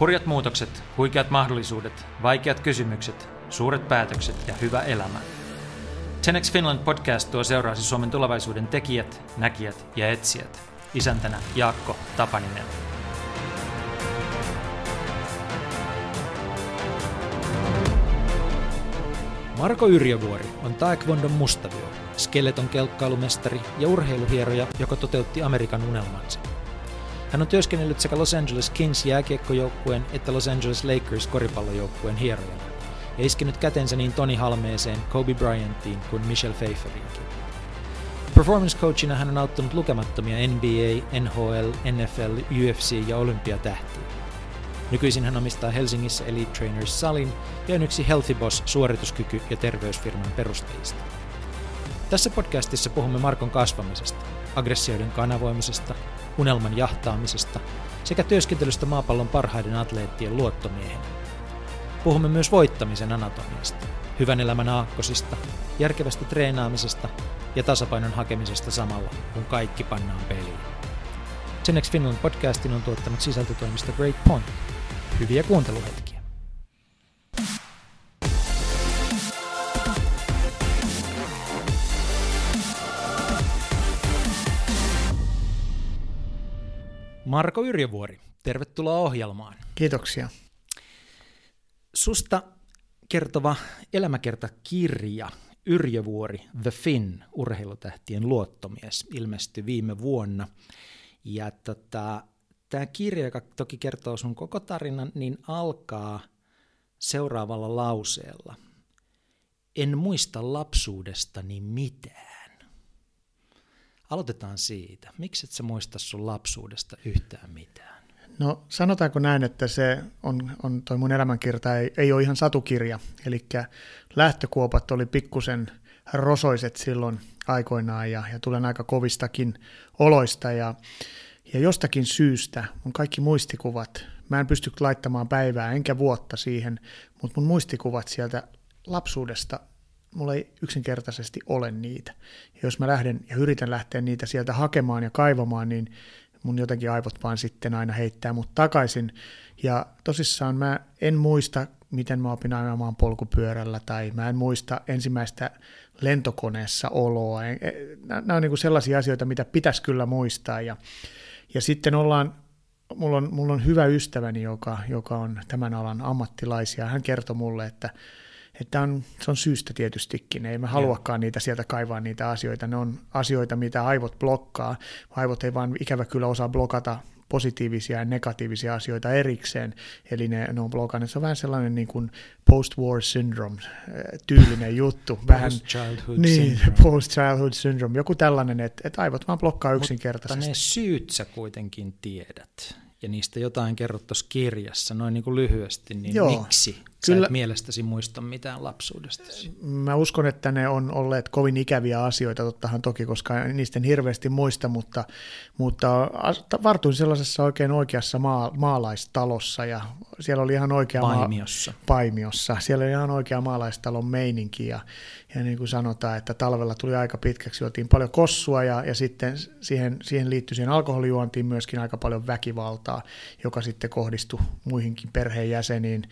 Hurjat muutokset, huikeat mahdollisuudet, vaikeat kysymykset, suuret päätökset ja hyvä elämä. 10 Finland podcast tuo seuraasi Suomen tulevaisuuden tekijät, näkijät ja etsijät. Isäntänä Jaakko Tapaninen. Marko Yrjövuori on Taekwondon mustavio, skeleton kelkkailumestari ja urheiluhieroja, joka toteutti Amerikan unelmansa. Hän on työskennellyt sekä Los Angeles Kings jääkiekkojoukkueen että Los Angeles Lakers koripallojoukkueen hierojana ja iskenyt kätensä niin Toni Halmeeseen, Kobe Bryantiin kuin Michelle Pfeifferinkin. Performance coachina hän on auttanut lukemattomia NBA, NHL, NFL, UFC ja olympiatähtiä. Nykyisin hän omistaa Helsingissä Elite Trainers Salin ja on yksi Healthy Boss suorituskyky- ja terveysfirman perustajista. Tässä podcastissa puhumme Markon kasvamisesta, aggressioiden kanavoimisesta, unelman jahtaamisesta sekä työskentelystä maapallon parhaiden atleettien luottomiehenä. Puhumme myös voittamisen anatomiasta, hyvän elämän aakkosista, järkevästä treenaamisesta ja tasapainon hakemisesta samalla, kun kaikki pannaan peliin. Genex Finland podcastin on tuottanut sisältötoimista Great Point. Hyviä kuunteluhetkiä. Marko Yrjövuori, tervetuloa ohjelmaan. Kiitoksia. Susta kertova elämäkertakirja Yrjövuori The Finn, urheilutähtien luottomies, ilmestyi viime vuonna. Ja tota, tämä kirja, joka toki kertoo sun koko tarinan, niin alkaa seuraavalla lauseella. En muista lapsuudestani mitään. Aloitetaan siitä. Miksi et sä muista sun lapsuudesta yhtään mitään? No sanotaanko näin, että se on, on toi mun elämänkerta ei, ei ole ihan satukirja. Eli lähtökuopat oli pikkusen rosoiset silloin aikoinaan ja, ja tulen aika kovistakin oloista ja, ja jostakin syystä mun kaikki muistikuvat, mä en pysty laittamaan päivää enkä vuotta siihen, mutta mun muistikuvat sieltä lapsuudesta mulla ei yksinkertaisesti ole niitä. Ja jos mä lähden ja yritän lähteä niitä sieltä hakemaan ja kaivamaan, niin mun jotenkin aivot vaan sitten aina heittää mut takaisin. Ja tosissaan mä en muista, miten mä opin ajamaan polkupyörällä, tai mä en muista ensimmäistä lentokoneessa oloa. E, nämä on niin sellaisia asioita, mitä pitäisi kyllä muistaa. Ja, ja sitten ollaan mulla on, mulla on hyvä ystäväni, joka, joka on tämän alan ammattilaisia. Hän kertoi mulle, että että on, se on syystä tietystikin, ei me haluakaan niitä sieltä kaivaa niitä asioita, ne on asioita, mitä aivot blokkaa, aivot ei vaan ikävä kyllä osaa blokata positiivisia ja negatiivisia asioita erikseen, eli ne, ne on blokanneet. Se on vähän sellainen niin kuin post-war syndrome tyylinen juttu. Vähän, post-childhood niin, syndrome. post-childhood syndrome, joku tällainen, että, että aivot vaan blokkaa yksinkertaisesti. Mutta ne syyt sä kuitenkin tiedät, ja niistä jotain kerrot tuossa kirjassa, noin niin kuin lyhyesti, niin Joo, miksi Kyllä. Sä et mielestäsi muista mitään lapsuudesta. Mä uskon, että ne on olleet kovin ikäviä asioita, tottahan toki, koska niistä en hirveästi muista, mutta, mutta vartuin sellaisessa oikein oikeassa maa, maalaistalossa ja siellä oli ihan oikea Paimiossa. Maa, paimiossa. Siellä oli ihan oikea maalaistalon meininki ja, ja niin kuin sanotaan, että talvella tuli aika pitkäksi, oltiin paljon kossua ja, ja sitten siihen, siihen liittyi siihen alkoholijuontiin myöskin aika paljon väkivaltaa, joka sitten kohdistui muihinkin perheenjäseniin.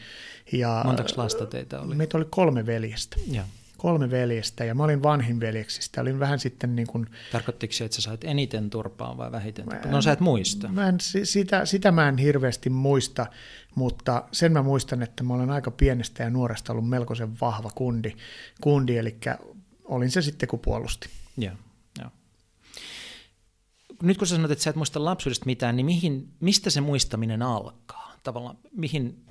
Ja Montako lasta teitä oli? Meitä oli kolme veljestä. Ja. Kolme veljestä ja mä olin vanhin veljeksistä. Olin vähän sitten niin kuin... Tarkoittiko se, että sä sait eniten turpaa vai vähiten turpaa? No sä et muista. Mä en, sitä, sitä mä en hirveästi muista, mutta sen mä muistan, että mä olen aika pienestä ja nuoresta ollut melkoisen vahva kundi, kundi eli olin se sitten kun puolusti. Joo, joo. Nyt kun sä sanoit, että sä et muista lapsuudesta mitään, niin mihin, mistä se muistaminen alkaa? Tavallaan mihin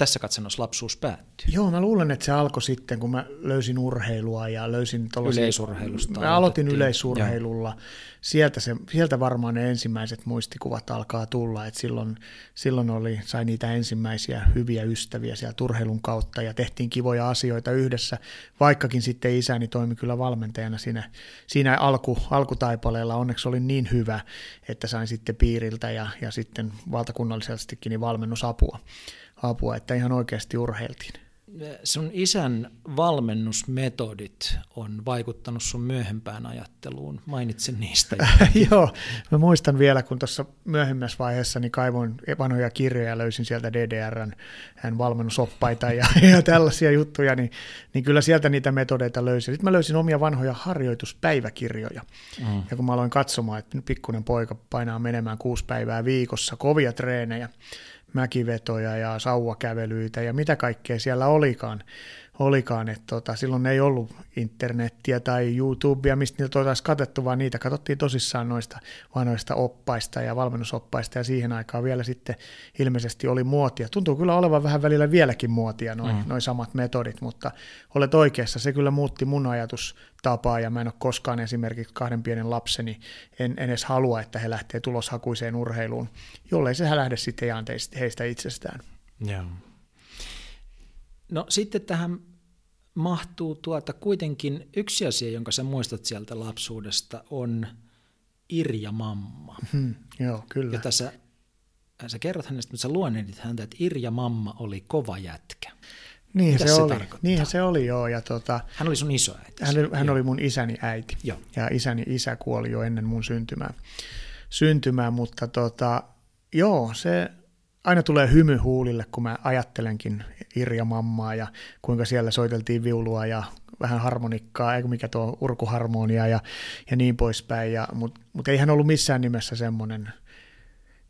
tässä katsannossa lapsuus päättyy? Joo, mä luulen, että se alkoi sitten, kun mä löysin urheilua ja löysin tollasia... Yleisurheilusta. Mä aloitin yleisurheilulla. Sieltä, se, sieltä varmaan ne ensimmäiset muistikuvat alkaa tulla, että silloin, silloin oli, sai niitä ensimmäisiä hyviä ystäviä siellä urheilun kautta ja tehtiin kivoja asioita yhdessä, vaikkakin sitten isäni toimi kyllä valmentajana siinä, siinä alku, alkutaipaleella. Onneksi oli niin hyvä, että sain sitten piiriltä ja, ja sitten valtakunnallisestikin niin valmennusapua apua, että ihan oikeasti urheiltiin. sun isän valmennusmetodit on vaikuttanut sun myöhempään ajatteluun. Mainitsen niistä. Joo, mä muistan vielä, kun tuossa myöhemmässä vaiheessa niin kaivoin vanhoja kirjoja ja löysin sieltä DDRn valmennusoppaita ja, ja tällaisia juttuja, niin, niin kyllä sieltä niitä metodeita löysin. Sitten mä löysin omia vanhoja harjoituspäiväkirjoja. Mm. Ja kun mä aloin katsomaan, että pikkuinen poika painaa menemään kuusi päivää viikossa, kovia treenejä, mäkivetoja ja sauvakävelyitä ja mitä kaikkea siellä olikaan. Olikaan. että tota, silloin ei ollut internettiä tai YouTubea, mistä niitä oltaisiin katettu, vaan niitä katsottiin tosissaan noista vanhoista oppaista ja valmennusoppaista ja siihen aikaan vielä sitten ilmeisesti oli muotia. Tuntuu kyllä olevan vähän välillä vieläkin muotia noin mm. noi samat metodit, mutta olet oikeassa, se kyllä muutti mun ajatus tapaa ja mä en ole koskaan esimerkiksi kahden pienen lapseni, en, en edes halua, että he lähtee tuloshakuiseen urheiluun, jollei se lähde sitten heistä itsestään. Joo. No sitten tähän mahtuu tuota kuitenkin yksi asia, jonka sä muistat sieltä lapsuudesta, on Irja Mamma. Hmm, joo, kyllä. Jota sä, sä kerrot hänestä, mutta sä luonnehdit häntä, että Irja Mamma oli kova jätkä. Niin se, se, oli. Niinhän se oli, joo. Ja tota, hän oli sun isoäiti. Hän, hän oli mun isäni äiti. Joo. Ja isäni isä kuoli jo ennen mun syntymää, syntymää mutta tota, joo, se aina tulee hymy huulille, kun mä ajattelenkin Irja Mammaa ja kuinka siellä soiteltiin viulua ja vähän harmonikkaa, eikö mikä tuo urkuharmonia ja, ja niin poispäin. Mutta mut ei hän ollut missään nimessä semmoinen –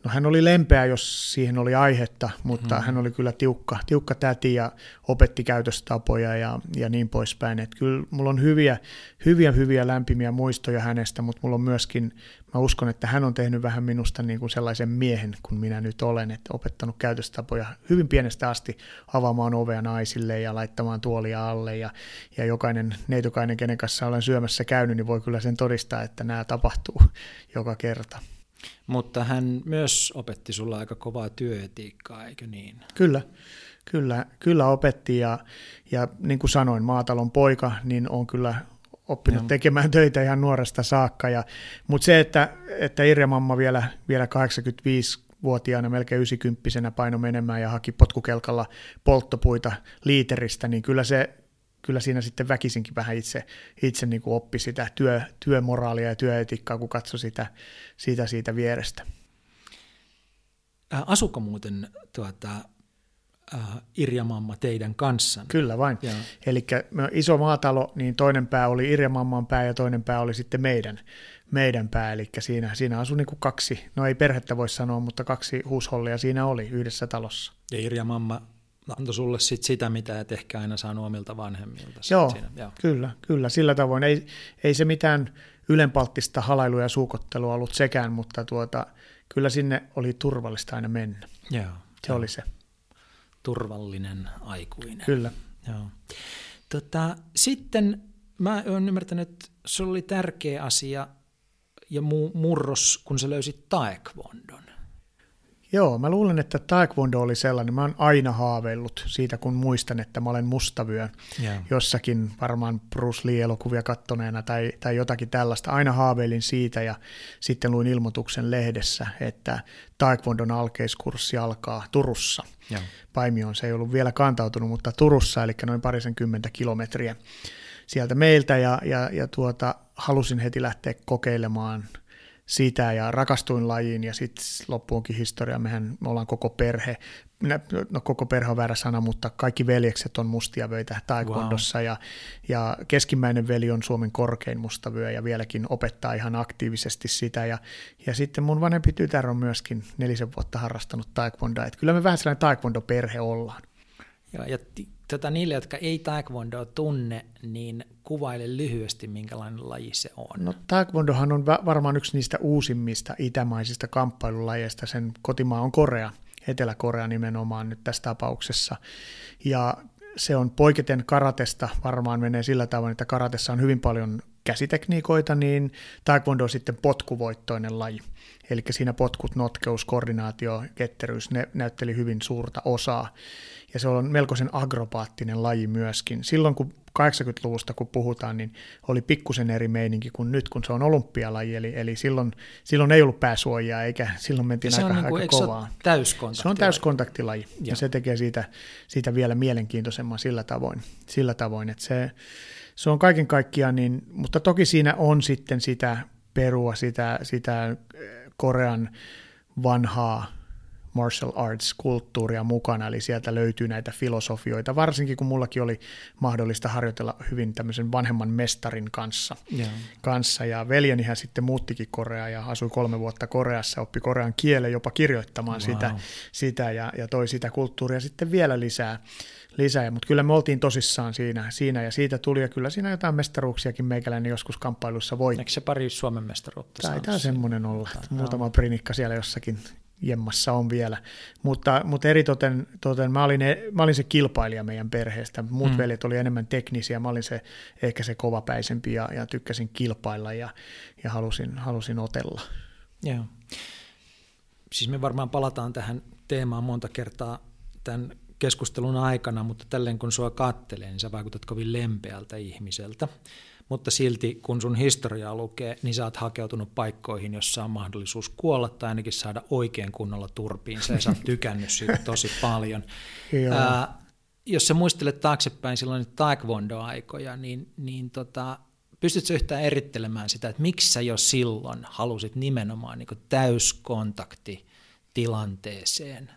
No hän oli lempeä, jos siihen oli aihetta, mutta mm. hän oli kyllä tiukka, tiukka täti ja opetti käytöstapoja ja, ja niin poispäin. Et kyllä mulla on hyviä, hyviä, hyviä lämpimiä muistoja hänestä, mutta mulla on myöskin, mä uskon, että hän on tehnyt vähän minusta niin kuin sellaisen miehen kuin minä nyt olen, että opettanut käytöstapoja hyvin pienestä asti avaamaan ovea naisille ja laittamaan tuolia alle ja, ja jokainen neitokainen, kenen kanssa olen syömässä käynyt, niin voi kyllä sen todistaa, että nämä tapahtuu joka kerta. Mutta hän myös opetti sulla aika kovaa työetiikkaa, eikö niin? Kyllä, kyllä, kyllä opetti ja, ja niin kuin sanoin, maatalon poika, niin on kyllä oppinut no. tekemään töitä ihan nuoresta saakka. Ja, mutta se, että, että Irja Mamma vielä, vielä 85-vuotiaana, melkein 90 paino menemään ja haki potkukelkalla polttopuita liiteristä, niin kyllä se kyllä siinä sitten väkisinkin vähän itse, itse niin kuin oppi sitä työ, työmoraalia ja työetiikkaa, kun katsoi sitä, sitä siitä vierestä. Äh, asuko muuten tuota, äh, Irja Mamma teidän kanssa? Kyllä vain. Eli iso maatalo, niin toinen pää oli Irja Mamman pää ja toinen pää oli sitten meidän, meidän pää. Eli siinä, siinä asui niin kaksi, no ei perhettä voi sanoa, mutta kaksi huushollia siinä oli yhdessä talossa. Ja Irja Mamma antoi sulle sit sitä, mitä et ehkä aina saanut omilta vanhemmilta. Joo, siinä. Joo, kyllä, kyllä, sillä tavoin. Ei, ei se mitään ylenpalttista halailua ja suukottelua ollut sekään, mutta tuota, kyllä sinne oli turvallista aina mennä. Joo, se joo. oli se. Turvallinen aikuinen. Kyllä. Joo. Tota, sitten mä oon ymmärtänyt, että se oli tärkeä asia ja murros, kun sä löysit taekwondon. Joo, mä luulen, että taekwondo oli sellainen. Mä oon aina haaveillut siitä, kun muistan, että mä olen mustavyö yeah. jossakin varmaan Bruce Lee-elokuvia kattoneena tai, tai jotakin tällaista. Aina haaveilin siitä ja sitten luin ilmoituksen lehdessä, että taekwondon alkeiskurssi alkaa Turussa. Yeah. Paimioon se ei ollut vielä kantautunut, mutta Turussa, eli noin parisen kymmentä kilometriä sieltä meiltä ja, ja, ja tuota, halusin heti lähteä kokeilemaan – sitä ja rakastuin lajiin ja sitten loppuunkin historia, mehän me ollaan koko perhe, no koko perhe on väärä sana, mutta kaikki veljekset on mustia vöitä taekwondossa wow. ja, ja keskimmäinen veli on Suomen korkein mustavyö ja vieläkin opettaa ihan aktiivisesti sitä ja, ja sitten mun vanhempi tytär on myöskin nelisen vuotta harrastanut taekwondoa, kyllä me vähän sellainen taekwondo-perhe ollaan. Joo, ja tota, niille, jotka ei taekwondoa tunne, niin kuvaile lyhyesti, minkälainen laji se on. No taekwondohan on varmaan yksi niistä uusimmista itämaisista kamppailulajeista. Sen kotimaa on Korea, Etelä-Korea nimenomaan nyt tässä tapauksessa. Ja se on poiketen karatesta, varmaan menee sillä tavoin, että karatessa on hyvin paljon käsitekniikoita, niin taekwondo on sitten potkuvoittoinen laji. Eli siinä potkut, notkeus, koordinaatio, ketteryys, ne näytteli hyvin suurta osaa ja se on melkoisen agropaattinen laji myöskin. Silloin kun 80-luvusta kun puhutaan, niin oli pikkusen eri meininki kuin nyt, kun se on olympialaji, eli, eli silloin, silloin ei ollut pääsuojaa, eikä silloin mentiin se aika, on niin kuin, aika kovaa. Se, täyskontaktilaji? se on täyskontaktilaji, ja, ja se tekee siitä, siitä vielä mielenkiintoisemman sillä tavoin, sillä tavoin että se, se on kaiken kaikkiaan, niin, mutta toki siinä on sitten sitä perua, sitä, sitä Korean vanhaa martial arts-kulttuuria mukana, eli sieltä löytyy näitä filosofioita, varsinkin kun mullakin oli mahdollista harjoitella hyvin tämmöisen vanhemman mestarin kanssa. Yeah. kanssa. Ja veljenihän sitten muuttikin Koreaa ja asui kolme vuotta Koreassa, oppi korean kielen jopa kirjoittamaan wow. sitä, sitä ja, ja toi sitä kulttuuria sitten vielä lisää. Lisää. Mutta kyllä me oltiin tosissaan siinä, siinä ja siitä tuli, ja kyllä siinä jotain mestaruuksiakin meikäläinen joskus kamppailussa voi. Eikö se pari Suomen mestaruutta Taitaa semmoinen olla, muutama prinikka siellä jossakin jemmassa on vielä. Mutta, mutta eri toten, toten mä, olin, mä olin se kilpailija meidän perheestä. Muut mm. veljet oli enemmän teknisiä, mä olin se, ehkä se kovapäisempi ja, ja tykkäsin kilpailla ja, ja halusin, halusin otella. Joo. Siis me varmaan palataan tähän teemaan monta kertaa tämän keskustelun aikana, mutta tälleen kun sua kattelee, niin sä vaikutat kovin lempeältä ihmiseltä mutta silti kun sun historiaa lukee, niin sä oot hakeutunut paikkoihin, jossa on mahdollisuus kuolla tai ainakin saada oikein kunnolla turpiin. Sä, sä oot tykännyt siitä tosi paljon. Ää, jos sä muistelet taaksepäin silloin taekwondo-aikoja, niin, niin tota, pystytkö yhtään erittelemään sitä, että miksi sä jo silloin halusit nimenomaan niin täyskontakti tilanteeseen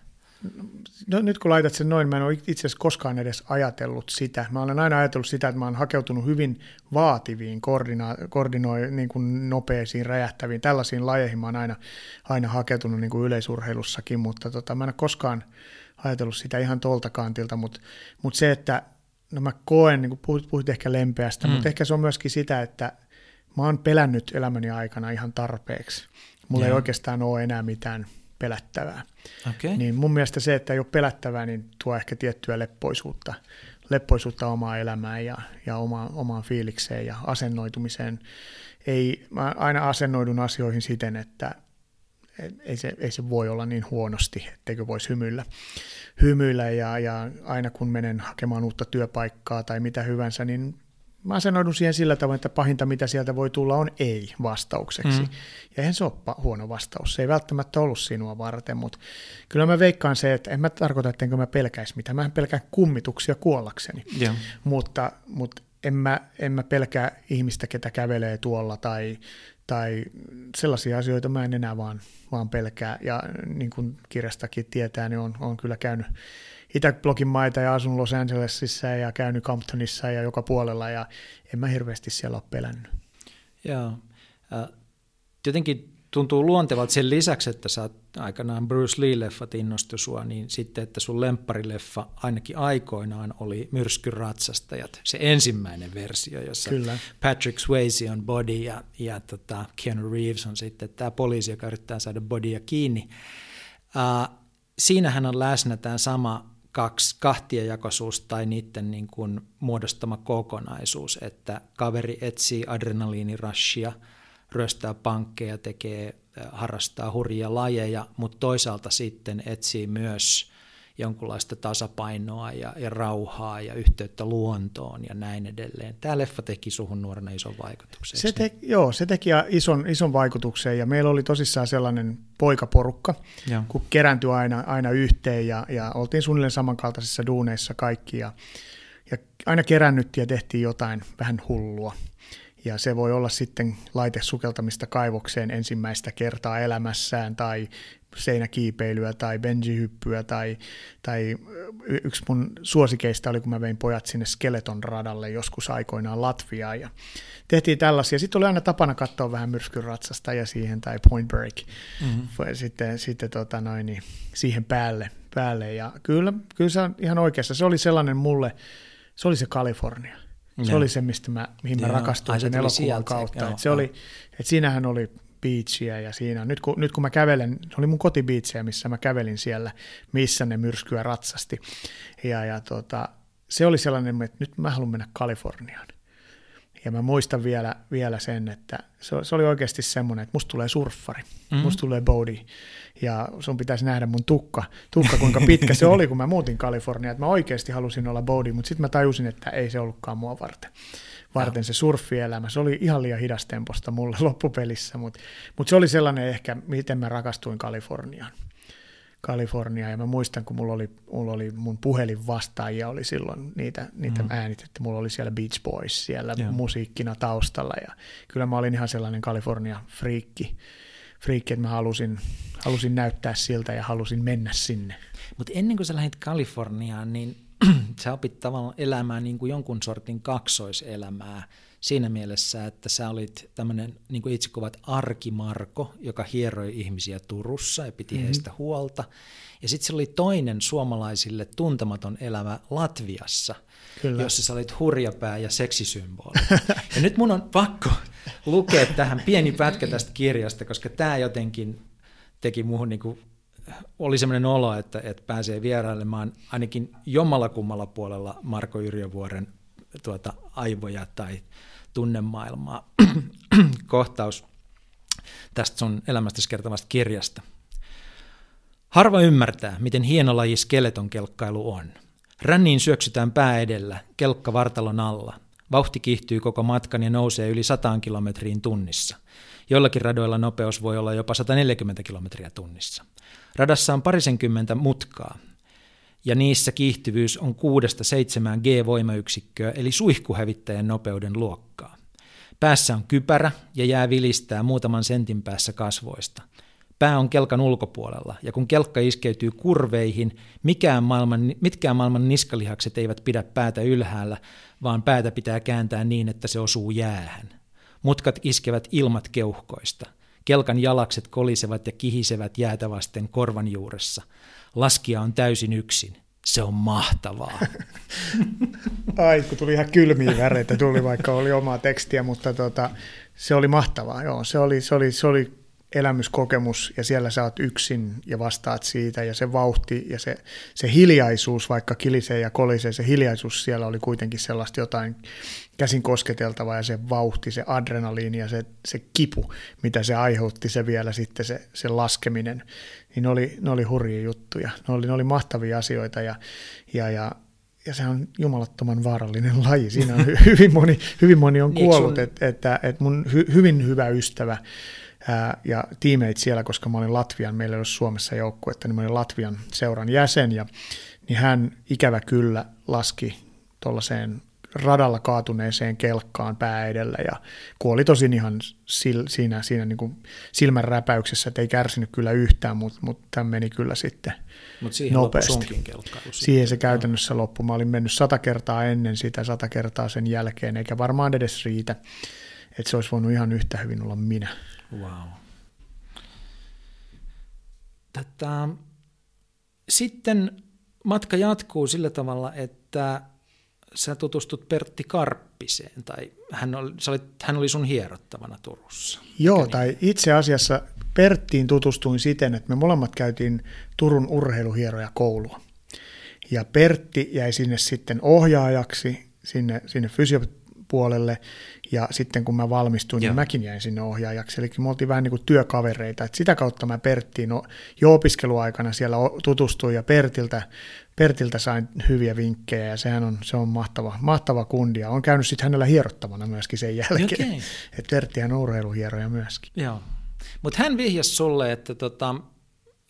No, nyt kun laitat sen noin, mä en ole itse asiassa koskaan edes ajatellut sitä. Mä olen aina ajatellut sitä, että mä olen hakeutunut hyvin vaativiin, koordina- koordinoi, niin kuin nopeisiin, räjähtäviin, tällaisiin lajeihin mä olen aina, aina hakeutunut niin kuin yleisurheilussakin, mutta tota, mä en ole koskaan ajatellut sitä ihan tuolta kantilta, mutta, mutta se, että no mä koen, niin kuin puhuit, puhuit ehkä lempeästä, mm. mutta ehkä se on myöskin sitä, että mä oon pelännyt elämäni aikana ihan tarpeeksi. Mulla yeah. ei oikeastaan ole enää mitään pelättävää. Okay. Niin mun mielestä se, että ei ole pelättävää, niin tuo ehkä tiettyä leppoisuutta, leppoisuutta omaan elämään ja, ja oma, omaan fiilikseen ja asennoitumiseen. Ei, mä aina asennoidun asioihin siten, että ei se, ei se voi olla niin huonosti, etteikö voisi hymyillä, hymyillä ja, ja aina kun menen hakemaan uutta työpaikkaa tai mitä hyvänsä, niin mä asennoidun siihen sillä tavoin, että pahinta mitä sieltä voi tulla on ei vastaukseksi. Mm. Ja eihän se ole huono vastaus. Se ei välttämättä ollut sinua varten, mutta kyllä mä veikkaan se, että en mä tarkoita, että enkö mä pelkäisi mitään. Mä pelkään kummituksia kuollakseni. Yeah. Mutta, mutta en, mä, en mä pelkää ihmistä, ketä kävelee tuolla tai, tai sellaisia asioita mä en enää vaan, vaan pelkää. Ja niin kuin kirjastakin tietää, niin on, on kyllä käynyt Itäblogin maita ja asun Los Angelesissa ja käynyt Comptonissa ja joka puolella ja en mä hirveästi siellä ole pelännyt. Joo. Äh, tietenkin tuntuu luontevalta sen lisäksi, että sä oot aikanaan Bruce Lee-leffat innostu sua, niin sitten, että sun lempparileffa ainakin aikoinaan oli Myrskyratsastajat, se ensimmäinen versio, jossa Kyllä. Patrick Swayze on body ja, ja tota, Keanu Reeves on sitten tämä poliisi, joka yrittää saada bodya kiinni. Uh, siinähän on läsnä tämä sama kaksi, kahtiajakoisuus tai niiden niin kuin muodostama kokonaisuus, että kaveri etsii adrenaliinirashia, ryöstää pankkeja, tekee, harrastaa hurjia lajeja, mutta toisaalta sitten etsii myös jonkunlaista tasapainoa ja, ja rauhaa ja yhteyttä luontoon ja näin edelleen. Tämä leffa teki suhun nuorena ison vaikutuksen. Se te, joo, se teki ison, ison vaikutuksen ja meillä oli tosissaan sellainen poikaporukka, ja. kun kerääntyi aina, aina yhteen ja, ja oltiin suunnilleen samankaltaisissa duuneissa kaikki ja, ja aina kerännyttiin ja tehtiin jotain vähän hullua. Ja se voi olla sitten laitesukeltamista kaivokseen ensimmäistä kertaa elämässään tai seinäkiipeilyä tai benjihyppyä tai, tai yksi mun suosikeista oli, kun mä vein pojat sinne Skeleton radalle joskus aikoinaan Latviaan ja tehtiin tällaisia. Sitten oli aina tapana katsoa vähän myrskyn ratsasta ja siihen tai Point Break mm-hmm. sitten, sitten tota noin, niin siihen päälle, päälle. Ja kyllä, kyllä se on ihan oikeassa. Se oli sellainen mulle, se oli se Kalifornia. Se ja. oli se, mistä mä, mihin mä rakastuin sen elokuvan kautta. Joo, se oli, et siinähän oli beachia ja siinä, nyt kun, nyt kun mä kävelen, se oli mun kotibiitsejä, missä mä kävelin siellä, missä ne myrskyä ratsasti. Ja, ja tota, se oli sellainen, että nyt mä haluan mennä Kaliforniaan. Ja mä muistan vielä, vielä sen, että se, se oli oikeasti semmoinen, että musta tulee surffari, mm. musta tulee body. Ja sun pitäisi nähdä mun tukka, tukka kuinka pitkä se oli, kun mä muutin Kaliforniaan. Että mä oikeasti halusin olla body, mutta sitten mä tajusin, että ei se ollutkaan mua varten varten se surffielämä. Se oli ihan liian hidastemposta mulle loppupelissä, mutta mut se oli sellainen ehkä, miten mä rakastuin Kaliforniaan. Kalifornia ja mä muistan, kun mulla oli, mulla oli mun puhelin vastaajia oli silloin niitä, niitä mm. äänitetty. Mulla oli siellä Beach Boys siellä yeah. musiikkina taustalla ja kyllä mä olin ihan sellainen Kalifornia-friikki, friikki, että mä halusin, halusin näyttää siltä ja halusin mennä sinne. Mutta ennen kuin sä lähdit Kaliforniaan, niin sä opit tavallaan elämään niin kuin jonkun sortin kaksoiselämää siinä mielessä, että sä olit tämmöinen, niin kuin itse kuvat, arkimarko, joka hieroi ihmisiä Turussa ja piti mm-hmm. heistä huolta. Ja sitten se oli toinen suomalaisille tuntematon elämä Latviassa, Kyllä. jossa sä olit hurjapää ja seksisymboli. ja nyt mun on pakko lukea tähän pieni pätkä tästä kirjasta, koska tämä jotenkin teki muuhun niin kuin oli sellainen olo, että, että pääsee vierailemaan ainakin jommalla kummalla puolella Marko Yrjövuoren tuota, aivoja tai tunnemaailmaa. Kohtaus tästä sun elämästä kertovasta kirjasta. Harva ymmärtää, miten hieno laji skeleton kelkkailu on. Ränniin syöksytään pää edellä, kelkka vartalon alla. Vauhti kiihtyy koko matkan ja nousee yli 100 kilometriin tunnissa. Joillakin radoilla nopeus voi olla jopa 140 kilometriä tunnissa. Radassa on parisenkymmentä mutkaa, ja niissä kiihtyvyys on 6-7 G-voimayksikköä, eli suihkuhävittäjän nopeuden luokkaa. Päässä on kypärä ja jää vilistää muutaman sentin päässä kasvoista. Pää on kelkan ulkopuolella, ja kun kelkka iskeytyy kurveihin, mikään maailman, mitkään maailman niskalihakset eivät pidä päätä ylhäällä, vaan päätä pitää kääntää niin, että se osuu jäähän. Mutkat iskevät ilmat keuhkoista – Kelkan jalakset kolisevat ja kihisevät jäätä vasten korvan juuressa. Laskija on täysin yksin. Se on mahtavaa. Ai, kun tuli ihan kylmiä väreitä, tuli vaikka oli omaa tekstiä, mutta tota, se oli mahtavaa. Joo, se oli, se oli, se oli elämyskokemus ja siellä sä oot yksin ja vastaat siitä ja se vauhti ja se, se hiljaisuus, vaikka kilisee ja kolisee, se hiljaisuus siellä oli kuitenkin sellaista jotain käsin kosketeltavaa ja se vauhti, se adrenaliini ja se, se kipu, mitä se aiheutti se vielä sitten se, se laskeminen, niin ne oli, ne oli hurjia juttuja, ne oli, ne oli mahtavia asioita ja, ja, ja ja se on jumalattoman vaarallinen laji. Siinä on hyvin moni, hyvin moni on niin, kuollut, että, että, että mun hy, hyvin hyvä ystävä ää, ja tiimeit siellä, koska mä olin Latvian, meillä ei ole Suomessa joukkuetta, niin mä olin Latvian seuran jäsen, ja niin hän ikävä kyllä laski tuollaiseen radalla kaatuneeseen kelkkaan pää edellä ja kuoli tosin ihan sil, siinä, siinä niin kuin silmän räpäyksessä, että ei kärsinyt kyllä yhtään, mutta, mutta tämä meni kyllä sitten Mut siihen nopeasti. Siihen se käytännössä loppui. Mä olin mennyt sata kertaa ennen sitä, sata kertaa sen jälkeen, eikä varmaan edes riitä, että se olisi voinut ihan yhtä hyvin olla minä. Wow. Tätä, sitten matka jatkuu sillä tavalla, että sä tutustut Pertti Karppiseen, tai hän oli, olit, hän oli sun hierottavana Turussa. Joo, Mikä tai niin? itse asiassa Perttiin tutustuin siten, että me molemmat käytiin Turun urheiluhieroja koulua. Ja Pertti jäi sinne sitten ohjaajaksi, sinne, sinne fysiopuolelle, ja sitten kun mä valmistuin, niin Joo. niin mäkin jäin sinne ohjaajaksi. Eli me oltiin vähän niin kuin työkavereita. Et sitä kautta mä Perttiin no, jo opiskeluaikana siellä tutustuin ja Pertiltä, Pertiltä sain hyviä vinkkejä ja sehän on, se on mahtava, mahtava kundi. Ja on käynyt sitten hänellä hierottavana myöskin sen jälkeen. Okay. Että Perttihän on urheiluhieroja myöskin. Joo. Mutta hän vihjasi sulle, että tota,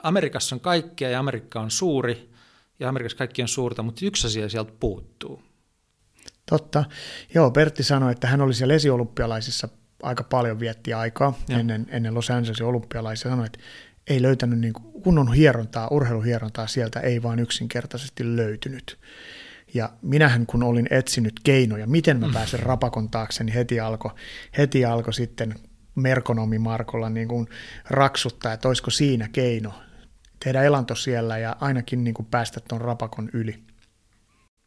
Amerikassa on kaikkea ja Amerikka on suuri ja Amerikassa kaikki on suurta, mutta yksi asia sieltä puuttuu. Totta. Joo, Pertti sanoi, että hän oli siellä esiolympialaisissa aika paljon vietti aikaa ennen, ennen Los Angelesin olympialaisia. Sanoi, että ei löytänyt niin kunnon hierontaa, urheiluhierontaa sieltä ei vaan yksinkertaisesti löytynyt. Ja minähän kun olin etsinyt keinoja, miten mä mm. pääsen rapakon taakse, niin heti alkoi heti alko sitten merkonomi Markolla niin kuin raksuttaa, että olisiko siinä keino tehdä elanto siellä ja ainakin niin kuin päästä tuon rapakon yli.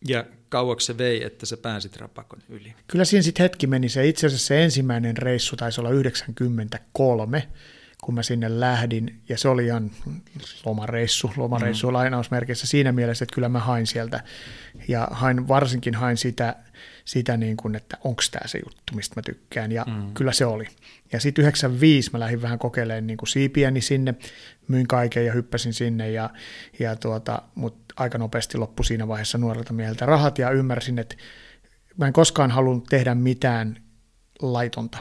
Ja kauaksi se vei, että sä pääsit rapakon yli? Kyllä siinä sitten hetki meni. Se itse asiassa se ensimmäinen reissu taisi olla 93, kun mä sinne lähdin, ja se oli ihan lomareissu, lomareissu mm. lainausmerkeissä siinä mielessä, että kyllä mä hain sieltä, ja hain, varsinkin hain sitä, sitä niin kuin, että onko tämä se juttu, mistä mä tykkään, ja mm. kyllä se oli. Ja sitten 95 mä lähdin vähän kokeilemaan niin kuin siipiäni sinne, myin kaiken ja hyppäsin sinne, ja, ja tuota, mutta aika nopeasti loppui siinä vaiheessa nuorelta mieheltä rahat, ja ymmärsin, että mä en koskaan halunnut tehdä mitään laitonta.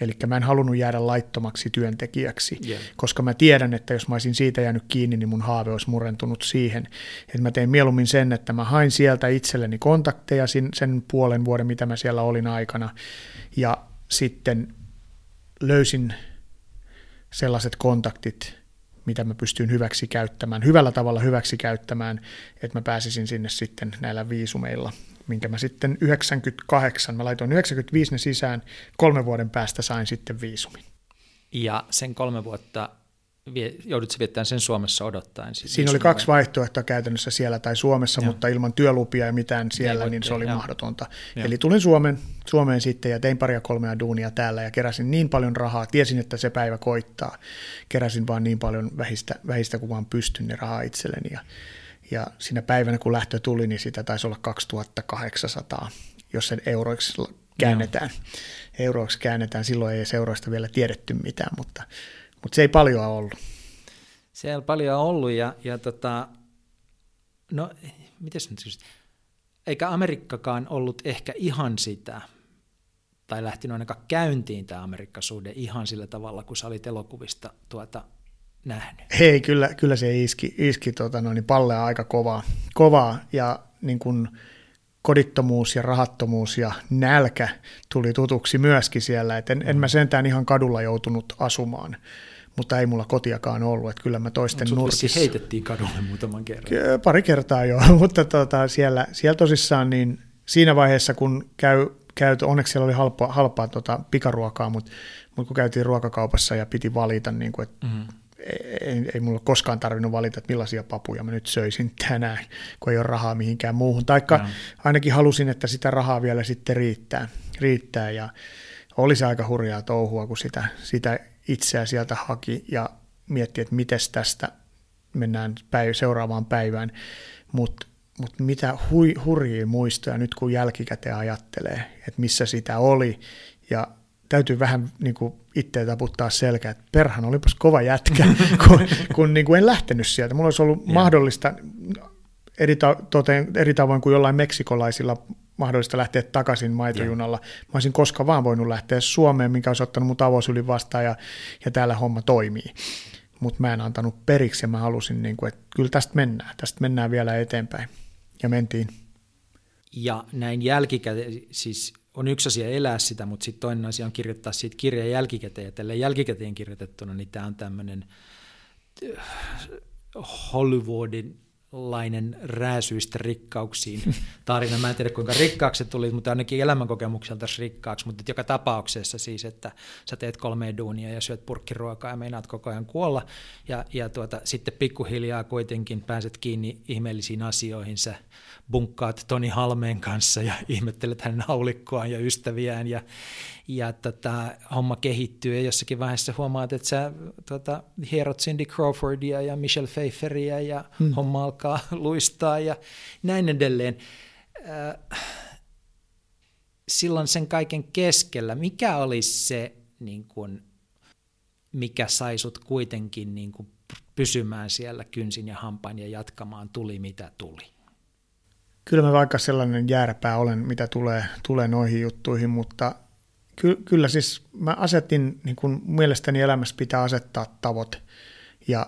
Eli mä en halunnut jäädä laittomaksi työntekijäksi, yeah. koska mä tiedän, että jos mä olisin siitä jäänyt kiinni, niin mun haave olisi murentunut siihen. Että mä tein mieluummin sen, että mä hain sieltä itselleni kontakteja sen puolen vuoden, mitä mä siellä olin aikana, ja sitten löysin sellaiset kontaktit, mitä mä pystyin hyväksi käyttämään, hyvällä tavalla hyväksi käyttämään, että mä pääsisin sinne sitten näillä viisumeilla minkä mä sitten 98, mä laitoin 95 ne sisään, kolmen vuoden päästä sain sitten viisumin. Ja sen kolme vuotta joudut viettämään sen Suomessa odottaen? Siis Siinä oli kaksi vaihtoehtoa käytännössä siellä tai Suomessa, Joo. mutta ilman työlupia ja mitään siellä, Ei niin se oli jo. mahdotonta. Joo. Eli tulin Suomen, Suomeen sitten ja tein paria kolmea duunia täällä ja keräsin niin paljon rahaa, tiesin, että se päivä koittaa. Keräsin vaan niin paljon vähistä, vähistä kuin vaan pystyn ne rahaa itselleni ja ja siinä päivänä, kun lähtö tuli, niin sitä taisi olla 2800, jos sen euroiksi käännetään. Joo. Euroiksi käännetään, silloin ei euroista vielä tiedetty mitään, mutta, mutta se ei paljon ollut. Se ei paljon ollut ja, ja tota, no miten nyt siis, eikä Amerikkakaan ollut ehkä ihan sitä, tai lähtenyt ainakaan käyntiin tämä Amerikkasuhde ihan sillä tavalla, kun sä olit elokuvista tuota nähnyt? Hei, kyllä, kyllä se iski, iski tota noin, pallea aika kovaa, kovaa ja niin kuin kodittomuus ja rahattomuus ja nälkä tuli tutuksi myöskin siellä. Et en, en mä sentään ihan kadulla joutunut asumaan, mutta ei mulla kotiakaan ollut. Että kyllä mä toisten nurkissa... heitettiin kadulle muutaman kerran. Pari kertaa joo, mutta tota, siellä, siellä tosissaan niin siinä vaiheessa, kun käy, käy onneksi siellä oli halpaa, halpaa tota, pikaruokaa, mutta, mutta kun käytiin ruokakaupassa ja piti valita, niin kuin, että mm ei, ei mulla koskaan tarvinnut valita, että millaisia papuja mä nyt söisin tänään, kun ei ole rahaa mihinkään muuhun. Taikka no. ainakin halusin, että sitä rahaa vielä sitten riittää. riittää ja oli se aika hurjaa touhua, kun sitä, sitä itseä sieltä haki ja mietti, että miten tästä mennään päiv- seuraavaan päivään. Mutta mut mitä hui, hurjia muistoja nyt kun jälkikäteen ajattelee, että missä sitä oli ja täytyy vähän niin kuin itseä taputtaa selkää, että perhan olipas kova jätkä, kun, kun niin kuin en lähtenyt sieltä. Mulla olisi ollut yeah. mahdollista eri, ta- toteen, eri tavoin kuin jollain meksikolaisilla mahdollista lähteä takaisin maitojunalla. Yeah. Mä olisin koska vaan voinut lähteä Suomeen, mikä olisi ottanut mut avosylin vastaan ja, ja täällä homma toimii. Mutta mä en antanut periksi ja mä halusin, niin kuin, että kyllä tästä mennään, tästä mennään vielä eteenpäin. Ja mentiin. Ja näin jälkikäteen, siis on yksi asia elää sitä, mutta sitten toinen asia on kirjoittaa siitä kirjaa jälkikäteen. Ja tälle jälkikäteen kirjoitettuna, niin tämä on tämmöinen äh, Hollywoodin lainen rääsyistä rikkauksiin. Tarina. Mä en tiedä kuinka rikkaaksi se tuli, mutta ainakin elämänkokemukselta rikkaaksi, mutta joka tapauksessa siis, että sä teet kolme duunia ja syöt purkkiruokaa ja meinaat koko ajan kuolla. Ja, ja tuota, sitten pikkuhiljaa kuitenkin pääset kiinni ihmeellisiin asioihin, sä bunkkaat Toni Halmeen kanssa ja ihmettelet hänen haulikkoaan ja ystäviään ja, ja tota, homma kehittyy ja jossakin vaiheessa huomaat, että sä tota, hierot Cindy Crawfordia ja Michelle Pfeifferia ja hmm. homma alkaa luistaa ja näin edelleen. Äh, silloin sen kaiken keskellä, mikä olisi se, niin kun, mikä sai sut kuitenkin niin kun, pysymään siellä kynsin ja hampain ja jatkamaan tuli mitä tuli? Kyllä mä vaikka sellainen jääräpää olen, mitä tulee, tulee noihin juttuihin, mutta ky, kyllä siis mä asetin, niin kuin mielestäni elämässä pitää asettaa tavoite. Ja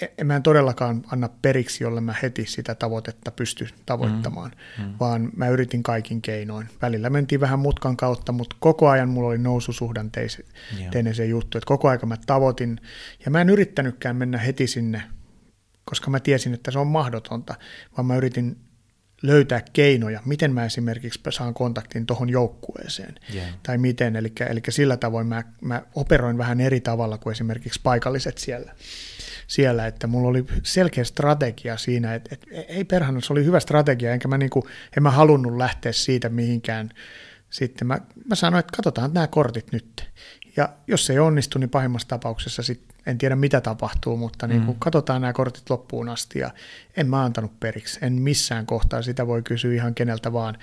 e, en mä en todellakaan anna periksi, jolle mä heti sitä tavoitetta pysty tavoittamaan, mm, mm. vaan mä yritin kaikin keinoin. Välillä mentiin vähän mutkan kautta, mutta koko ajan mulla oli noususuhdanteinen se juttu, että koko ajan mä tavoitin, ja mä en yrittänytkään mennä heti sinne, koska mä tiesin, että se on mahdotonta, vaan mä yritin löytää keinoja, miten mä esimerkiksi saan kontaktin tuohon joukkueeseen, yeah. tai miten, eli, eli sillä tavoin mä, mä operoin vähän eri tavalla kuin esimerkiksi paikalliset siellä, siellä että mulla oli selkeä strategia siinä, että, että ei perhana, se oli hyvä strategia, enkä mä, niin kuin, en mä halunnut lähteä siitä mihinkään sitten mä, mä sanoin, että katsotaan nämä kortit nyt. Ja jos se ei onnistu, niin pahimmassa tapauksessa sit en tiedä mitä tapahtuu, mutta niin kun mm. katsotaan nämä kortit loppuun asti ja en mä antanut periksi. En missään kohtaa, sitä voi kysyä ihan keneltä vaan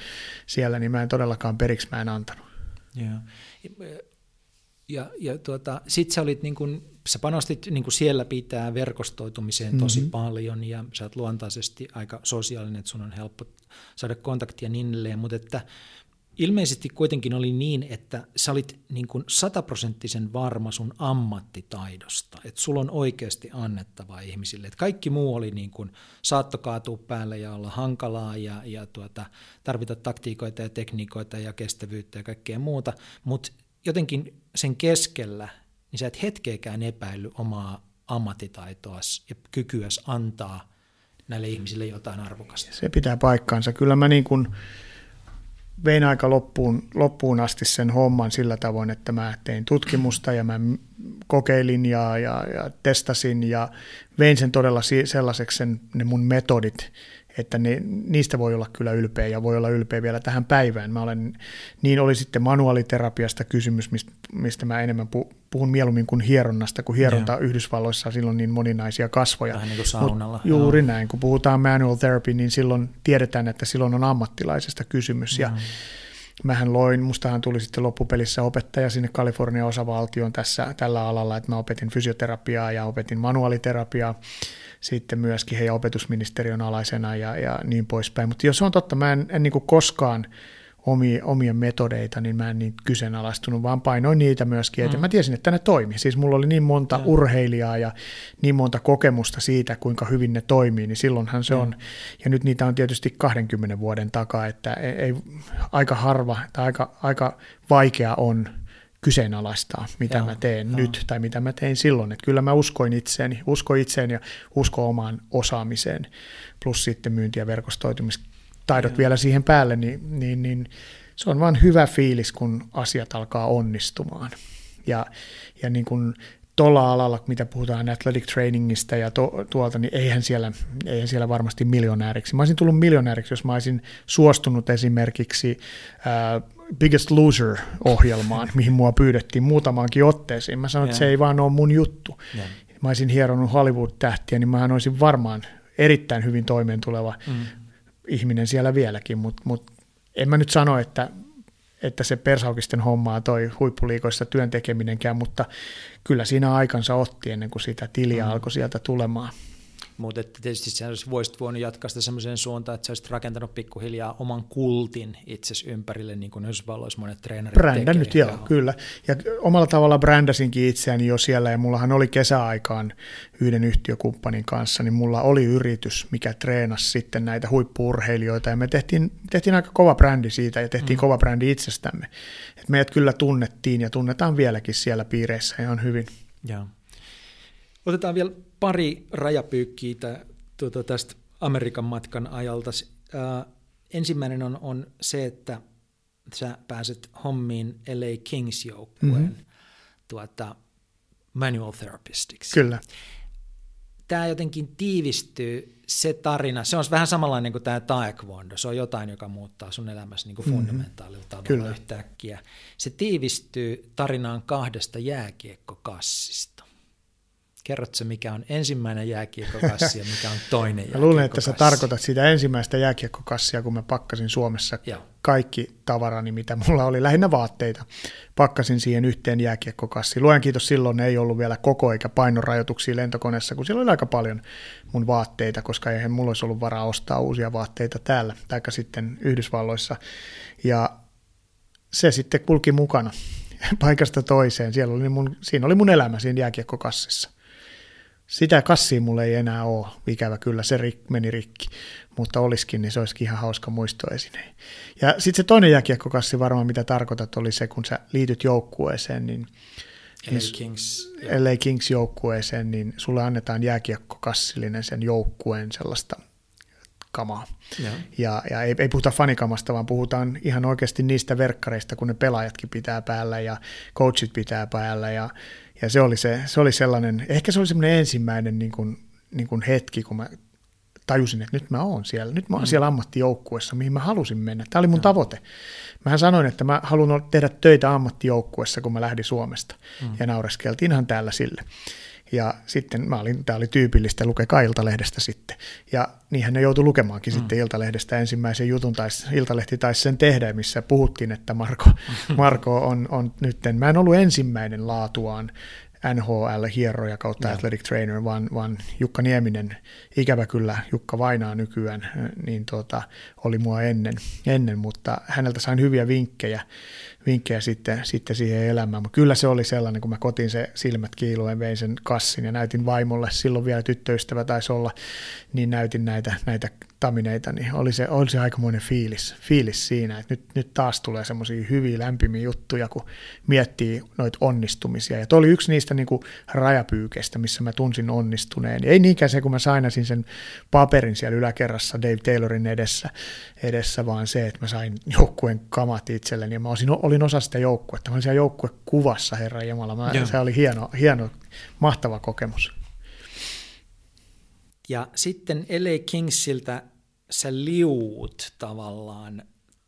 siellä, niin mä en todellakaan periksi mä en antanut. Yeah. Ja, ja tuota, sit sä olit niin kun, sä panostit niin siellä pitää verkostoitumiseen tosi mm-hmm. paljon ja sä oot luontaisesti aika sosiaalinen, että sun on helppo saada kontaktia niin edelleen, mutta että ilmeisesti kuitenkin oli niin, että sä olit niin kuin sataprosenttisen varma sun ammattitaidosta, että sulla on oikeasti annettavaa ihmisille. Että kaikki muu oli niin kuin saatto kaatua päälle ja olla hankalaa ja, ja tuota, tarvita taktiikoita ja tekniikoita ja kestävyyttä ja kaikkea muuta, mutta jotenkin sen keskellä niin sä et hetkeäkään epäily omaa ammattitaitoas ja kykyäs antaa näille ihmisille jotain arvokasta. Se pitää paikkaansa. Kyllä mä niin kuin vein aika loppuun, loppuun asti sen homman sillä tavoin, että mä tein tutkimusta ja mä kokeilin ja, ja, ja testasin ja vein sen todella sellaiseksi sen, ne mun metodit, että ne, niistä voi olla kyllä ylpeä ja voi olla ylpeä vielä tähän päivään. Mä olen, niin oli sitten manuaaliterapiasta kysymys, mistä, mistä mä enemmän puhun mieluummin kuin hieronnasta, kun hieronta yeah. Yhdysvalloissa silloin niin moninaisia kasvoja. Vähän niin kuin saunalla. Mut juuri Joo. näin, kun puhutaan manual therapy, niin silloin tiedetään, että silloin on ammattilaisesta kysymys. Mm. Ja mähän loin, mustahan tuli sitten loppupelissä opettaja sinne Kalifornian osavaltioon tässä, tällä alalla, että mä opetin fysioterapiaa ja opetin manuaaliterapiaa sitten myöskin heidän opetusministeriön alaisena ja, ja niin poispäin. Mutta jos on totta, mä en, en niin koskaan omia, omia metodeita, niin mä en niin kyseenalaistunut, vaan painoin niitä myöskin, että mm. mä tiesin, että ne toimii. Siis mulla oli niin monta ja. urheilijaa ja niin monta kokemusta siitä, kuinka hyvin ne toimii, niin silloinhan se ja. on, ja nyt niitä on tietysti 20 vuoden takaa, että ei, ei aika harva tai aika, aika vaikea on kyseenalaistaa, mitä Joo, mä teen joo. nyt tai mitä mä tein silloin. Että kyllä mä uskoin itseeni, usko itseeni ja usko omaan osaamiseen, plus sitten myynti- ja verkostoitumistaidot joo. vielä siihen päälle, niin, niin, niin se on vaan hyvä fiilis, kun asiat alkaa onnistumaan. Ja, ja niin kuin tuolla alalla, mitä puhutaan athletic trainingista ja to, tuolta, niin eihän siellä, eihän siellä varmasti miljonääriksi. Mä olisin tullut miljonääriksi, jos mä olisin suostunut esimerkiksi ää, Biggest Loser-ohjelmaan, mihin mua pyydettiin muutamaankin otteeseen. Mä sanoin, yeah. että se ei vaan ole mun juttu. Yeah. Mä olisin hieronut Hollywood-tähtiä, niin mä olisin varmaan erittäin hyvin toimeentuleva mm. Ihminen siellä vieläkin, mutta mut en mä nyt sano, että, että se persaukisten hommaa toi huippuliikoissa työn tekeminenkään, mutta kyllä siinä aikansa otti ennen kuin sitä tiliä mm. alkoi sieltä tulemaan. Mutta tietysti sä voisit voinut jatkaa sitä semmoiseen suuntaan, että sä olisit rakentanut pikkuhiljaa oman kultin itsesi ympärille, niin kuin Yhdysvalloissa monet treenerit Brändännyt, joo, kyllä. Ja omalla tavalla brändäsinkin itseäni jo siellä, ja mullahan oli kesäaikaan yhden yhtiökumppanin kanssa, niin mulla oli yritys, mikä treenasi sitten näitä huippuurheilijoita, ja me tehtiin, tehtiin aika kova brändi siitä, ja tehtiin mm. kova brändi itsestämme. Et meidät kyllä tunnettiin, ja tunnetaan vieläkin siellä piireissä ihan hyvin. Joo. Otetaan vielä pari rajapyykkiä tuota, tästä Amerikan matkan ajalta. Ää, ensimmäinen on, on se, että sä pääset hommiin LA Kings-joukkueen mm-hmm. tuota, manual therapistiksi. Kyllä. Tämä jotenkin tiivistyy, se tarina, se on vähän samanlainen kuin tämä taekwondo, se on jotain, joka muuttaa sun elämässä niin kuin mm-hmm. fundamentaalilla tavalla Kyllä. yhtäkkiä. Se tiivistyy tarinaan kahdesta jääkiekkokassista. Kerrotko mikä on ensimmäinen jääkiekkokassi ja mikä on toinen jääkiekkokassi? Luulen, että sä tarkoitat sitä ensimmäistä jääkiekkokassia, kun mä pakkasin Suomessa Joo. kaikki tavarani, mitä mulla oli, lähinnä vaatteita. Pakkasin siihen yhteen jääkiekkokassiin. Luen kiitos, silloin ei ollut vielä koko eikä painorajoituksia lentokoneessa, kun siellä oli aika paljon mun vaatteita, koska eihän mulla olisi ollut varaa ostaa uusia vaatteita täällä, tai sitten Yhdysvalloissa. Ja se sitten kulki mukana paikasta toiseen. Siellä oli mun, siinä oli mun elämä siinä jääkiekkokassissa. Sitä kassia mulle ei enää ole, ikävä kyllä, se rik, meni rikki, mutta olisikin, niin se olisikin ihan hauska muistoesine. Ja sitten se toinen jääkiekkokassi varmaan, mitä tarkoitat, oli se, kun sä liityt joukkueeseen, niin LA niin Kings, LA Kings joukkueeseen, niin sulle annetaan jääkiekkokassillinen sen joukkueen sellaista kamaa. Ja, ja, ja ei, ei puhuta fanikamasta, vaan puhutaan ihan oikeasti niistä verkkareista, kun ne pelaajatkin pitää päällä ja coachit pitää päällä ja ja se oli, se, se oli sellainen, ehkä se oli semmoinen ensimmäinen niin kuin, niin kuin hetki, kun mä tajusin, että nyt mä oon siellä. Nyt mä oon mm. siellä ammattijoukkuessa, mihin mä halusin mennä. Tämä oli mun tavoite. Mähän sanoin, että mä haluan tehdä töitä ammattijoukkuessa, kun mä lähdin Suomesta. Mm. Ja naureskeltiinhan täällä sille. Ja sitten mä olin, tämä oli tyypillistä, lukekaa Iltalehdestä sitten. Ja niinhän ne joutui lukemaankin mm. sitten Iltalehdestä ensimmäisen jutun, tai Iltalehti taisi sen tehdä, missä puhuttiin, että Marko, Marko on, on nyt, mä en ollut ensimmäinen laatuaan NHL-hieroja kautta Joo. athletic trainer, vaan, vaan Jukka Nieminen, ikävä kyllä Jukka Vainaa nykyään, niin tuota, oli mua ennen, ennen, mutta häneltä sain hyviä vinkkejä vinkkejä sitten, sitten siihen elämään. Mutta kyllä se oli sellainen, kun mä kotin se silmät kiiluen, vein sen kassin ja näytin vaimolle, silloin vielä tyttöystävä taisi olla, niin näytin näitä, näitä tamineita, niin oli se, oli se aikamoinen fiilis, fiilis siinä, että nyt, nyt taas tulee semmoisia hyviä lämpimiä juttuja, kun miettii noita onnistumisia. Ja toi oli yksi niistä niin kuin rajapyykeistä, missä mä tunsin onnistuneen. Ei niinkään se, kun mä sainasin sen paperin siellä yläkerrassa Dave Taylorin edessä, edessä vaan se, että mä sain joukkueen kamat itselleni ja mä olisin, olin osa sitä joukkuetta. Mä olin siellä joukkuekuvassa, herra Jumala. Mä, se oli hieno, hieno, mahtava kokemus. Ja sitten LA Kingsiltä sä liuut tavallaan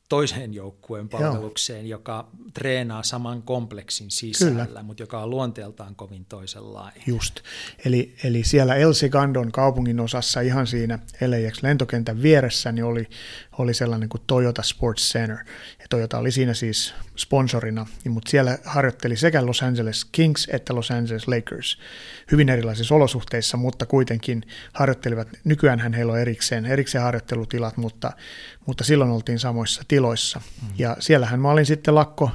toiseen joukkueen palvelukseen, Joo. joka treenaa saman kompleksin sisällä, Kyllä. mutta joka on luonteeltaan kovin toisenlainen. Just. Eli, eli siellä El Segandon kaupungin osassa ihan siinä LAX-lentokentän vieressä niin oli, oli sellainen kuin Toyota Sports Center. Ja Toyota oli siinä siis sponsorina, niin, mutta siellä harjoitteli sekä Los Angeles Kings että Los Angeles Lakers hyvin erilaisissa olosuhteissa, mutta kuitenkin harjoittelivat, nykyään heillä on erikseen, erikseen harjoittelutilat, mutta, mutta silloin oltiin samoissa tiloissa. Mm. Ja siellähän mä olin sitten lakko,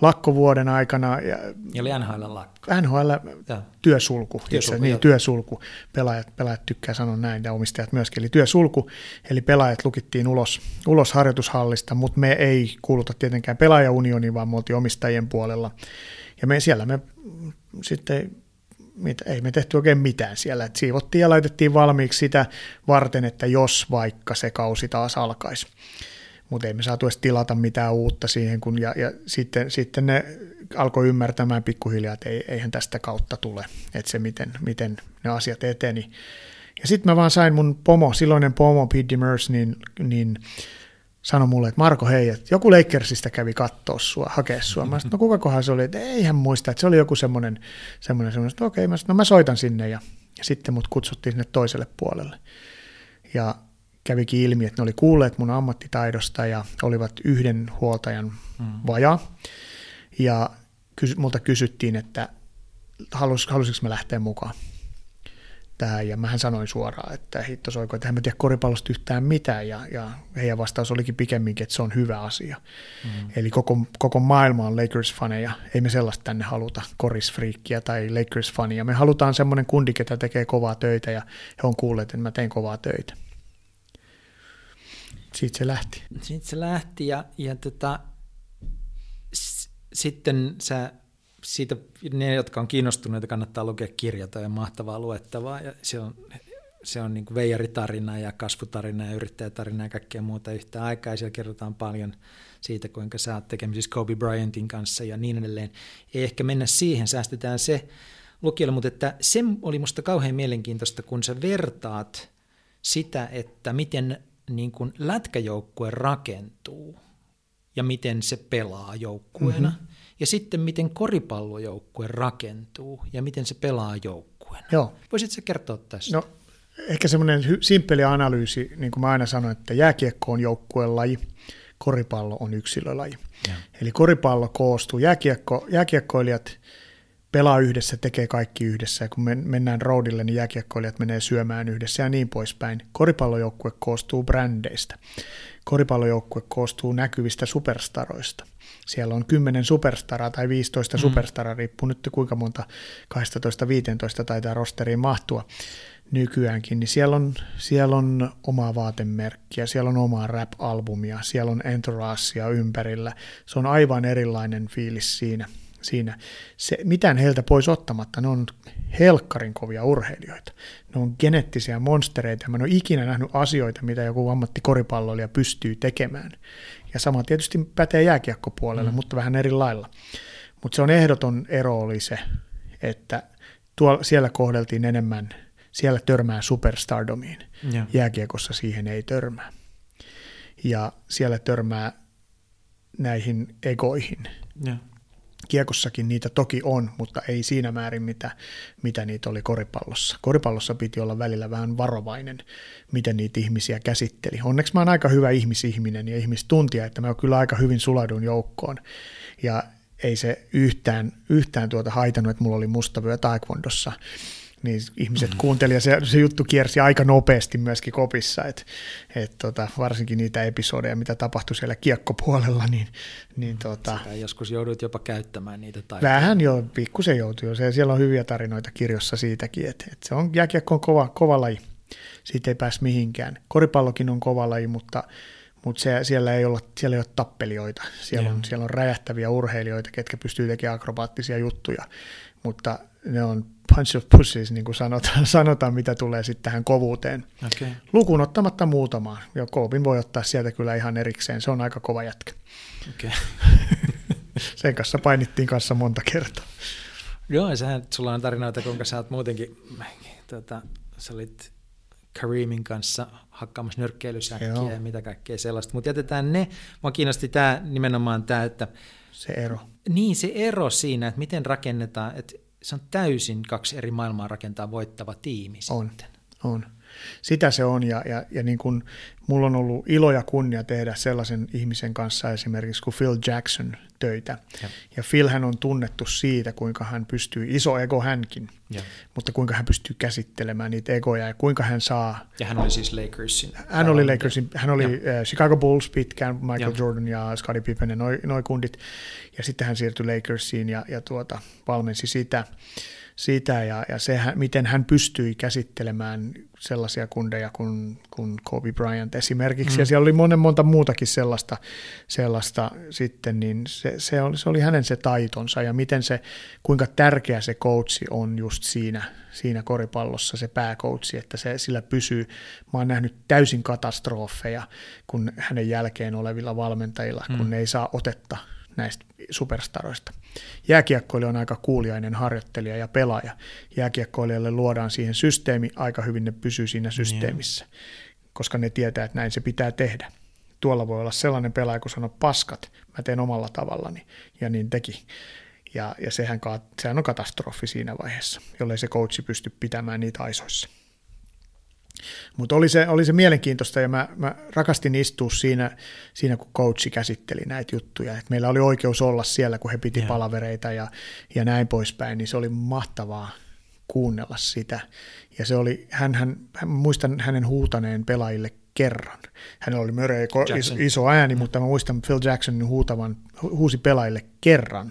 lakkovuoden aikana. Ja, ja oli NHL lakko. NHL ja. työsulku, työsulku, niin, työsulku. Pelaajat, pelaajat tykkää sanoa näin ja omistajat myöskin. Eli työsulku, eli pelaajat lukittiin ulos, ulos harjoitushallista, mutta me ei kuuluta tietenkään pelaajaunioniin, vaan me oltiin omistajien puolella. Ja me siellä me sitten mit, ei me tehty oikein mitään siellä. Et siivottiin ja laitettiin valmiiksi sitä varten, että jos vaikka se kausi taas alkaisi. Mutta ei me saatu edes tilata mitään uutta siihen, kun, ja, ja sitten, sitten ne alkoi ymmärtämään pikkuhiljaa, että ei, eihän tästä kautta tule, että se miten, miten ne asiat eteni. Ja sitten mä vaan sain mun pomo, silloinen pomo Pete Demers, niin, niin sanoi mulle, että Marko, hei, että joku Lakersista kävi katsoa sua, hakea sua. Mä sanoin, no kuka kohan se oli, että ei hän muista, että se oli joku semmoinen, semmoinen, semmoinen että okei, mä sanoin, no mä soitan sinne ja, ja sitten mut kutsuttiin sinne toiselle puolelle. Ja kävikin ilmi, että ne oli kuulleet mun ammattitaidosta ja olivat yhden huoltajan mm. vaja. Ja kysy, multa kysyttiin, että halus, halusinko mä lähteä mukaan tähän, ja mähän sanoin suoraan, että hitto soiko, että hän mä tiedä koripallosta yhtään mitään, ja, ja heidän vastaus olikin pikemminkin, että se on hyvä asia. Mm. Eli koko, koko maailma on Lakers-faneja, ei me sellaista tänne haluta, korisfriikkiä tai Lakers-fania, me halutaan semmoinen kundi, ketä tekee kovaa töitä, ja he on kuulleet, että mä teen kovaa töitä. Siitä se lähti. Siitä se lähti, ja, ja tota, s- sitten sä siitä ne, jotka on kiinnostuneita, kannattaa lukea kirjata ja mahtavaa luettavaa. Ja se on, se on niin veijaritarina ja kasvutarina ja yrittäjätarina ja kaikkea muuta yhtä aikaa. Siellä kerrotaan paljon siitä, kuinka sä oot tekemisissä Kobe Bryantin kanssa ja niin edelleen. Ei ehkä mennä siihen, säästetään se lukijalle, mutta että se oli musta kauhean mielenkiintoista, kun sä vertaat sitä, että miten niin kuin lätkäjoukkue rakentuu ja miten se pelaa joukkueena. Mm-hmm ja sitten miten koripallojoukkue rakentuu ja miten se pelaa joukkueena. Joo. Voisitko kertoa tästä? No, ehkä semmoinen simppeli analyysi, niin kuin mä aina sanoin, että jääkiekko on joukkueen laji, koripallo on yksilölaji. Ja. Eli koripallo koostuu, jääkiekko, jääkiekkoilijat pelaa yhdessä, tekee kaikki yhdessä, ja kun mennään roadille, niin jääkiekkoilijat menee syömään yhdessä ja niin poispäin. Koripallojoukkue koostuu brändeistä. Koripallojoukkue koostuu näkyvistä superstaroista. Siellä on 10 superstaraa tai 15 mm. superstaraa, riippuu nyt kuinka monta 12-15 taitaa rosteriin mahtua nykyäänkin, niin siellä on, siellä on omaa vaatemerkkiä, siellä on omaa rap-albumia, siellä on entouragea ympärillä. Se on aivan erilainen fiilis siinä. siinä. Se, mitään heiltä pois ottamatta, ne on helkkarin kovia urheilijoita. Ne on geneettisiä monstereita. Mä en ole ikinä nähnyt asioita, mitä joku ammattikoripalloilija pystyy tekemään. Ja sama tietysti pätee jääkiekkopuolelle, mm. mutta vähän eri lailla. Mutta se on ehdoton ero oli se, että tuolla, siellä kohdeltiin enemmän siellä törmää superstardomiin. Joo. Jääkiekossa siihen ei törmää. Ja siellä törmää näihin egoihin. Joo. Kiekossakin niitä toki on, mutta ei siinä määrin, mitä, mitä niitä oli koripallossa. Koripallossa piti olla välillä vähän varovainen, miten niitä ihmisiä käsitteli. Onneksi mä oon aika hyvä ihmisihminen ja ihmistuntija, että mä kyllä aika hyvin suladun joukkoon. Ja ei se yhtään, yhtään tuota haitannut, että mulla oli mustavyö taekwondossa niin ihmiset mm. kuunteli ja se, se juttu kiersi aika nopeasti myöskin kopissa, että et tota, varsinkin niitä episodeja, mitä tapahtui siellä kiekkopuolella, niin, niin tota, Sitä joskus joudut jopa käyttämään niitä tai vähän jo, pikkusen joutui jo, se, siellä on hyviä tarinoita kirjossa siitäkin, että, että se on, jääkiekko on kova, kova laji, siitä ei pääs mihinkään. Koripallokin on kova laji, mutta, mutta se, siellä, ei olla, siellä ei ole tappelijoita, siellä on, siellä on räjähtäviä urheilijoita, ketkä pystyy tekemään akrobaattisia juttuja, mutta ne on punch of pussies, niin kuin sanotaan, sanotaan mitä tulee sitten tähän kovuuteen. Okay. Lukuun ottamatta muutamaa, ja Koopin voi ottaa sieltä kyllä ihan erikseen, se on aika kova jätkä. Okay. Sen kanssa painittiin kanssa monta kertaa. Joo, ja sehän, sulla on tarinoita, kuinka sä oot muutenkin, tota, sä olit Kareemin kanssa hakkaamassa nyrkkeilysäkkiä Joo. ja mitä kaikkea sellaista. Mutta jätetään ne. Mua kiinnosti tämä nimenomaan tämä, että Se ero. niin se ero siinä, että miten rakennetaan, että se on täysin kaksi eri maailmaa rakentaa voittava tiimi On. sitten. On. Sitä se on, ja, ja, ja niin kuin mulla on ollut ilo ja kunnia tehdä sellaisen ihmisen kanssa esimerkiksi kuin Phil Jackson töitä. Ja. Ja Phil hän on tunnettu siitä, kuinka hän pystyy, iso ego hänkin, Ja, mutta kuinka hän pystyy käsittelemään niitä egoja ja kuinka hän saa ja hän oli siis Lakersin. Hän oli Lakersin, hän oli Joo. äh, Chicago Bulls pitkään, Michael Joo. Jordan ja Scottie Pippen ja noi, noi kundit, ja sitten hän siirtyi Lakersiin ja, ja tuota, valmensi sitä, sitä ja, ja se, miten hän pystyi käsittelemään sellaisia kundeja kuin, kuin Kobe Bryant esimerkiksi, mm. ja siellä oli monen monta muutakin sellaista, sellaista sitten, niin se, se, oli, se oli hänen se taitonsa, ja miten se, kuinka tärkeä se coachi on just siinä, siinä koripallossa, se pääkoutsi, että se sillä pysyy. Mä oon nähnyt täysin katastrofeja, kun hänen jälkeen olevilla valmentajilla, kun ne ei saa otetta näistä superstaroista. Jääkiekkoilija on aika kuuliainen harjoittelija ja pelaaja. Jääkiekkoilijalle luodaan siihen systeemi, aika hyvin ne pysyy siinä systeemissä, koska ne tietää, että näin se pitää tehdä. Tuolla voi olla sellainen pelaaja, kun sanoo paskat, mä teen omalla tavallani, ja niin teki. Ja, ja sehän, sehän on katastrofi siinä vaiheessa, jollei se coachi pysty pitämään niitä aisoissa. Mutta oli se, oli se mielenkiintoista ja mä, mä rakastin istua siinä, siinä, kun coachi käsitteli näitä juttuja. Et meillä oli oikeus olla siellä, kun he piti yeah. palavereita ja, ja näin poispäin, niin se oli mahtavaa kuunnella sitä. Ja se oli, hän, hän, hän muistan hänen huutaneen pelaajille kerran. Hänellä oli möreä iso, ääni, mutta mä muistan Phil Jacksonin huutavan, hu- huusi pelaajille kerran.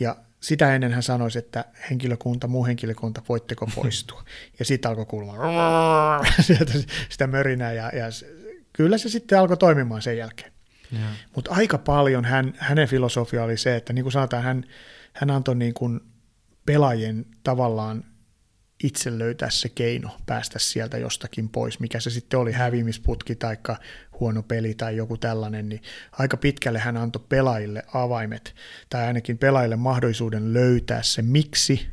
Ja sitä ennen hän sanoi, että henkilökunta, muu henkilökunta, voitteko poistua. Ja siitä alkoi kuulumaan sieltä sitä mörinää ja, ja kyllä se sitten alkoi toimimaan sen jälkeen. Mutta aika paljon hän, hänen filosofia oli se, että niin kuin sanotaan, hän, hän antoi niin kuin pelaajien tavallaan itse löytää se keino päästä sieltä jostakin pois, mikä se sitten oli hävimisputki tai huono peli tai joku tällainen, niin aika pitkälle hän antoi pelaajille avaimet tai ainakin pelaajille mahdollisuuden löytää se, miksi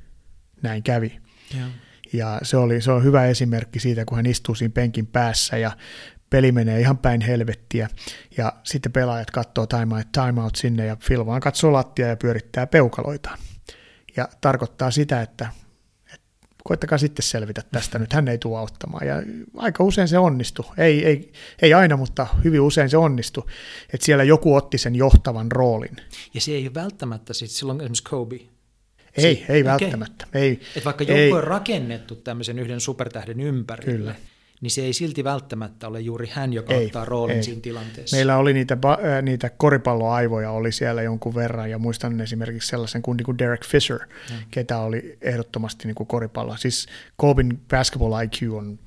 näin kävi. Joo. Ja se, oli, se on hyvä esimerkki siitä, kun hän istuu siinä penkin päässä ja peli menee ihan päin helvettiä. Ja sitten pelaajat katsoo time out, time out sinne ja Phil vaan katsoo lattia ja pyörittää peukaloitaan. Ja tarkoittaa sitä, että, koittakaa sitten selvitä tästä nyt, hän ei tule auttamaan. Ja aika usein se onnistui. Ei, ei, ei aina, mutta hyvin usein se onnistui. Että siellä joku otti sen johtavan roolin. Ja se ei ole välttämättä, siis silloin esimerkiksi Kobe, Ei, Si- ei okei. välttämättä. Ei, että vaikka ei. joukko on rakennettu tämmöisen yhden supertähden ympärille, Kyllä. Niin se ei silti välttämättä ole juuri hän, joka Ei, ottaa roolin ei. siinä tilanteessa. Meillä oli niitä, ba- niitä koripalloaivoja oli siellä jonkun verran ja muistan esimerkiksi sellaisen kundin kuin Derek Fisher, mm. ketä oli ehdottomasti niin kuin koripallo. Siis Kobin basketball IQ on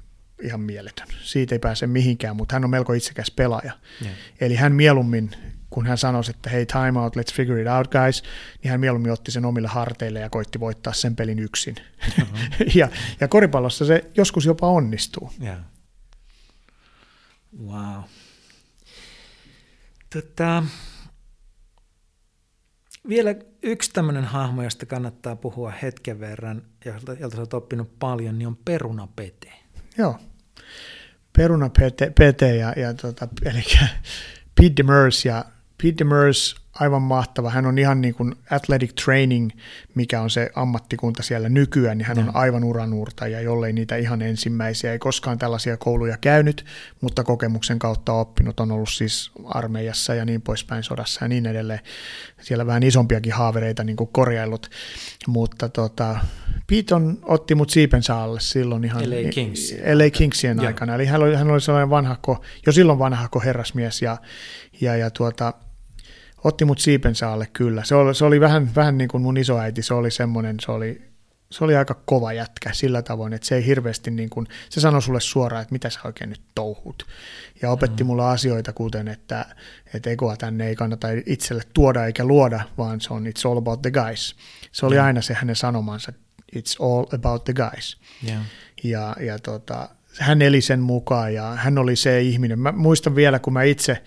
ihan mieletön. Siitä ei pääse mihinkään, mutta hän on melko itsekäs pelaaja. Joo. Eli hän mieluummin, kun hän sanoi, että hei time out, let's figure it out guys, niin hän mieluummin otti sen omille harteille ja koitti voittaa sen pelin yksin. Uh-huh. ja, ja koripallossa se joskus jopa onnistuu. Joo. Wow. Tota, Vielä yksi tämmöinen hahmo, josta kannattaa puhua hetken verran, jolta, jolta sä oot oppinut paljon, niin on Peruna Pete. Joo. Peruna Pete, Pete ja, ja tota, eli Pete Demers ja Pete Demers aivan mahtava. Hän on ihan niin kuin athletic training, mikä on se ammattikunta siellä nykyään, niin hän on aivan uranuurtaja, jollei niitä ihan ensimmäisiä. Ei koskaan tällaisia kouluja käynyt, mutta kokemuksen kautta oppinut. On ollut siis armeijassa ja niin poispäin sodassa ja niin edelleen. Siellä vähän isompiakin haavereita niin kuin korjaillut. Mutta tota, Pete otti mut siipensä alle silloin ihan LA, Kings. LA Kingsien aikana. Eli hän oli, hän oli sellainen vanhako, jo silloin vanhako herrasmies ja, ja, ja tuota, otti mut siipensä alle kyllä. Se oli, se oli vähän, vähän niin kuin mun isoäiti, se oli semmoinen, se oli, se oli aika kova jätkä sillä tavoin, että se ei hirveästi niin kuin, se sanoi sulle suoraan, että mitä sä oikein nyt touhut. Ja opetti mm. mulle asioita kuten, että, että ekoa tänne ei kannata itselle tuoda eikä luoda, vaan se on it's all about the guys. Se oli mm. aina se hänen sanomansa, it's all about the guys. Yeah. Ja, ja tota, hän eli sen mukaan ja hän oli se ihminen. Mä muistan vielä, kun mä itse,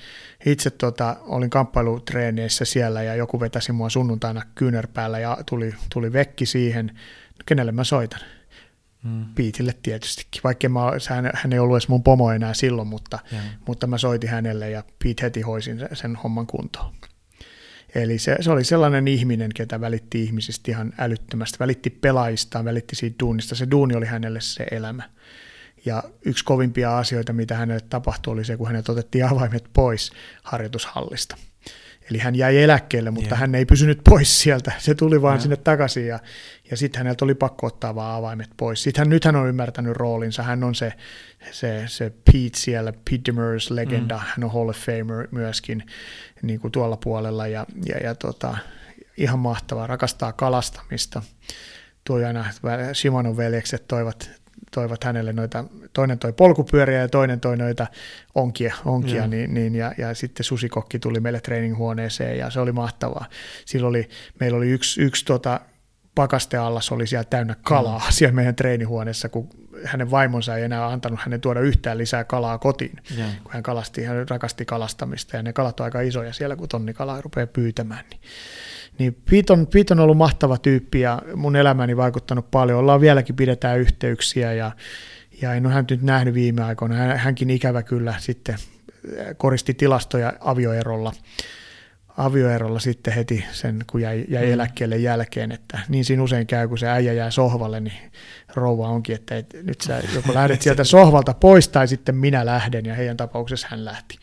itse tota, olin kamppailutreenissä siellä ja joku vetäsi mua sunnuntaina kyynärpäällä ja tuli, tuli vekki siihen. Kenelle mä soitan? Mm. Piitille tietystikin, vaikka mä, hän, hän ei ollut edes mun pomo enää silloin, mutta, yeah. mutta mä soitin hänelle ja Pete heti hoisin sen, sen homman kuntoon. Eli se, se oli sellainen ihminen, ketä välitti ihmisistä ihan älyttömästi, välitti pelaajista, välitti siitä duunista. Se duuni oli hänelle se elämä. Ja yksi kovimpia asioita, mitä hänelle tapahtui, oli se, kun hänet otettiin avaimet pois harjoitushallista. Eli hän jäi eläkkeelle, mutta yeah. hän ei pysynyt pois sieltä. Se tuli vaan yeah. sinne takaisin ja, ja sitten häneltä oli pakko ottaa vaan avaimet pois. Sitten hän, nyt hän on ymmärtänyt roolinsa. Hän on se, se, se Pete siellä, Pete Demers legenda. Mm. Hän on Hall of Famer myöskin niin kuin tuolla puolella ja, ja, ja tota, ihan mahtavaa. Rakastaa kalastamista. Tuo aina Shimano veljekset toivat toivat hänelle noita, toinen toi polkupyöriä ja toinen toi noita onkia, onkia mm. niin, niin, ja, ja sitten susikokki tuli meille treeninghuoneeseen ja se oli mahtavaa. Silloin oli, meillä oli yksi, yksi tota, pakasteallas oli siellä täynnä kalaa mm. siellä meidän treenihuoneessa, kun hänen vaimonsa ei enää antanut hänen tuoda yhtään lisää kalaa kotiin, yeah. kun hän kalasti, hän rakasti kalastamista ja ne kalat on aika isoja siellä, kun tonni kalaa rupeaa pyytämään. Niin niin Pete on, Pete on ollut mahtava tyyppi ja mun elämäni vaikuttanut paljon. Ollaan vieläkin pidetään yhteyksiä ja, ja en ole hän nyt nähnyt viime aikoina. Hänkin ikävä kyllä sitten koristi tilastoja avioerolla avioerolla sitten heti sen, kun jäi, jäi mm. eläkkeelle jälkeen, että niin siinä usein käy, kun se äijä jää sohvalle, niin rouva onkin, että et, nyt sä joko lähdet sieltä sohvalta pois tai sitten minä lähden, ja heidän tapauksessa hän lähti.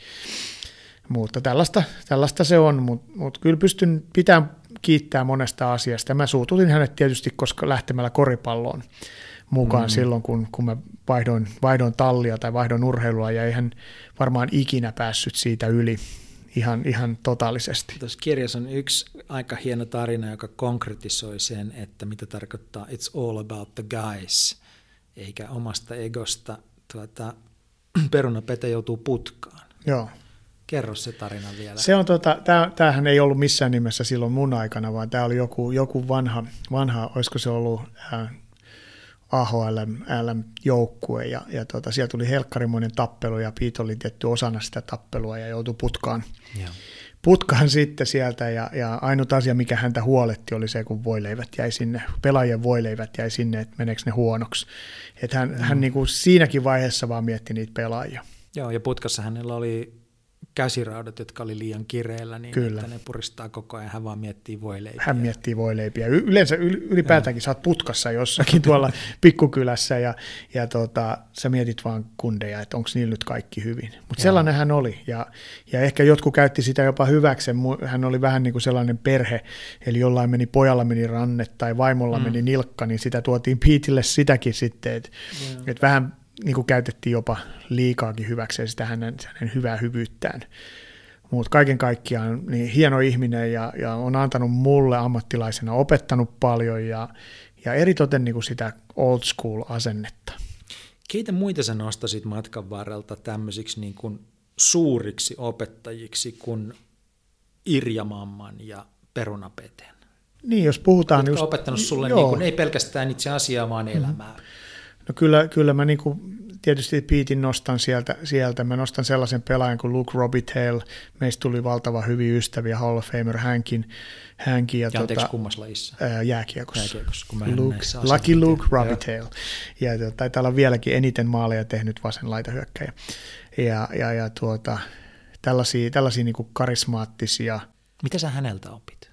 Mutta tällaista, tällaista se on, mutta mut kyllä pystyn pitämään kiittää monesta asiasta. Mä suututin hänet tietysti, koska lähtemällä koripalloon mukaan mm. silloin, kun, kun mä vaihdoin, vaihdoin tallia tai vaihdoin urheilua, ja ei hän varmaan ikinä päässyt siitä yli ihan, ihan totaalisesti. Tuossa kirjassa on yksi aika hieno tarina, joka konkretisoi sen, että mitä tarkoittaa it's all about the guys, eikä omasta egosta. Tuota, peruna Pete joutuu putkaan. Joo. Kerro se tarina vielä. Se on tota, tää, tämähän ei ollut missään nimessä silloin mun aikana, vaan tämä oli joku, joku vanha, vanha, olisiko se ollut äh, AHL-joukkue, ja, ja tota, siellä tuli helkkarimoinen tappelu, ja Piit oli tietty osana sitä tappelua, ja joutui putkaan. Ja. Putkaan sitten sieltä, ja, ja ainut asia, mikä häntä huoletti, oli se, kun voileivät jäi sinne, pelaajien voileivät jäi sinne, että meneekö ne huonoksi. Että hän, mm. hän niin kuin siinäkin vaiheessa vaan mietti niitä pelaajia. Joo, ja putkassa hänellä oli käsiraudat, jotka oli liian kireellä, niin Kyllä. että ne puristaa koko ajan. Hän vaan miettii voileipiä. Hän miettii voileipiä. Yleensä ylipäätäänkin sä oot putkassa jossakin tuolla pikkukylässä ja, ja tota, sä mietit vaan kundeja, että onko niillä nyt kaikki hyvin. Mutta sellainen hän oli ja, ja ehkä jotkut käytti sitä jopa hyväkseen. Hän oli vähän niin kuin sellainen perhe, eli jollain meni pojalla meni ranne tai vaimolla mm. meni nilkka, niin sitä tuotiin Piitille sitäkin sitten, että et vähän niin kuin käytettiin jopa liikaakin hyväkseen sitä hänen, hänen hyvää hyvyyttään. Mutta kaiken kaikkiaan niin hieno ihminen ja, ja on antanut mulle ammattilaisena, opettanut paljon ja, ja eritoten niin kuin sitä old school asennetta. Keitä muita sä nostasit matkan varrelta tämmöisiksi niin kuin suuriksi opettajiksi kuin Irja Mamman ja Perunapeten? Niin, jos puhutaan... Jotka just, opettanut sulle niin kuin, ei pelkästään itse asiaa, vaan elämää. Mm-hmm No kyllä, kyllä mä niin kuin tietysti Petein nostan sieltä, sieltä. Mä nostan sellaisen pelaajan kuin Luke Robitaille. Meistä tuli valtava hyviä ystäviä, Hall of Famer hänkin. hänkin ja, ja tota, kummassa lajissa? Ää, jääkiekossa. Jääkiekossa, kun mä Luke, Lucky Luke Robitaille. Ja, tota, taitaa olla vieläkin eniten maaleja tehnyt vasen laitahyökkäjä. Ja, ja, ja tuota, tällaisia, tällaisia niin kuin karismaattisia. Mitä sä häneltä opit?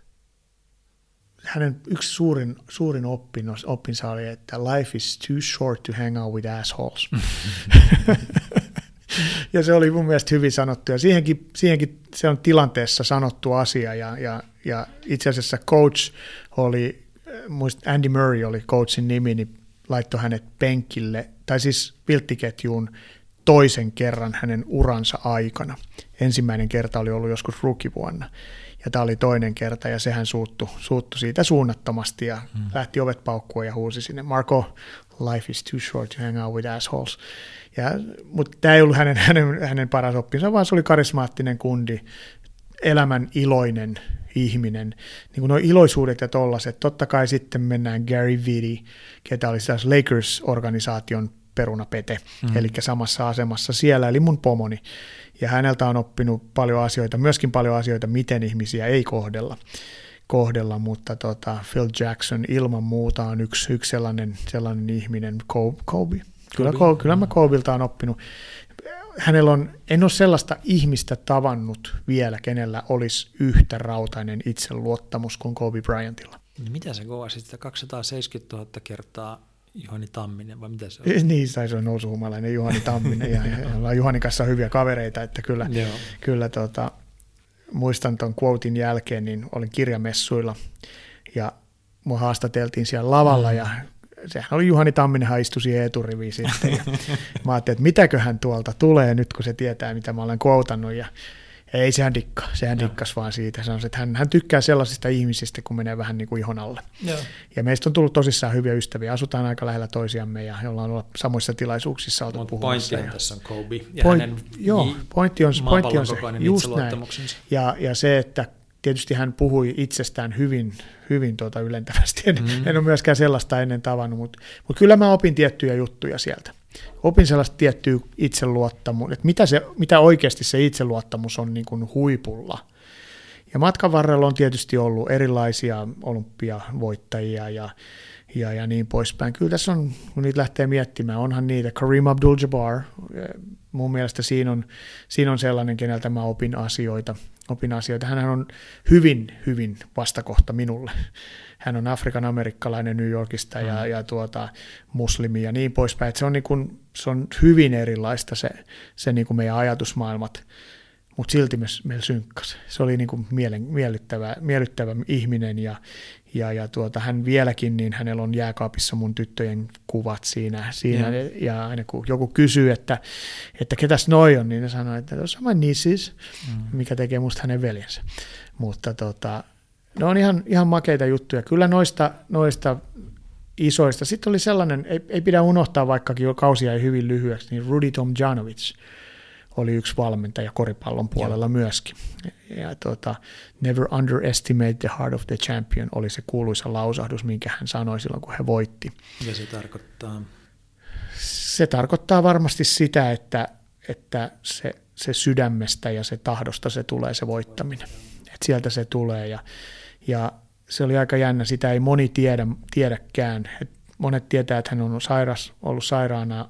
Hänen yksi suurin, suurin oppinnos, oppinsa oli, että life is too short to hang out with assholes. ja se oli mun mielestä hyvin sanottu. Ja siihenkin, siihenkin se on tilanteessa sanottu asia. Ja, ja, ja itse asiassa coach oli, muist Andy Murray oli coachin nimi, niin laittoi hänet penkille, tai siis vilttiketjuun toisen kerran hänen uransa aikana. Ensimmäinen kerta oli ollut joskus rukivuonna ja tämä oli toinen kerta ja sehän suuttu, suuttu siitä suunnattomasti ja hmm. lähti ovet paukkua ja huusi sinne, Marco, life is too short to hang out with assholes. Ja, mutta tämä ei ollut hänen, hänen, hänen paras oppinsa, vaan se oli karismaattinen kundi, elämän iloinen ihminen. Niin kuin nuo iloisuudet ja tollaset. Totta kai sitten mennään Gary Vitti, ketä oli Lakers-organisaation perunapete, mm. eli samassa asemassa siellä, eli mun pomoni. Ja häneltä on oppinut paljon asioita, myöskin paljon asioita, miten ihmisiä ei kohdella, kohdella mutta tota, Phil Jackson ilman muuta on yksi, yksi sellainen, sellainen ihminen, Kobe. Kobe. Kyllä, Kobe. kyllä mä Kobilta on oppinut. Hänellä on, en ole sellaista ihmistä tavannut vielä, kenellä olisi yhtä rautainen itseluottamus kuin Kobe Bryantilla. Mitä se kova sitten 270 000 kertaa Juhani Tamminen, vai mitä se on? Niin, tai se on nousuhumalainen Juhani Tamminen, ja, ja ollaan Juhani kanssa hyviä kavereita, että kyllä, kyllä tota, muistan tuon quotein jälkeen, niin olin kirjamessuilla, ja mua haastateltiin siellä lavalla, mm. ja sehän oli Juhani Tamminen, hän istui siihen eturiviin sitten, ja mä ajattelin, että mitäköhän tuolta tulee nyt, kun se tietää, mitä mä olen quotannut, ja ei, sehän dikka. Sehän Joo. dikkas vaan siitä. Sanoisi, että hän, hän tykkää sellaisista ihmisistä, kun menee vähän niin kuin ihon alle. Joo. Ja meistä on tullut tosissaan hyviä ystäviä. Asutaan aika lähellä toisiamme ja ollaan olla samoissa tilaisuuksissa oltu puhumassa. Pointti ja... tässä on Kobe ja Point, hänen joo, pointti on, pointti on se. Just näin. Ja, ja se, että tietysti hän puhui itsestään hyvin, hyvin tuota ylentävästi. En, mm-hmm. en ole myöskään sellaista ennen tavannut, mutta, mutta kyllä mä opin tiettyjä juttuja sieltä opin sellaista tiettyä itseluottamusta, että mitä, se, mitä oikeasti se itseluottamus on niin kuin huipulla. Ja matkan varrella on tietysti ollut erilaisia olympiavoittajia ja, ja, ja niin poispäin. Kyllä tässä on, kun niitä lähtee miettimään, onhan niitä. Kareem Abdul-Jabbar, mun mielestä siinä on, siinä on sellainen, keneltä mä opin asioita. Opin asioita. Hän on hyvin, hyvin vastakohta minulle hän on Afrikan amerikkalainen New Yorkista ja, mm. ja tuota, muslimi ja niin poispäin. Et se, on niin kuin, se on hyvin erilaista se, se niin kuin meidän ajatusmaailmat, mutta silti me, me synkkas. Se oli niin kuin mielen, miellyttävä, miellyttävä ihminen ja, ja, ja tuota, hän vieläkin, niin hänellä on jääkaapissa mun tyttöjen kuvat siinä, siinä ja. ja aina kun joku kysyy, että, että ketäs noi on, niin ne sanoo, että se on my nieces, mm. mikä tekee musta hänen veljensä. Mutta tota, ne on ihan, ihan makeita juttuja. Kyllä noista, noista isoista. Sitten oli sellainen, ei, ei pidä unohtaa, vaikkakin kausia ei hyvin lyhyeksi, niin Rudy Tomjanovic oli yksi valmentaja koripallon puolella Joo. myöskin. Ja tuota, never underestimate the heart of the champion oli se kuuluisa lausahdus, minkä hän sanoi silloin, kun he voitti. Ja se tarkoittaa? Se tarkoittaa varmasti sitä, että, että se, se sydämestä ja se tahdosta se tulee se voittaminen. Että sieltä se tulee ja ja se oli aika jännä, sitä ei moni tiedä, tiedäkään. Et monet tietää, että hän on sairas, ollut sairaana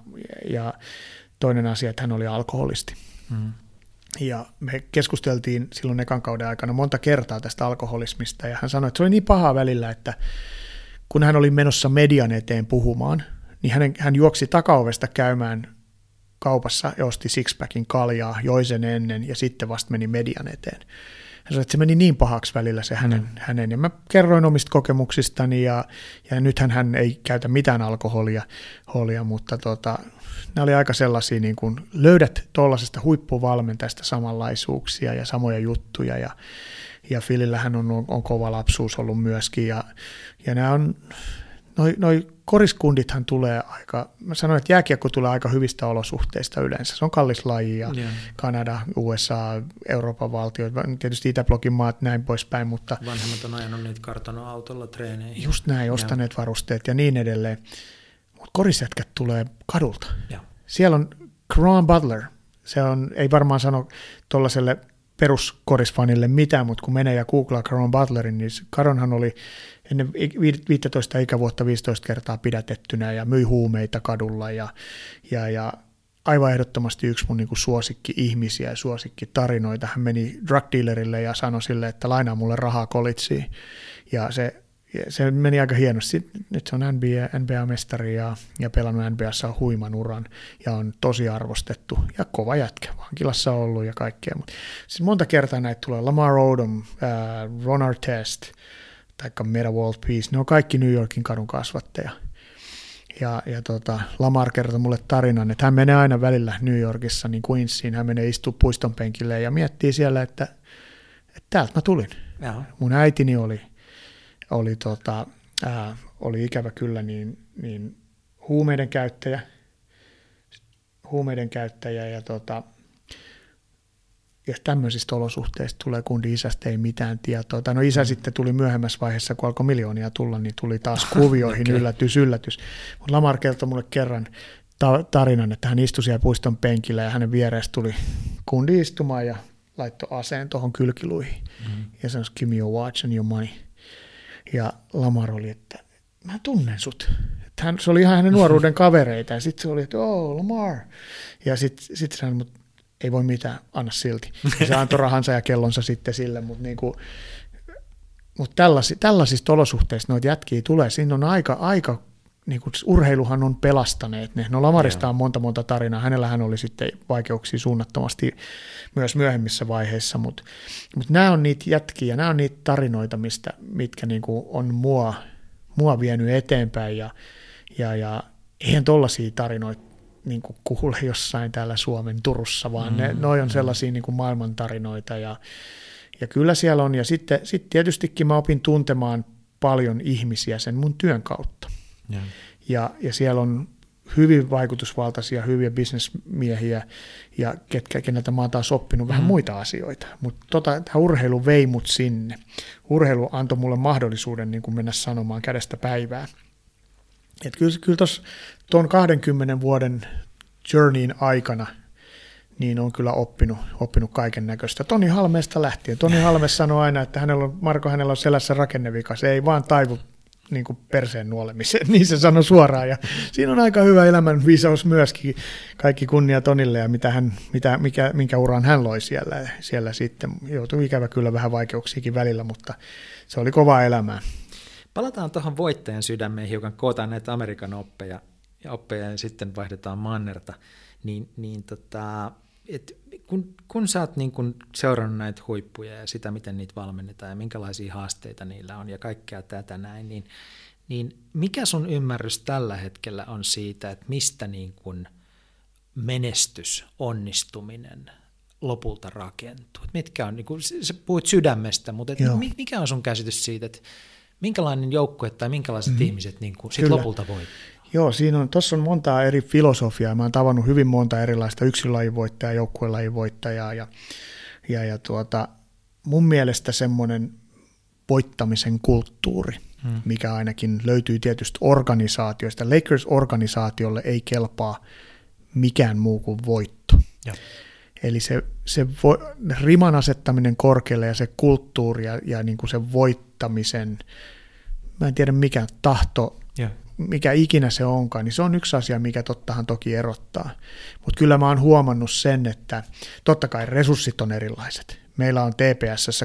ja toinen asia, että hän oli alkoholisti. Mm. Ja me keskusteltiin silloin ekan kauden aikana monta kertaa tästä alkoholismista ja hän sanoi, että se oli niin paha välillä, että kun hän oli menossa median eteen puhumaan, niin hän, hän juoksi takaovesta käymään kaupassa ja osti sixpackin kaljaa, joi sen ennen ja sitten vasta meni median eteen. Hän sanoi, että se meni niin pahaksi välillä se hänen, mm. hänen. ja mä kerroin omista kokemuksistani ja, ja nythän hän ei käytä mitään alkoholia, holia, mutta tota, nämä oli aika sellaisia, niin kuin löydät tuollaisesta huippuvalmentajasta samanlaisuuksia ja samoja juttuja ja, ja Filillähän on, on kova lapsuus ollut myöskin ja, ja nämä on, noi, noi koriskundithan tulee aika, mä sanoin, että jääkiekko tulee aika hyvistä olosuhteista yleensä. Se on kallis laji ja yeah. Kanada, USA, Euroopan valtiot, tietysti Itäblogin maat näin poispäin, mutta... Vanhemmat on ajanut niitä kartanoautolla treeneihin. Just näin, ostaneet yeah. varusteet ja niin edelleen. Mutta korisjätkät tulee kadulta. Yeah. siellä on Caron Butler. Se on, ei varmaan sano tuollaiselle peruskorisfanille mitään, mutta kun menee ja googlaa Caron Butlerin, niin Caronhan oli ennen 15 ikävuotta 15 kertaa pidätettynä ja myi huumeita kadulla ja, ja, ja aivan ehdottomasti yksi mun niinku suosikki-ihmisiä ja suosikki-tarinoita. Hän meni drug dealerille ja sanoi sille, että lainaa mulle rahaa kolitsiin. Ja se, se meni aika hienosti. Nyt se on NBA, NBA-mestari ja, ja pelannut NBAssa huiman uran ja on tosi arvostettu ja kova jätkä. Vankilassa on ollut ja kaikkea. Mut, siis monta kertaa näitä tulee. Lamar Odom, äh, Ron Artest tai Meta World Peace. Ne on kaikki New Yorkin kadun kasvatteja ja, ja tota, Lamar kertoi mulle tarinan, että hän menee aina välillä New Yorkissa, niin Queensiin, hän menee istua puiston penkille ja miettii siellä, että, että täältä mä tulin. Jaha. Mun äitini oli, oli, tota, ää, oli ikävä kyllä niin, niin huumeiden käyttäjä, huumeiden käyttäjä ja tota, jos tämmöisistä olosuhteista tulee kundi isästä ei mitään tietoa. Tai no isä mm. sitten tuli myöhemmässä vaiheessa, kun alkoi miljoonia tulla, niin tuli taas kuvioihin okay. yllätys, yllätys. Mutta Lamar kertoi mulle kerran ta- tarinan, että hän istui siellä puiston penkillä ja hänen vieressä tuli kundi istumaan ja laittoi aseen tuohon kylkiluihin. Mm. Ja sanoi, give me your watch and your money. Ja Lamar oli, että mä tunnen sut. Että hän, se oli ihan hänen nuoruuden kavereita ja sitten se oli, että oh Lamar. Ja sitten sit sanoi, mutta ei voi mitään, anna silti. Ja se antoi rahansa ja kellonsa sitten sille, mutta niin kuin, mutta tällaisi, tällaisista olosuhteista noita jätkiä tulee. Siinä on aika, aika niin kuin urheiluhan on pelastaneet ne. No Lamarista on monta monta tarinaa. Hänellähän oli sitten vaikeuksia suunnattomasti myös myöhemmissä vaiheissa, mutta, mutta nämä on niitä jätkiä, nämä on niitä tarinoita, mistä, mitkä niin kuin on mua, mua vienyt eteenpäin ja, ja, ja eihän tollaisia tarinoita niin kuin kuule jossain täällä Suomen Turussa, vaan mm, ne, noi on sellaisia niin kuin maailmantarinoita ja, ja kyllä siellä on. Ja sitten sit tietystikin mä opin tuntemaan paljon ihmisiä sen mun työn kautta. Ja, ja, ja siellä on hyvin vaikutusvaltaisia, hyviä bisnesmiehiä ja ketkä, keneltä mä oon taas oppinut mm. vähän muita asioita. Mutta tota, tämä urheilu vei mut sinne. Urheilu antoi mulle mahdollisuuden niin kuin mennä sanomaan kädestä päivää. Et kyllä, kyllä tuon 20 vuoden journeyin aikana niin on kyllä oppinut, oppinut kaiken näköistä. Toni Halmeesta lähtien. Toni Halme sanoi aina, että hänellä on, Marko hänellä on selässä rakennevika. Se ei vaan taivu niin kuin perseen nuolemiseen, niin se sanoi suoraan. Ja siinä on aika hyvä elämän viisaus myöskin. Kaikki kunnia Tonille ja mitä hän, mitä, mikä, minkä uran hän loi siellä, siellä sitten. Joutui ikävä kyllä vähän vaikeuksiakin välillä, mutta se oli kovaa elämää. Palataan tuohon voittajan sydämeen hiukan, kootaan näitä Amerikan oppeja ja oppeja ja sitten vaihdetaan mannerta. Niin, niin tota, et kun, kun sä oot niin kun seurannut näitä huippuja ja sitä, miten niitä valmennetaan ja minkälaisia haasteita niillä on ja kaikkea tätä näin, niin, niin mikä sun ymmärrys tällä hetkellä on siitä, että mistä niin kun menestys, onnistuminen lopulta rakentuu? Mitkä on, niin kun, sä puhuit sydämestä, mutta et mikä on sun käsitys siitä, että minkälainen joukkue tai minkälaiset mm. ihmiset niin kuin sit lopulta voi? Joo, siinä on, tuossa on montaa eri filosofiaa. Mä oon tavannut hyvin monta erilaista yksilölajinvoittajaa, joukkuelajinvoittajaa ja, ja, ja tuota, mun mielestä semmoinen voittamisen kulttuuri, hmm. mikä ainakin löytyy tietystä organisaatioista. Lakers-organisaatiolle ei kelpaa mikään muu kuin voitto. Ja. Eli se, se vo, riman asettaminen korkealle ja se kulttuuri ja, ja niin kuin se voittamisen, mä en tiedä mikä tahto, yeah. Mikä ikinä se onkaan, niin se on yksi asia, mikä tottahan toki erottaa. Mutta kyllä mä oon huomannut sen, että totta kai resurssit on erilaiset meillä on TPS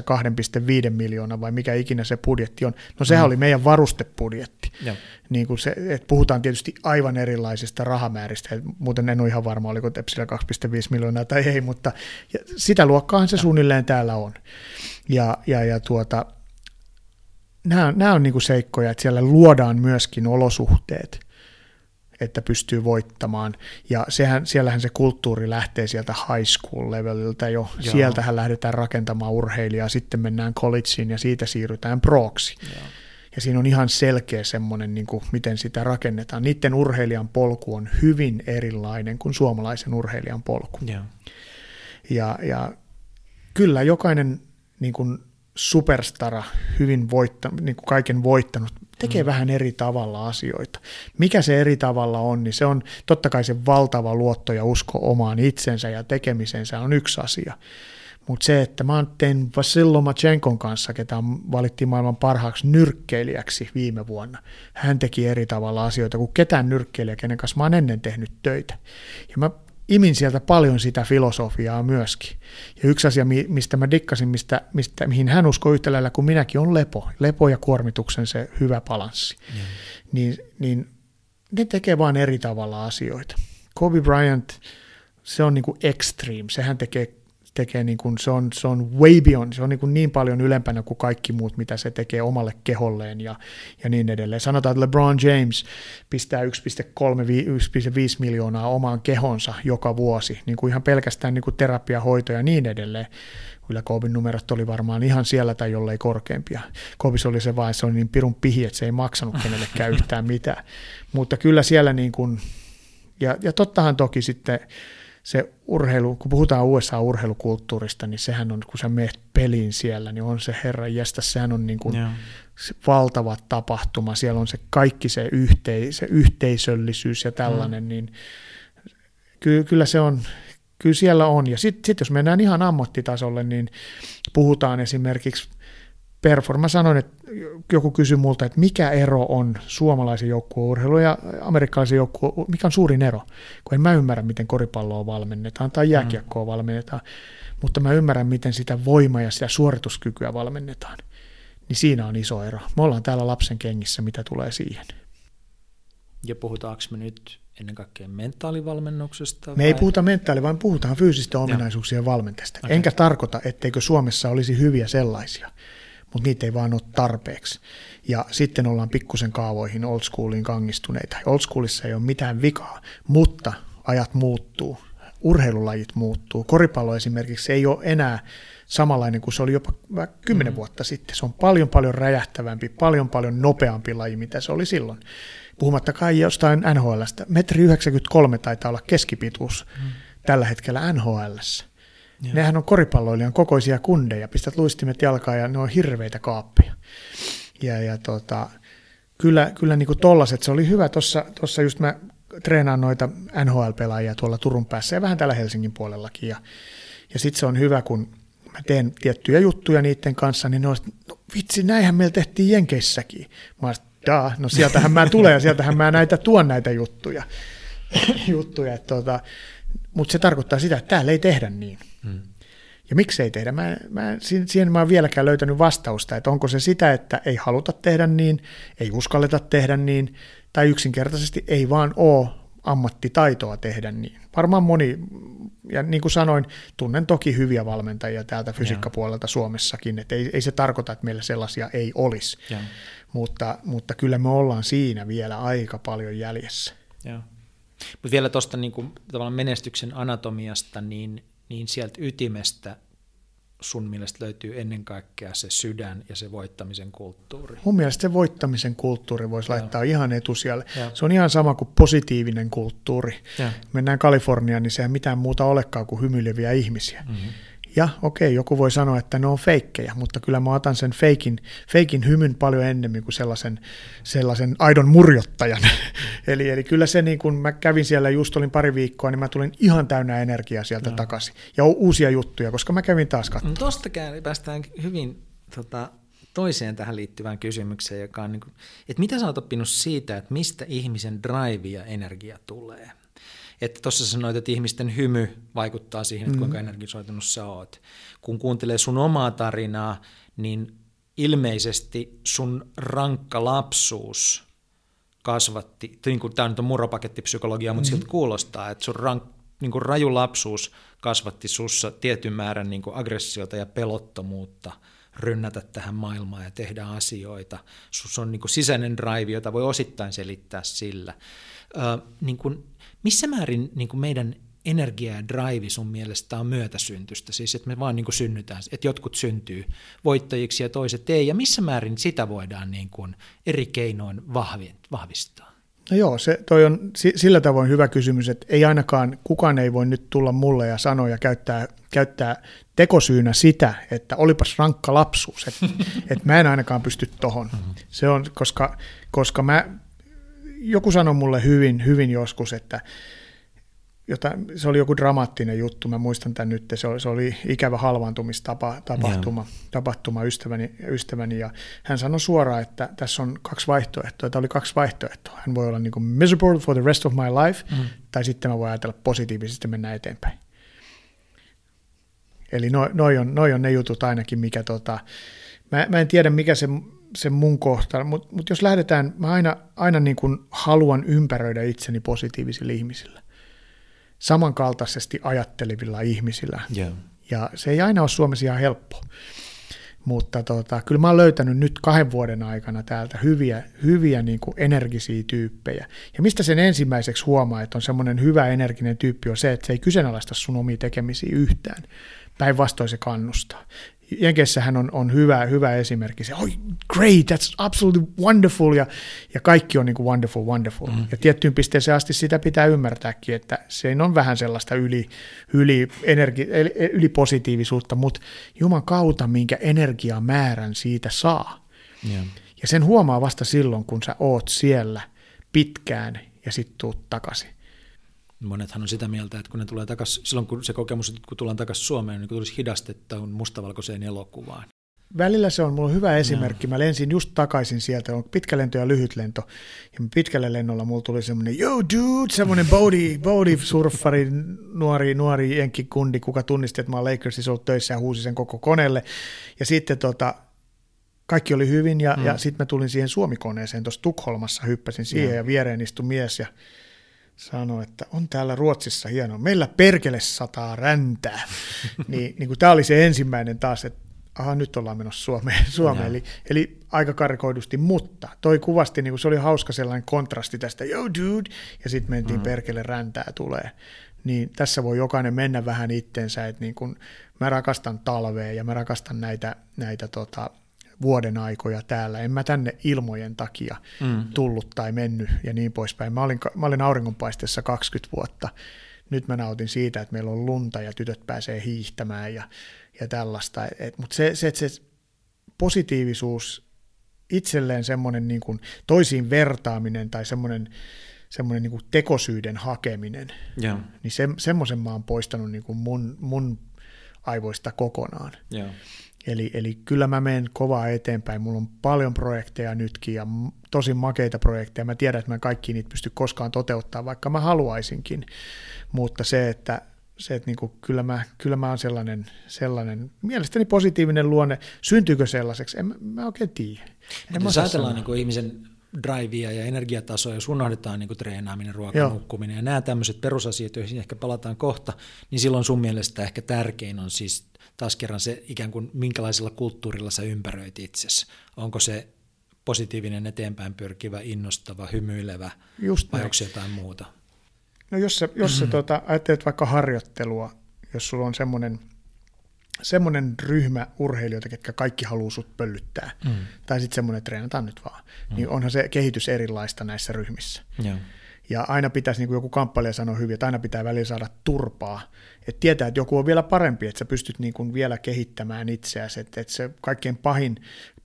2,5 miljoonaa vai mikä ikinä se budjetti on. No sehän mm. oli meidän varustebudjetti. Ja. Niin kuin se, että puhutaan tietysti aivan erilaisista rahamääristä, muuten en ole ihan varma, oliko Tepsillä 2,5 miljoonaa tai ei, mutta sitä luokkaahan se ja. suunnilleen täällä on. Ja, ja, ja tuota, nämä, nämä on niin kuin seikkoja, että siellä luodaan myöskin olosuhteet – että pystyy voittamaan. Ja sehän, siellähän se kulttuuri lähtee sieltä high school leveliltä jo. Joo. Sieltähän lähdetään rakentamaan urheilijaa, sitten mennään collegeen ja siitä siirrytään proksi. Joo. Ja siinä on ihan selkeä semmoinen, niin kuin, miten sitä rakennetaan. Niiden urheilijan polku on hyvin erilainen kuin suomalaisen urheilijan polku. Joo. Ja, ja kyllä jokainen niin kuin superstara, hyvin voitta, niin kuin kaiken voittanut, tekee mm. vähän eri tavalla asioita. Mikä se eri tavalla on, niin se on totta kai se valtava luotto ja usko omaan itsensä ja tekemisensä on yksi asia. Mutta se, että mä tein Vasil Lomachenkon kanssa, ketä valittiin maailman parhaaksi nyrkkeilijäksi viime vuonna. Hän teki eri tavalla asioita kuin ketään nyrkkeilijä, kenen kanssa mä oon ennen tehnyt töitä. Ja mä imin sieltä paljon sitä filosofiaa myöskin. Ja yksi asia, mistä mä dikkasin, mistä, mistä, mihin hän uskoi yhtä lailla kuin minäkin, on lepo. Lepo ja kuormituksen se hyvä balanssi. Mm. Niin, niin ne tekee vaan eri tavalla asioita. Kobe Bryant, se on niin kuin extreme. Sehän tekee tekee niin kuin, se, on, se on way beyond, se on niin, kuin niin paljon ylempänä kuin kaikki muut, mitä se tekee omalle keholleen ja, ja niin edelleen. Sanotaan, että LeBron James pistää 1,3-1,5 miljoonaa omaan kehonsa joka vuosi, niin kuin ihan pelkästään niin kuin terapiahoito ja niin edelleen. Kyllä Koobin numerot oli varmaan ihan siellä tai jollei korkeampia. Koobis oli se että se oli niin pirun pihi, että se ei maksanut kenellekään yhtään mitään. Mutta kyllä siellä niin kuin, ja, ja tottahan toki sitten se urheilu, kun puhutaan USA-urheilukulttuurista, niin sehän on, kun sä meet peliin siellä, niin on se herra jästä, sehän on niin kuin se valtava tapahtuma, siellä on se kaikki se, yhtei, se yhteisöllisyys ja tällainen, mm. niin ky, kyllä se on, kyllä siellä on. Ja sitten sit jos mennään ihan ammattitasolle, niin puhutaan esimerkiksi performa. Mä sanoin, että joku kysyi multa, että mikä ero on suomalaisen joukkueurheilun ja amerikkalaisen joukkueen, mikä on suurin ero? Kun en mä ymmärrä, miten koripalloa valmennetaan tai mm. jääkiekkoa valmennetaan, mutta mä ymmärrän, miten sitä voimaa ja sitä suorituskykyä valmennetaan. Niin siinä on iso ero. Me ollaan täällä lapsen kengissä, mitä tulee siihen. Ja puhutaanko me nyt ennen kaikkea mentaalivalmennuksesta? Me vai? ei puhuta mentaali, vaan puhutaan fyysisten ominaisuuksien valmentajasta. Okay. Enkä tarkoita, etteikö Suomessa olisi hyviä sellaisia mutta niitä ei vaan ole tarpeeksi. Ja sitten ollaan pikkusen kaavoihin old schooliin kangistuneita. Old schoolissa ei ole mitään vikaa, mutta ajat muuttuu, urheilulajit muuttuu. Koripallo esimerkiksi ei ole enää samanlainen kuin se oli jopa kymmenen mm. vuotta sitten. Se on paljon paljon räjähtävämpi, paljon paljon nopeampi laji, mitä se oli silloin. Puhumattakaan jostain NHLstä. Metri 93 taitaa olla keskipituus mm. tällä hetkellä NHLssä. Joo. Nehän on koripalloilijan kokoisia kundeja, pistät luistimet jalkaan ja ne on hirveitä kaappeja. Ja, ja tota, kyllä, kyllä niin kuin tollaset, se oli hyvä, tuossa just mä treenaan noita NHL-pelaajia tuolla Turun päässä ja vähän täällä Helsingin puolellakin. Ja, ja sitten se on hyvä, kun mä teen tiettyjä juttuja niiden kanssa, niin ne on, no vitsi, näinhän meillä tehtiin Jenkeissäkin. Mä olisin, no sieltähän mä tulen ja sieltähän mä näitä tuon näitä juttuja. juttuja tota, mutta se tarkoittaa sitä, että täällä ei tehdä niin. Hmm. Ja miksi ei tehdä? Mä, mä, siihen mä en vieläkään löytänyt vastausta, että onko se sitä, että ei haluta tehdä niin, ei uskalleta tehdä niin, tai yksinkertaisesti ei vaan ole ammattitaitoa tehdä niin. Varmaan moni, ja niin kuin sanoin, tunnen toki hyviä valmentajia täältä fysiikkapuolelta Suomessakin, että ei, ei se tarkoita, että meillä sellaisia ei olisi, mutta, mutta kyllä me ollaan siinä vielä aika paljon jäljessä. Ja. Mutta vielä tuosta niin tavallaan menestyksen anatomiasta, niin, niin sieltä ytimestä sun mielestä löytyy ennen kaikkea se sydän ja se voittamisen kulttuuri? Mun mielestä se voittamisen kulttuuri voisi laittaa ihan etusijalle. Joo. Se on ihan sama kuin positiivinen kulttuuri. Joo. Mennään Kaliforniaan, niin sehän mitään muuta olekaan kuin hymyileviä ihmisiä. Mm-hmm. Ja okei, okay, joku voi sanoa, että ne on feikkejä, mutta kyllä mä otan sen feikin, feikin hymyn paljon ennemmin kuin sellaisen, sellaisen aidon murjottajan. eli, eli kyllä se, niin kun mä kävin siellä just olin pari viikkoa, niin mä tulin ihan täynnä energiaa sieltä no. takaisin. Ja uusia juttuja, koska mä kävin taas katsomaan. No, Tuosta päästään hyvin tota, toiseen tähän liittyvään kysymykseen, joka on, niin kuin, että mitä sä oot oppinut siitä, että mistä ihmisen drive ja energia tulee? Että tuossa sanoit, että ihmisten hymy vaikuttaa siihen, että kuinka mm. energisoitunut sä oot. Kun kuuntelee sun omaa tarinaa, niin ilmeisesti sun rankka lapsuus kasvatti, niin kuin, tämä nyt on muropakettipsykologia, mutta mm. siltä kuulostaa, että sun rank, niin kuin raju lapsuus kasvatti sussa tietyn määrän niin kuin aggressiota ja pelottomuutta rynnätä tähän maailmaan ja tehdä asioita. Sus on niin kuin sisäinen drive, jota voi osittain selittää sillä. Ö, niin kuin, missä määrin niin kuin meidän energia ja drive sun mielestä on myötäsyntystä, siis että me vaan niin kuin synnytään, että jotkut syntyy voittajiksi ja toiset ei, ja missä määrin sitä voidaan niin kuin eri keinoin vahvistaa? No joo, se, toi on sillä tavoin hyvä kysymys, että ei ainakaan kukaan ei voi nyt tulla mulle ja sanoa ja käyttää, käyttää tekosyynä sitä, että olipas rankka lapsuus, että et mä en ainakaan pysty tohon. Mm-hmm. Se on, koska, koska mä, joku sanoi mulle hyvin, hyvin joskus, että jota, se oli joku dramaattinen juttu, mä muistan tämän nyt, se oli, se oli ikävä halvaantumistapahtuma tapahtuma ystäväni, ystäväni, ja hän sanoi suoraan, että tässä on kaksi vaihtoehtoa, tämä oli kaksi vaihtoehtoa. Hän voi olla niin kuin miserable for the rest of my life, mm. tai sitten mä voin ajatella positiivisesti mennä eteenpäin. Eli noi, noi, on, noi on ne jutut ainakin, mikä tota, mä, mä en tiedä mikä se, se mun kohta, mutta mut jos lähdetään, mä aina, aina niin kuin haluan ympäröidä itseni positiivisilla ihmisillä samankaltaisesti ajattelevilla ihmisillä. Yeah. Ja se ei aina ole Suomessa ihan helppo. Mutta tota, kyllä mä oon löytänyt nyt kahden vuoden aikana täältä hyviä, hyviä niin kuin energisiä tyyppejä. Ja mistä sen ensimmäiseksi huomaa, että on semmoinen hyvä energinen tyyppi, on se, että se ei kyseenalaista sun omia tekemisiä yhtään. Päinvastoin se kannustaa. Jenkessähän on, on hyvä, hyvä esimerkki. Se, oh, great, that's absolutely wonderful, ja, ja kaikki on niin kuin wonderful, wonderful. Mm. Ja tiettyyn pisteeseen asti sitä pitää ymmärtääkin, että se on vähän sellaista yli, yli, energi, yli positiivisuutta, mutta Juman kautta, minkä energiamäärän siitä saa. Yeah. Ja sen huomaa vasta silloin, kun sä oot siellä pitkään ja sitten tuut takaisin. Monethan on sitä mieltä, että kun ne tulee takaisin, silloin kun se kokemus, että kun tullaan takaisin Suomeen, niin kun tulisi hidastetta mustavalkoiseen elokuvaan. Välillä se on mulla hyvä esimerkki. Mä lensin just takaisin sieltä, on pitkä lento ja lyhyt lento. Ja pitkällä lennolla mulla tuli semmoinen, yo dude, semmoinen body, body surfari, nuori, nuori jenkkikundi, kuka tunnisti, että mä oon Lakersissa ollut töissä ja huusi sen koko koneelle. Ja sitten tota, kaikki oli hyvin ja, mm. ja sitten mä tulin siihen Suomikoneeseen tuossa Tukholmassa, hyppäsin siihen ja, ja viereen istui mies ja sanoi, että on täällä Ruotsissa hienoa. Meillä perkele sataa räntää. niin, niin kuin tämä oli se ensimmäinen taas, että aha, nyt ollaan menossa Suomeen. Suomeen. Eli, eli aika karikoidusti, mutta toi kuvasti, niin kuin se oli hauska sellainen kontrasti tästä, yo dude, ja sitten mentiin mm. perkele räntää tulee. Niin tässä voi jokainen mennä vähän itsensä, että niin kun mä rakastan talvea ja mä rakastan näitä, näitä tota, vuoden aikoja täällä. En mä tänne ilmojen takia mm. tullut tai mennyt ja niin poispäin. Mä olin, mä olin auringonpaisteessa 20 vuotta. Nyt mä nautin siitä, että meillä on lunta ja tytöt pääsee hiihtämään ja, ja tällaista. Mutta se, se, se positiivisuus, itselleen semmoinen niin kuin toisiin vertaaminen tai semmoinen, semmoinen niin kuin tekosyyden hakeminen, yeah. niin se, semmoisen mä oon poistanut niin kuin mun, mun aivoista kokonaan. Yeah. Eli, eli kyllä mä menen kovaa eteenpäin. Mulla on paljon projekteja nytkin ja tosi makeita projekteja. Mä tiedän, että mä kaikki niitä pysty koskaan toteuttaa, vaikka mä haluaisinkin. Mutta se, että, se, että niinku, kyllä, mä, kyllä mä oon sellainen, sellainen, mielestäni positiivinen luonne. Syntyykö sellaiseksi? En mä, mä oikein tiedä. En jos ajatellaan niin ihmisen drivea ja energiatasoa, jos unohdetaan niin treenaaminen, ruoka, Joo. nukkuminen ja nämä tämmöiset perusasiat, joihin ehkä palataan kohta, niin silloin sun mielestä ehkä tärkein on siis taas kerran se ikään kuin minkälaisella kulttuurilla sä ympäröit itsesi. Onko se positiivinen, eteenpäin pyrkivä, innostava, hymyilevä Just vai onko se jotain muuta? No jos sä, jos sä mm-hmm. tuota, ajattelet vaikka harjoittelua, jos sulla on semmoinen, semmoinen ryhmä urheilijoita, ketkä kaikki haluaa sut pöllyttää, mm. tai sitten semmoinen, että treenataan nyt vaan, mm. niin onhan se kehitys erilaista näissä ryhmissä. Yeah. Ja aina pitäisi, niin kuin joku kamppailija sanoi hyvin, että aina pitää välillä saada turpaa. Että tietää, että joku on vielä parempi, että sä pystyt niin kuin vielä kehittämään itseäsi. Että, että se kaikkein pahin,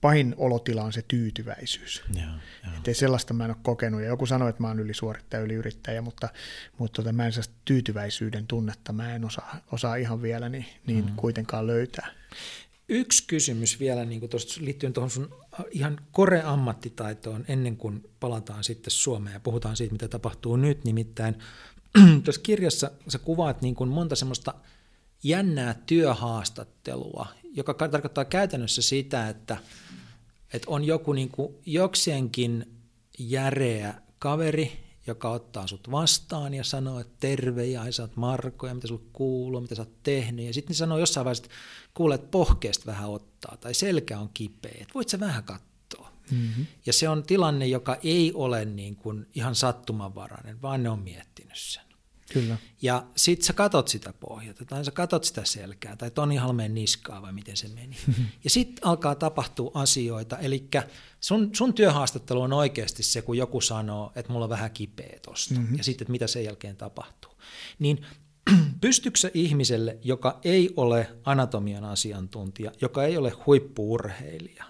pahin olotila on se tyytyväisyys. Että sellaista mä en ole kokenut. Ja joku sanoi, että mä oon ylisuorittaja, yliyrittäjä, mutta, mutta tota, mä en sellaista tyytyväisyyden tunnetta mä en osaa, osaa ihan vielä niin, niin mm. kuitenkaan löytää. Yksi kysymys vielä niin liittyen tuohon sun ihan kore-ammattitaitoon ennen kuin palataan sitten Suomeen ja puhutaan siitä, mitä tapahtuu nyt. Nimittäin tuossa kirjassa sä kuvaat niin kuin monta semmoista jännää työhaastattelua, joka tarkoittaa käytännössä sitä, että, että on joku niin kuin jokseenkin järeä kaveri, joka ottaa sut vastaan ja sanoo, että terve ja sä oot Marko ja mitä sulla kuuluu, mitä sä oot tehnyt. Ja sitten ne sanoo jossain vaiheessa, että kuulet että pohkeesta vähän ottaa tai selkä on kipeä, että voit sä vähän katsoa. Mm-hmm. Ja se on tilanne, joka ei ole niin kuin ihan sattumanvarainen, vaan ne on miettinyt sen. Kyllä. Ja sit sä katot sitä pohjata, tai sä katot sitä selkää, tai Toni Halmeen niskaa, vai miten se meni. ja sitten alkaa tapahtua asioita, eli sun, sun työhaastattelu on oikeasti se, kun joku sanoo, että mulla on vähän kipeä tosta, mm-hmm. ja sitten, että mitä sen jälkeen tapahtuu. Niin pystyykö se ihmiselle, joka ei ole anatomian asiantuntija, joka ei ole huippuurheilija,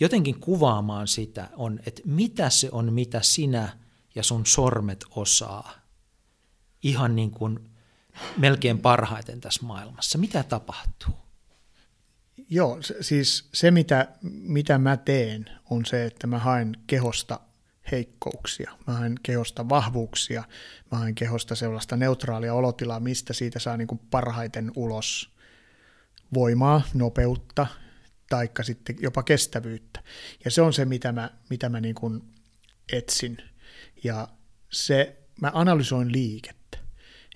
jotenkin kuvaamaan sitä on, että mitä se on, mitä sinä ja sun sormet osaa ihan niin kuin melkein parhaiten tässä maailmassa. Mitä tapahtuu? Joo, siis se mitä, mitä mä teen on se, että mä haen kehosta heikkouksia, mä haen kehosta vahvuuksia, mä haen kehosta sellaista neutraalia olotilaa, mistä siitä saa niin kuin parhaiten ulos voimaa, nopeutta, taikka sitten jopa kestävyyttä. Ja se on se, mitä mä, mitä mä niin kuin etsin. Ja se, mä analysoin liikettä.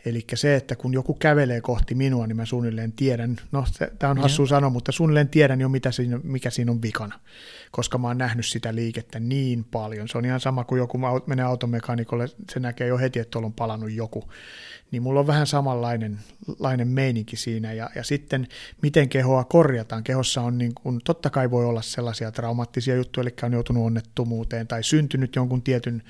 Eli se, että kun joku kävelee kohti minua, niin mä suunnilleen tiedän, no tämä on hassu sanoa, mutta suunnilleen tiedän jo, mitä siinä, mikä siinä on vikana, koska mä oon nähnyt sitä liikettä niin paljon. Se on ihan sama kuin joku menee automekaanikolle, se näkee jo heti, että tuolla on palannut joku. Niin mulla on vähän samanlainen lainen meininki siinä. Ja, ja sitten, miten kehoa korjataan. Kehossa on, niin kun, totta kai voi olla sellaisia traumaattisia juttuja, eli on joutunut onnettomuuteen tai syntynyt jonkun tietyn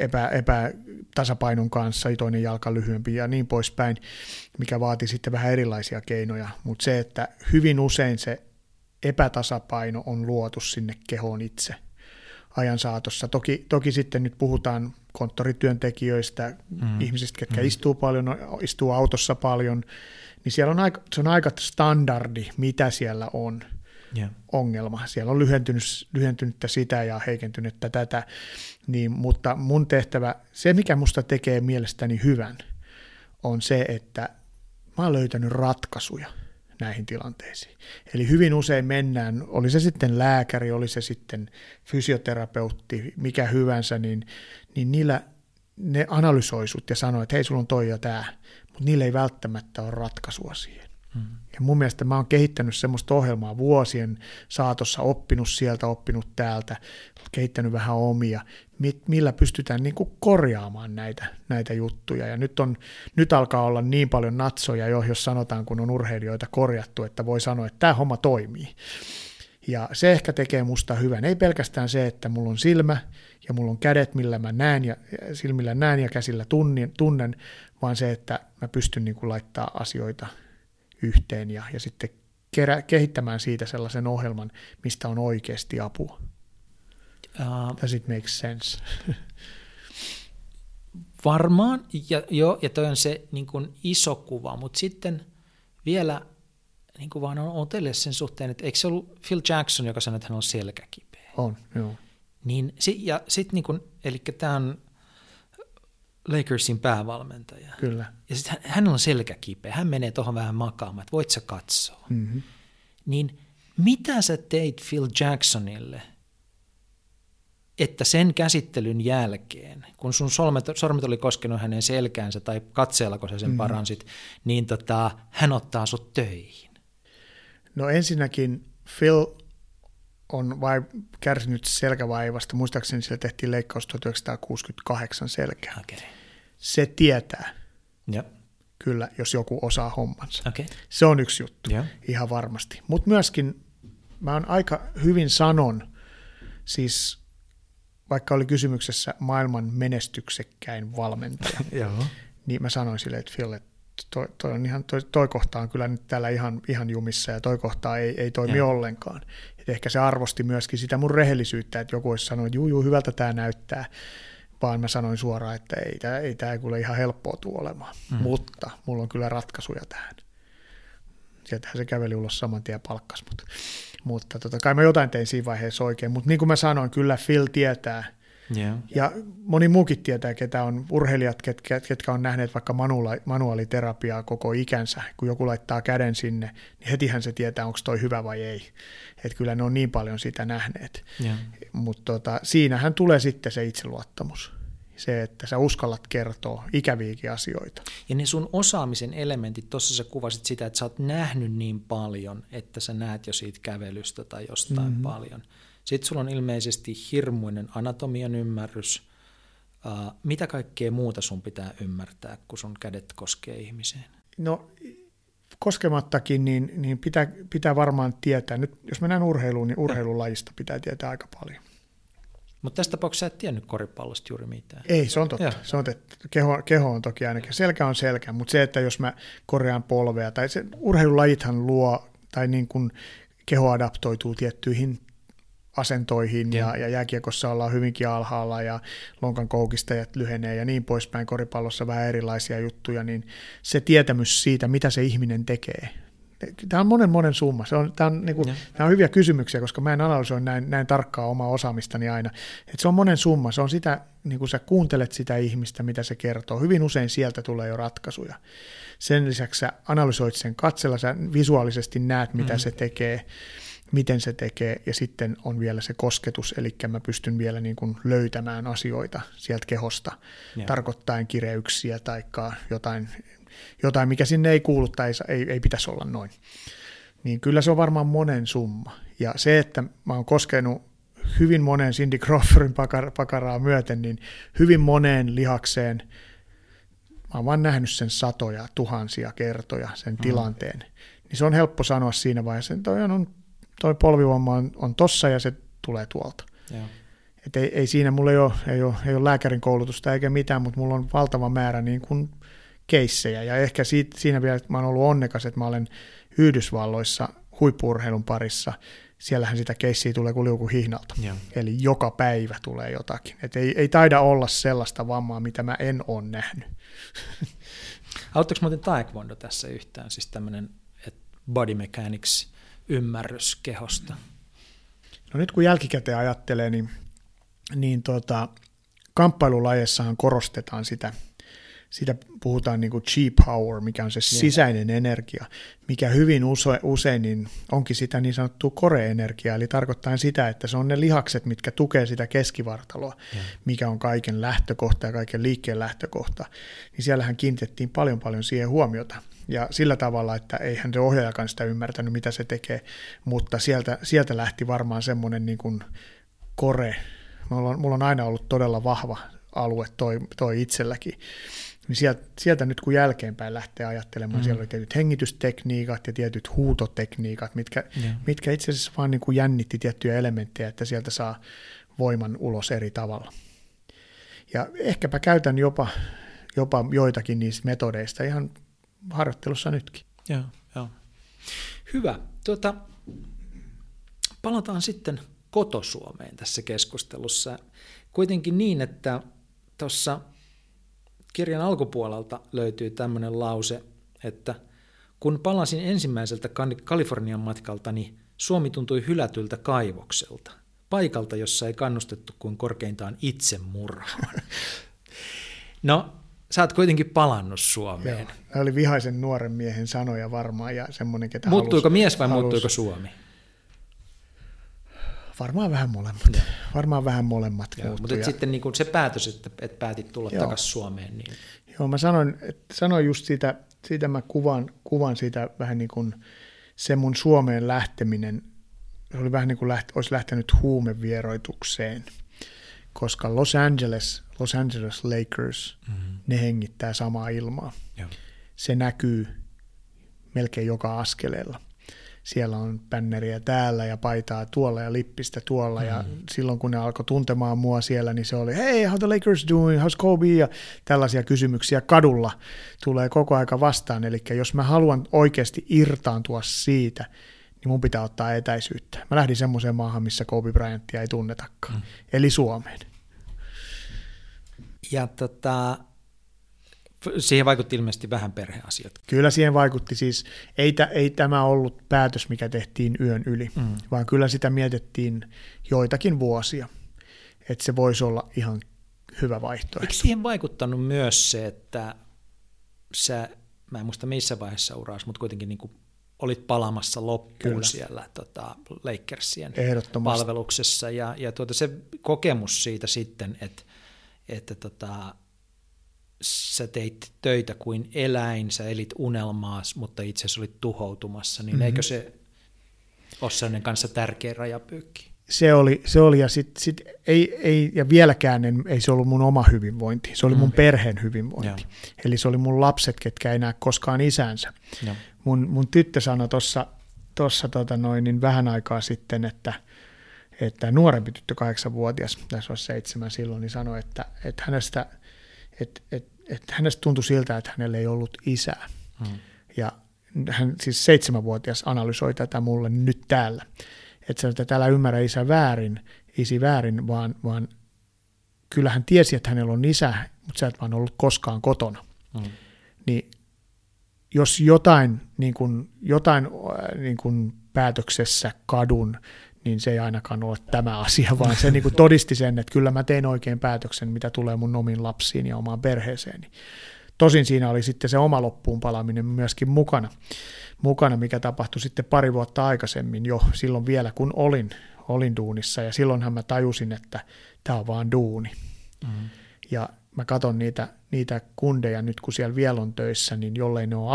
epä, epätasapainon kanssa, toinen jalka lyhyempi ja niin poispäin, mikä vaati sitten vähän erilaisia keinoja. Mutta se, että hyvin usein se epätasapaino on luotu sinne kehoon itse ajan saatossa. Toki, toki sitten nyt puhutaan konttorityöntekijöistä, mm. ihmisistä, ketkä mm. istuu paljon, istuu autossa paljon, niin siellä on aika, se on aika standardi, mitä siellä on yeah. ongelma. Siellä on lyhentynyt, lyhentynyttä sitä ja heikentynyttä tätä, niin, mutta mun tehtävä, se mikä musta tekee mielestäni hyvän, on se, että mä oon löytänyt ratkaisuja näihin tilanteisiin. Eli hyvin usein mennään, oli se sitten lääkäri, oli se sitten fysioterapeutti, mikä hyvänsä, niin, niin niillä ne analysoisut ja sanoo, että hei, sulla on toi ja tämä, mutta niillä ei välttämättä ole ratkaisua siihen. Hmm. Ja mun mielestä mä oon kehittänyt semmoista ohjelmaa vuosien saatossa, oppinut sieltä, oppinut täältä, kehittänyt vähän omia, millä pystytään niin kuin korjaamaan näitä, näitä juttuja. Ja nyt, on, nyt alkaa olla niin paljon natsoja jo, jos sanotaan, kun on urheilijoita korjattu, että voi sanoa, että tämä homma toimii. Ja se ehkä tekee musta hyvän. Ei pelkästään se, että mulla on silmä ja mulla on kädet, millä mä näen ja silmillä näen ja käsillä tunnen, vaan se, että mä pystyn niin kuin laittaa asioita yhteen ja, ja sitten kerä, kehittämään siitä sellaisen ohjelman, mistä on oikeasti apua. Uh, Does it make sense? varmaan, ja, joo, ja toi on se niin kuin iso kuva, mutta sitten vielä niin kuin vaan on otelle sen suhteen, että eikö se ollut Phil Jackson, joka sanoi, että hän on selkäkipeä? On, joo. Niin, ja sitten niin kuin, eli tämä on Lakersin päävalmentaja. Kyllä. Ja sitten hän on selkäkipeä, hän menee tuohon vähän makaamaan, että voit sä katsoa. Mm-hmm. Niin mitä sä teit Phil Jacksonille, että sen käsittelyn jälkeen, kun sun sormet, sormet oli koskenut hänen selkäänsä tai katseella, kun sä sen mm-hmm. paransit, niin tota, hän ottaa sut töihin? No ensinnäkin Phil on vai, kärsinyt selkävaivasta. Muistaakseni siellä tehtiin leikkaus 1968 selkää. Okay. Se tietää. Ja. Kyllä, jos joku osaa hommansa. Okay. Se on yksi juttu, ja. ihan varmasti. Mutta myöskin mä oon aika hyvin sanon, siis vaikka oli kysymyksessä maailman menestyksekkäin valmentaja, niin mä sanoin sille, että Phil, että toi, toi, on ihan, toi, toi kohta on kyllä nyt täällä ihan, ihan jumissa ja toi kohta ei, ei toimi ja. ollenkaan. Et ehkä se arvosti myöskin sitä mun rehellisyyttä, että joku olisi sanonut, että juu, juu hyvältä tämä näyttää, vaan mä sanoin suoraan, että ei tämä ei tää kuule ihan helppoa tule olemaan, mm. mutta mulla on kyllä ratkaisuja tähän. Sieltähän se käveli ulos saman tien palkkas, mutta, mutta tota, kai mä jotain tein siinä vaiheessa oikein, mutta niin kuin mä sanoin, kyllä Phil tietää, Yeah. Ja moni muukin tietää, ketä on urheilijat, ketkä, ketkä on nähneet vaikka manuaali, manuaaliterapiaa koko ikänsä. Kun joku laittaa käden sinne, niin hetihän se tietää, onko toi hyvä vai ei. Että kyllä ne on niin paljon sitä nähneet. Yeah. Mutta tota, siinähän tulee sitten se itseluottamus se, että sä uskallat kertoa ikäviäkin asioita. Ja ne sun osaamisen elementit, tuossa sä kuvasit sitä, että sä oot nähnyt niin paljon, että sä näet jo siitä kävelystä tai jostain mm-hmm. paljon. Sitten sulla on ilmeisesti hirmuinen anatomian ymmärrys, mitä kaikkea muuta sun pitää ymmärtää, kun sun kädet koskee ihmiseen? No koskemattakin, niin, niin pitää, pitää varmaan tietää. Nyt jos mennään urheiluun, niin urheilulajista pitää tietää aika paljon. Mutta tässä tapauksessa et tiennyt koripallosta juuri mitään. Ei, se on totta. Joo. Se on totta. Keho, keho on toki ainakin. Selkä on selkä, mutta se, että jos mä korjaan polvea, tai se urheilulajithan luo, tai niin kuin keho adaptoituu tiettyihin asentoihin ja, ja jääkiekossa ollaan hyvinkin alhaalla ja lonkan koukistajat lyhenee ja niin poispäin, koripallossa vähän erilaisia juttuja, niin se tietämys siitä, mitä se ihminen tekee, Tämä on monen monen summa. Se on, tämä, on, niin kuin, tämä on hyviä kysymyksiä, koska mä en analysoi näin, näin tarkkaa omaa osaamistani aina. Et se on monen summa. Se on sitä, niin kuin sä kuuntelet sitä ihmistä, mitä se kertoo. Hyvin usein sieltä tulee jo ratkaisuja. Sen lisäksi sä analysoit sen katsella, sä visuaalisesti näet, mitä mm-hmm. se tekee miten se tekee, ja sitten on vielä se kosketus, eli mä pystyn vielä niin kuin löytämään asioita sieltä kehosta, ja. tarkoittaen kireyksiä tai jotain, jotain, mikä sinne ei kuulu tai ei, ei pitäisi olla noin. Niin kyllä se on varmaan monen summa. Ja se, että mä oon koskenut hyvin moneen Cindy Crawfordin pakar, pakaraa myöten, niin hyvin moneen lihakseen, mä oon vaan nähnyt sen satoja, tuhansia kertoja, sen mm. tilanteen, niin se on helppo sanoa siinä vaiheessa, että on toi polvivamma on, on tossa ja se tulee tuolta. Joo. Et ei, ei siinä mulla ei ole, ei, ole, ei ole lääkärin koulutusta eikä mitään, mutta mulla on valtava määrä niin kuin keissejä. Ja ehkä siitä, siinä vielä, että mä oon ollut onnekas, että mä olen Yhdysvalloissa huippurheilun parissa. Siellähän sitä keissiä tulee kuin liuku hihnalta. Joo. Eli joka päivä tulee jotakin. Et ei, ei taida olla sellaista vammaa, mitä mä en ole nähnyt. Auttaako muuten taekwondo tässä yhtään? Siis tämmöinen body mechanics – ymmärrys kehosta? No nyt kun jälkikäteen ajattelee, niin, niin tota, kamppailulajessahan korostetaan sitä, sitä puhutaan niin kuin cheap power, mikä on se yeah. sisäinen energia, mikä hyvin use, usein niin onkin sitä niin sanottua kore-energiaa, eli tarkoittaa sitä, että se on ne lihakset, mitkä tukee sitä keskivartaloa, yeah. mikä on kaiken lähtökohta ja kaiken liikkeen lähtökohta, niin siellähän kiinnitettiin paljon paljon siihen huomiota ja sillä tavalla, että eihän se ohjaajakaan sitä ymmärtänyt, mitä se tekee, mutta sieltä, sieltä lähti varmaan semmoinen niin kuin kore. Mulla on, mulla on aina ollut todella vahva alue toi, toi itselläkin. Niin sieltä, sieltä nyt kun jälkeenpäin lähtee ajattelemaan, mm. siellä oli tietyt hengitystekniikat ja tietyt huutotekniikat, mitkä, yeah. mitkä itse asiassa vaan niin kuin jännitti tiettyjä elementtejä, että sieltä saa voiman ulos eri tavalla. Ja ehkäpä käytän jopa, jopa joitakin niistä metodeista ihan harjoittelussa nytkin. Joo, joo. Hyvä. Tuota, palataan sitten kotosuomeen tässä keskustelussa. Kuitenkin niin, että tuossa kirjan alkupuolelta löytyy tämmöinen lause, että kun palasin ensimmäiseltä Kalifornian matkaltani, Suomi tuntui hylätyltä kaivokselta, paikalta, jossa ei kannustettu kuin korkeintaan itsemurhaan. No, sä oot kuitenkin palannut Suomeen. Joo. Tämä oli vihaisen nuoren miehen sanoja varmaan ja semmoinen, ketä Muuttuiko halus, mies vai halus... muuttuiko Suomi? Varmaan vähän molemmat. Joo. Varmaan vähän molemmat Joo, Mutta ja... sitten niin se päätös, että, että päätit tulla takaisin Suomeen. Niin... Joo, mä sanoin, että sanoin just siitä, siitä mä kuvan, kuvan siitä vähän niin kuin se mun Suomeen lähteminen, se oli vähän niin kuin läht, olisi lähtenyt huumevieroitukseen, koska Los Angeles Los Angeles Lakers, mm-hmm. ne hengittää samaa ilmaa. Ja. Se näkyy melkein joka askeleella. Siellä on bänneriä täällä ja paitaa tuolla ja lippistä tuolla. Mm-hmm. Ja silloin kun ne alkoi tuntemaan mua siellä, niin se oli, hey, how the Lakers doing, how's Kobe? Ja tällaisia kysymyksiä kadulla tulee koko aika vastaan. Eli jos mä haluan oikeasti irtaantua siitä, niin mun pitää ottaa etäisyyttä. Mä lähdin semmoiseen maahan, missä Kobe Bryantia ei tunnetakaan, mm. eli Suomeen. Ja tota, siihen vaikutti ilmeisesti vähän perheasiat. Kyllä siihen vaikutti siis, ei, tä, ei tämä ollut päätös, mikä tehtiin yön yli, mm. vaan kyllä sitä mietittiin joitakin vuosia, että se voisi olla ihan hyvä vaihtoehto. Eikö siihen vaikuttanut myös se, että sä, mä en muista missä vaiheessa uraas, mutta kuitenkin niin kuin olit palamassa loppuun Kyllä. siellä tota, Lakersien palveluksessa, ja, ja tuota, se kokemus siitä sitten, että että tota, sä teit töitä kuin eläin, sä elit unelmaas, mutta itse asiassa olit tuhoutumassa, niin mm-hmm. eikö se ole sellainen kanssa tärkeä rajapyykki? se oli, se oli ja sit, sit ei, ei, ja vieläkään en, ei se ollut mun oma hyvinvointi, se oli mun mm. perheen hyvinvointi. Ja. Eli se oli mun lapset, ketkä ei näe koskaan isänsä. Ja. Mun, mun tyttö sanoi tuossa tossa, tota noin, niin vähän aikaa sitten, että, että nuorempi tyttö, kahdeksanvuotias, tässä olisi seitsemän silloin, niin sanoi, että, että hänestä, että, että, että hänestä tuntui siltä, että hänellä ei ollut isää. Mm. Ja hän siis seitsemänvuotias analysoi tätä mulle nyt täällä että sanoi, että älä ymmärrä isä väärin, isi väärin, vaan, vaan kyllä hän tiesi, että hänellä on isä, mutta sä et vaan ollut koskaan kotona. Mm. Niin jos jotain, niin kuin, jotain äh, niin kuin päätöksessä kadun, niin se ei ainakaan ole tämä asia, vaan se niin kuin todisti sen, että kyllä mä tein oikein päätöksen, mitä tulee mun omiin lapsiin ja omaan perheeseeni. Tosin siinä oli sitten se oma loppuun palaminen myöskin mukana mukana, mikä tapahtui sitten pari vuotta aikaisemmin jo silloin vielä, kun olin, olin duunissa. Ja silloinhan mä tajusin, että tämä on vaan duuni. Mm-hmm. Ja mä katson niitä, niitä kundeja nyt, kun siellä vielä on töissä, niin jollei ne on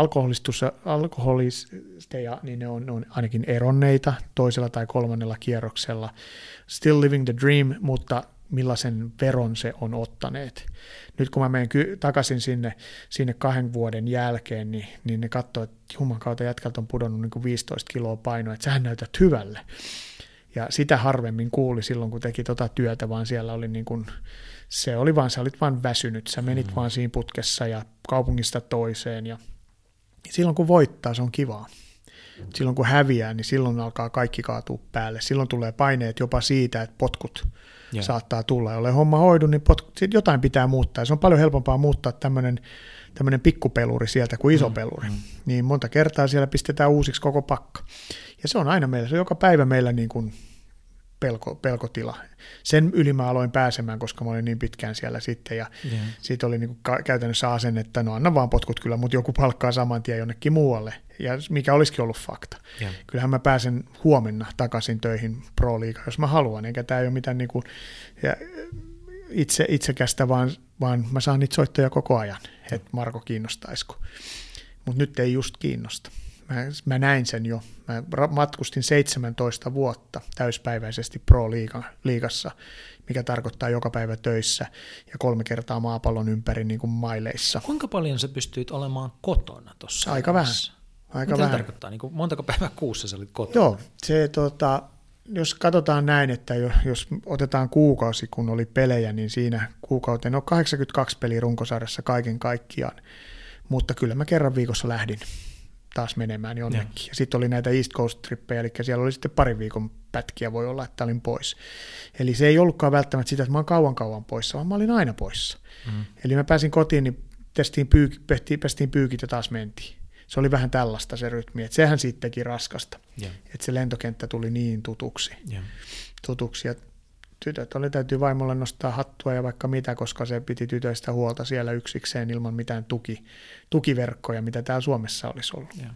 alkoholisteja, niin ne on, ne on ainakin eronneita toisella tai kolmannella kierroksella. Still living the dream, mutta millaisen veron se on ottaneet. Nyt kun mä menen ky- takaisin sinne, sinne kahden vuoden jälkeen, niin, niin ne katsoo, että Juman kautta jätkältä on pudonnut niin kuin 15 kiloa painoa, että sähän näytät hyvälle. Ja sitä harvemmin kuuli silloin, kun teki tota työtä, vaan siellä oli niin kuin, se oli vaan, sä olit vaan väsynyt, sä menit mm. vaan siinä putkessa ja kaupungista toiseen ja silloin kun voittaa, se on kivaa. Silloin kun häviää, niin silloin alkaa kaikki kaatua päälle. Silloin tulee paineet jopa siitä, että potkut yeah. saattaa tulla. Jolle homma hoidu, niin pot, jotain pitää muuttaa. Se on paljon helpompaa muuttaa tämmöinen tämmöinen pikkupeluri sieltä kuin iso mm, peluri. Mm. Niin monta kertaa siellä pistetään uusiksi koko pakka. Ja se on aina meillä, se on joka päivä meillä niin kuin pelko, pelkotila. Sen yli mä aloin pääsemään, koska mä olin niin pitkään siellä sitten, ja yeah. siitä oli niin kuin käytännössä asenne, että no anna vaan potkut kyllä, mutta joku palkkaa saman tien jonnekin muualle, ja mikä olisikin ollut fakta. Yeah. Kyllähän mä pääsen huomenna takaisin töihin pro jos mä haluan, eikä tämä ei ole mitään niin kuin, ja itse, itsekästä, vaan, vaan mä saan niitä soittoja koko ajan, että Marko kiinnostaisiko. Mutta nyt ei just kiinnosta. Mä, mä näin sen jo. Mä matkustin 17 vuotta täyspäiväisesti Pro-liigassa, mikä tarkoittaa joka päivä töissä ja kolme kertaa maapallon ympäri niin kuin maileissa. Kuinka paljon sä pystyit olemaan kotona tuossa? Aika vähän. Aika Mitä vähän. tarkoittaa? Niin kuin montako päivää kuussa sä olit kotona? Joo, se, tota, jos katsotaan näin, että jos otetaan kuukausi, kun oli pelejä, niin siinä kuukauteen on 82 peliä runkosarjassa kaiken kaikkiaan. Mutta kyllä mä kerran viikossa lähdin taas menemään jonnekin. Ja, ja sitten oli näitä East Coast-trippejä, eli siellä oli sitten pari viikon pätkiä, voi olla, että olin pois. Eli se ei ollutkaan välttämättä sitä, että mä oon kauan kauan poissa, vaan mä olin aina poissa. Mm. Eli mä pääsin kotiin, niin pestiin, pyyk, pestiin, pestiin pyykit ja taas mentiin. Se oli vähän tällaista se rytmi, että sehän siitä teki raskasta, yeah. että se lentokenttä tuli niin tutuksi. Yeah. tutuksi ja tytöt oli, täytyy vaimolle nostaa hattua ja vaikka mitä, koska se piti tytöistä huolta siellä yksikseen ilman mitään tuki, tukiverkkoja, mitä täällä Suomessa olisi ollut. Ja.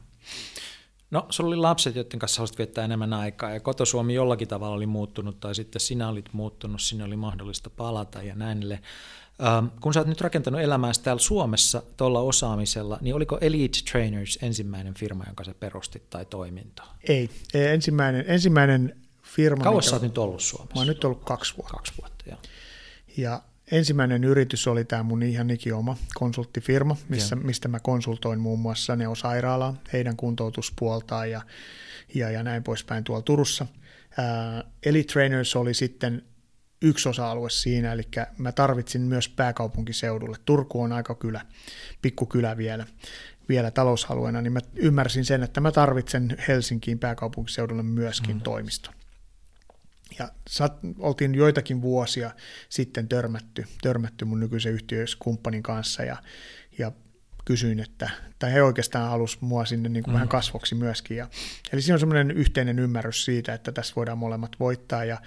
No, sulla oli lapset, joiden kanssa halusit viettää enemmän aikaa, ja kotosuomi jollakin tavalla oli muuttunut, tai sitten sinä olit muuttunut, sinne oli mahdollista palata ja näin. Ähm, kun sä oot nyt rakentanut elämää täällä Suomessa tuolla osaamisella, niin oliko Elite Trainers ensimmäinen firma, jonka sä perustit tai toiminto? Ei, ensimmäinen, ensimmäinen firma. Kauan sä oot nyt ollut Suomessa? Mä oon nyt ollut kaksi vuotta. Kaksi vuotta, joo. Ja ensimmäinen yritys oli tämä mun ihan ikioma konsulttifirma, missä, mistä mä konsultoin muun muassa Neo-sairaalaa, heidän kuntoutuspuoltaan ja, ja, ja näin poispäin tuolla Turussa. Ää, Eli Trainers oli sitten yksi osa-alue siinä, eli mä tarvitsin myös pääkaupunkiseudulle. Turku on aika kylä, pikkukylä vielä, vielä talousalueena, niin mä ymmärsin sen, että mä tarvitsen Helsinkiin pääkaupunkiseudulle myöskin mm. toimiston. Ja sat, oltiin joitakin vuosia sitten törmätty, törmätty mun nykyisen yhtiökumppanin kanssa ja, ja kysyin, että, tai he oikeastaan halusivat mua sinne niin kuin mm. vähän kasvoksi myöskin. Ja, eli siinä on semmoinen yhteinen ymmärrys siitä, että tässä voidaan molemmat voittaa. Ja,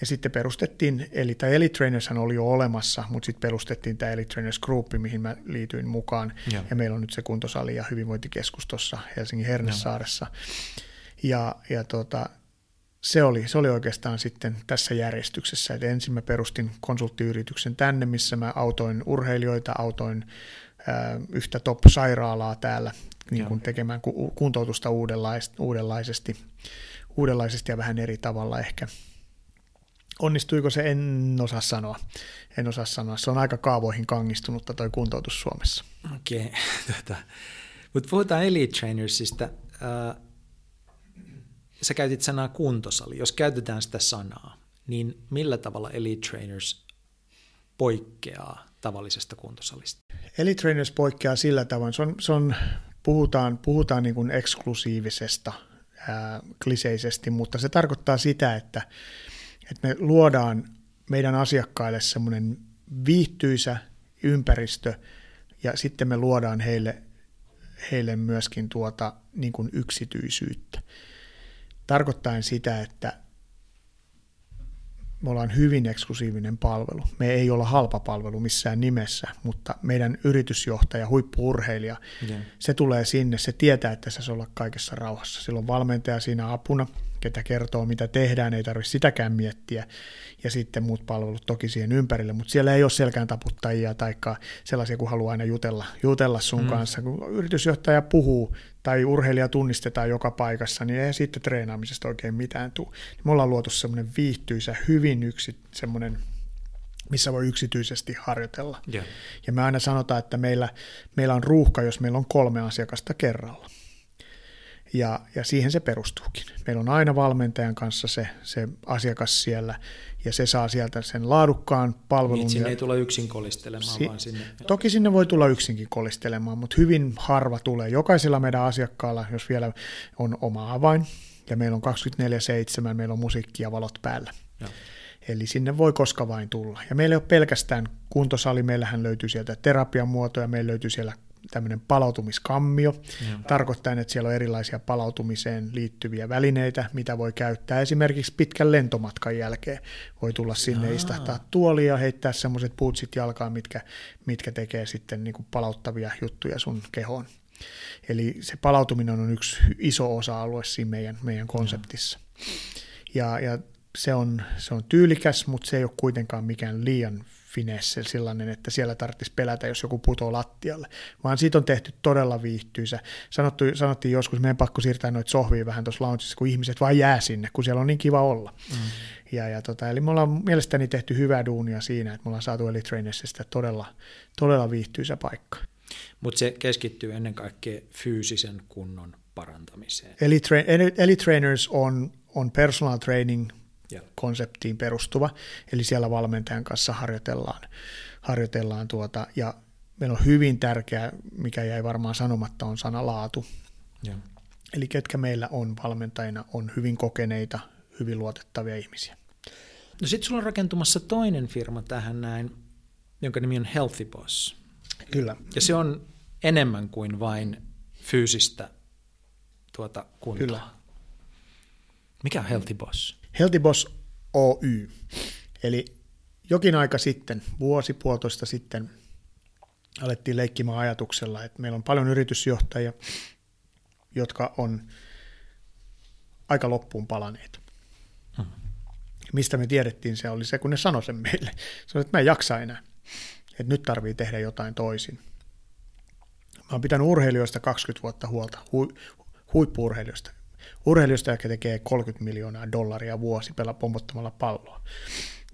ja sitten perustettiin, eli tämä Elite Trainers oli jo olemassa, mutta sitten perustettiin tämä Elite Trainers Group, mihin mä liityin mukaan. Ja, ja meillä on nyt se kuntosali ja hyvinvointikeskus tuossa Helsingin Hernesaaressa. Ja, ja tota, se oli, se oli oikeastaan sitten tässä järjestyksessä. Et ensin mä perustin konsulttiyrityksen tänne, missä mä autoin urheilijoita, autoin ää, yhtä top-sairaalaa täällä niin kuin tekemään kuntoutusta uudenlaisesti, uudenlaisesti, uudenlaisesti ja vähän eri tavalla ehkä. Onnistuiko se, en osaa sanoa. En osaa sanoa. Se on aika kaavoihin kangistunutta toi kuntoutus Suomessa. Okei, okay. tota. mutta puhutaan Elite Trainersista. Äh, sä käytit sanaa kuntosali. Jos käytetään sitä sanaa, niin millä tavalla Elite Trainers poikkeaa tavallisesta kuntosalista? Elite Trainers poikkeaa sillä tavoin, se on, se on puhutaan, puhutaan niin kuin eksklusiivisesta ää, kliseisesti, mutta se tarkoittaa sitä, että, että me luodaan meidän asiakkaille semmoinen viihtyisä ympäristö ja sitten me luodaan heille, heille myöskin tuota niin kuin yksityisyyttä. Tarkoittaen sitä, että me ollaan hyvin eksklusiivinen palvelu. Me ei olla halpa palvelu missään nimessä, mutta meidän yritysjohtaja, huippuurheilija, yeah. se tulee sinne, se tietää, että se olla kaikessa rauhassa. Silloin valmentaja siinä apuna, ketä kertoo, mitä tehdään, ei tarvitse sitäkään miettiä, ja sitten muut palvelut toki siihen ympärille, mutta siellä ei ole selkään taputtajia tai sellaisia, kun haluaa aina jutella, jutella sun mm. kanssa. Kun yritysjohtaja puhuu tai urheilija tunnistetaan joka paikassa, niin ei sitten treenaamisesta oikein mitään tule. Me ollaan luotu semmoinen viihtyisä, hyvin yksi semmoinen missä voi yksityisesti harjoitella. Yeah. Ja me aina sanotaan, että meillä, meillä on ruuhka, jos meillä on kolme asiakasta kerralla. Ja, ja siihen se perustuukin. Meillä on aina valmentajan kanssa se, se asiakas siellä, ja se saa sieltä sen laadukkaan palvelun. Niin, sinne ei tule yksin kolistelemaan, si- vaan sinne... Toki sinne voi tulla yksinkin kolistelemaan, mutta hyvin harva tulee. Jokaisella meidän asiakkaalla, jos vielä on oma avain, ja meillä on 24-7, meillä on musiikki ja valot päällä. Ja. Eli sinne voi koska vain tulla. Ja meillä ei ole pelkästään kuntosali, meillähän löytyy sieltä terapiamuotoja, meillä löytyy siellä tämmöinen palautumiskammio, mm. tarkoittaen, että siellä on erilaisia palautumiseen liittyviä välineitä, mitä voi käyttää. Esimerkiksi pitkän lentomatkan jälkeen voi tulla sinne, Jaa. istahtaa tuolia ja heittää semmoiset puutsit jalkaan, mitkä, mitkä tekee sitten niin kuin palauttavia juttuja sun kehoon. Eli se palautuminen on yksi iso osa-alue siinä meidän, meidän konseptissa. Ja, ja se, on, se on tyylikäs, mutta se ei ole kuitenkaan mikään liian finesse sellainen, että siellä tarvitsisi pelätä, jos joku putoo lattialle, vaan siitä on tehty todella viihtyisä. Sanottu, sanottiin joskus, meidän pakko siirtää noita sohvia vähän tuossa loungeissa, kun ihmiset vaan jää sinne, kun siellä on niin kiva olla. Mm. Ja, ja tota, eli me ollaan mielestäni tehty hyvää duunia siinä, että me ollaan saatu Elite Trainersista todella, todella viihtyisä paikka. Mutta se keskittyy ennen kaikkea fyysisen kunnon parantamiseen. Elite, tra- Elite Trainers on, on personal training konseptiin perustuva, eli siellä valmentajan kanssa harjoitellaan, harjoitellaan tuota, ja meillä on hyvin tärkeä, mikä jäi varmaan sanomatta, on sana laatu. Ja. Eli ketkä meillä on valmentajina, on hyvin kokeneita, hyvin luotettavia ihmisiä. No sitten sulla on rakentumassa toinen firma tähän näin, jonka nimi on Healthy Boss. Kyllä. Ja se on enemmän kuin vain fyysistä tuota kuntoa. Kyllä. Mikä on Healthy Boss? Healthy Boss Oy. Eli jokin aika sitten, vuosi puolitoista sitten, alettiin leikkimään ajatuksella, että meillä on paljon yritysjohtajia, jotka on aika loppuun palaneet. Hmm. Mistä me tiedettiin se oli se, kun ne sanoi sen meille. Se oli, että mä en jaksa enää, että nyt tarvii tehdä jotain toisin. Mä oon pitänyt urheilijoista 20 vuotta huolta, hu, huippuurheilijoista urheilijoista, jotka tekee 30 miljoonaa dollaria vuosi pelaa pompottamalla palloa.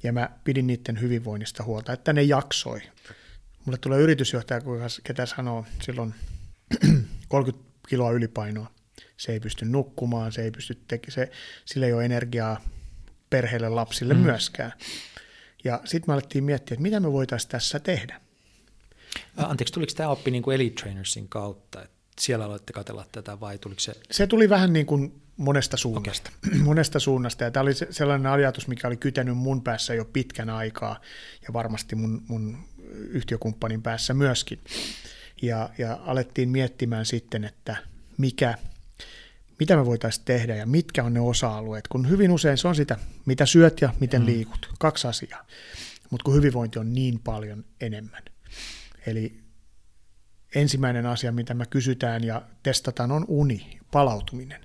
Ja mä pidin niiden hyvinvoinnista huolta, että ne jaksoi. Mulle tulee yritysjohtaja, ketä sanoo silloin 30 kiloa ylipainoa. Se ei pysty nukkumaan, se ei pysty tekemään, se, sillä ei ole energiaa perheelle, lapsille mm. myöskään. Ja sitten me alettiin miettiä, että mitä me voitaisiin tässä tehdä. Anteeksi, tuliko tämä oppi niin kuin Elite Trainersin kautta, että siellä aloitte katsella tätä vai tuliko se? Se tuli vähän niin kuin monesta suunnasta. Okay. monesta suunnasta. Ja tämä oli sellainen ajatus, mikä oli kytänyt mun päässä jo pitkän aikaa ja varmasti mun, mun yhtiökumppanin päässä myöskin. Ja, ja alettiin miettimään sitten, että mikä, mitä me voitaisiin tehdä ja mitkä on ne osa-alueet, kun hyvin usein se on sitä, mitä syöt ja miten mm. liikut, kaksi asiaa, mutta kun hyvinvointi on niin paljon enemmän. Eli ensimmäinen asia, mitä me kysytään ja testataan, on uni, palautuminen.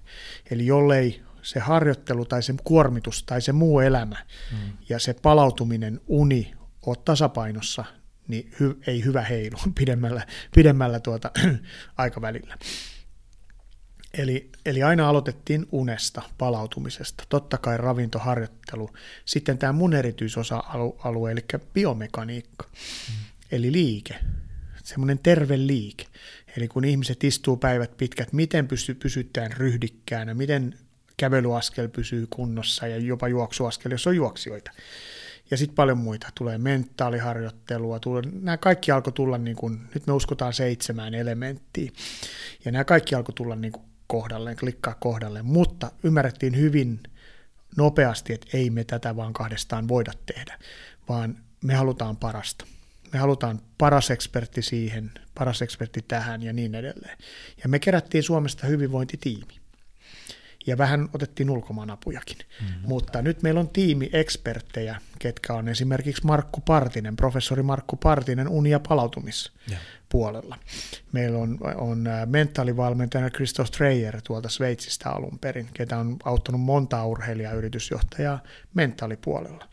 Eli jollei se harjoittelu tai se kuormitus tai se muu elämä mm. ja se palautuminen, uni ole tasapainossa, niin hy, ei hyvä heilu pidemmällä, pidemmällä tuota, aikavälillä. Eli, eli aina aloitettiin unesta, palautumisesta, totta kai ravintoharjoittelu, sitten tämä mun erityisosa-alue, eli biomekaniikka, mm. eli liike, semmoinen terve liike. Eli kun ihmiset istuu päivät pitkät, miten pysy, pysytään ryhdikkäänä, miten kävelyaskel pysyy kunnossa ja jopa juoksuaskel, jos on juoksijoita. Ja sitten paljon muita. Tulee mentaaliharjoittelua. Tulee, nämä kaikki alkoi tulla, niin kuin, nyt me uskotaan seitsemään elementtiä. Ja nämä kaikki alkoi tulla niin kuin kohdalleen, klikkaa kohdalleen. Mutta ymmärrettiin hyvin nopeasti, että ei me tätä vaan kahdestaan voida tehdä, vaan me halutaan parasta. Me halutaan paras ekspertti siihen, paras ekspertti tähän ja niin edelleen. Ja me kerättiin Suomesta hyvinvointitiimi ja vähän otettiin ulkomaanapujakin. Mm-hmm. Mutta nyt meillä on tiimi eksperttejä, ketkä on esimerkiksi Markku Partinen, professori Markku Partinen uni- ja palautumispuolella. Meillä on, on mentaalivalmentajana Christoph Streyer tuolta Sveitsistä alun perin, ketä on auttanut monta urheilijaa yritysjohtajaa mentaalipuolella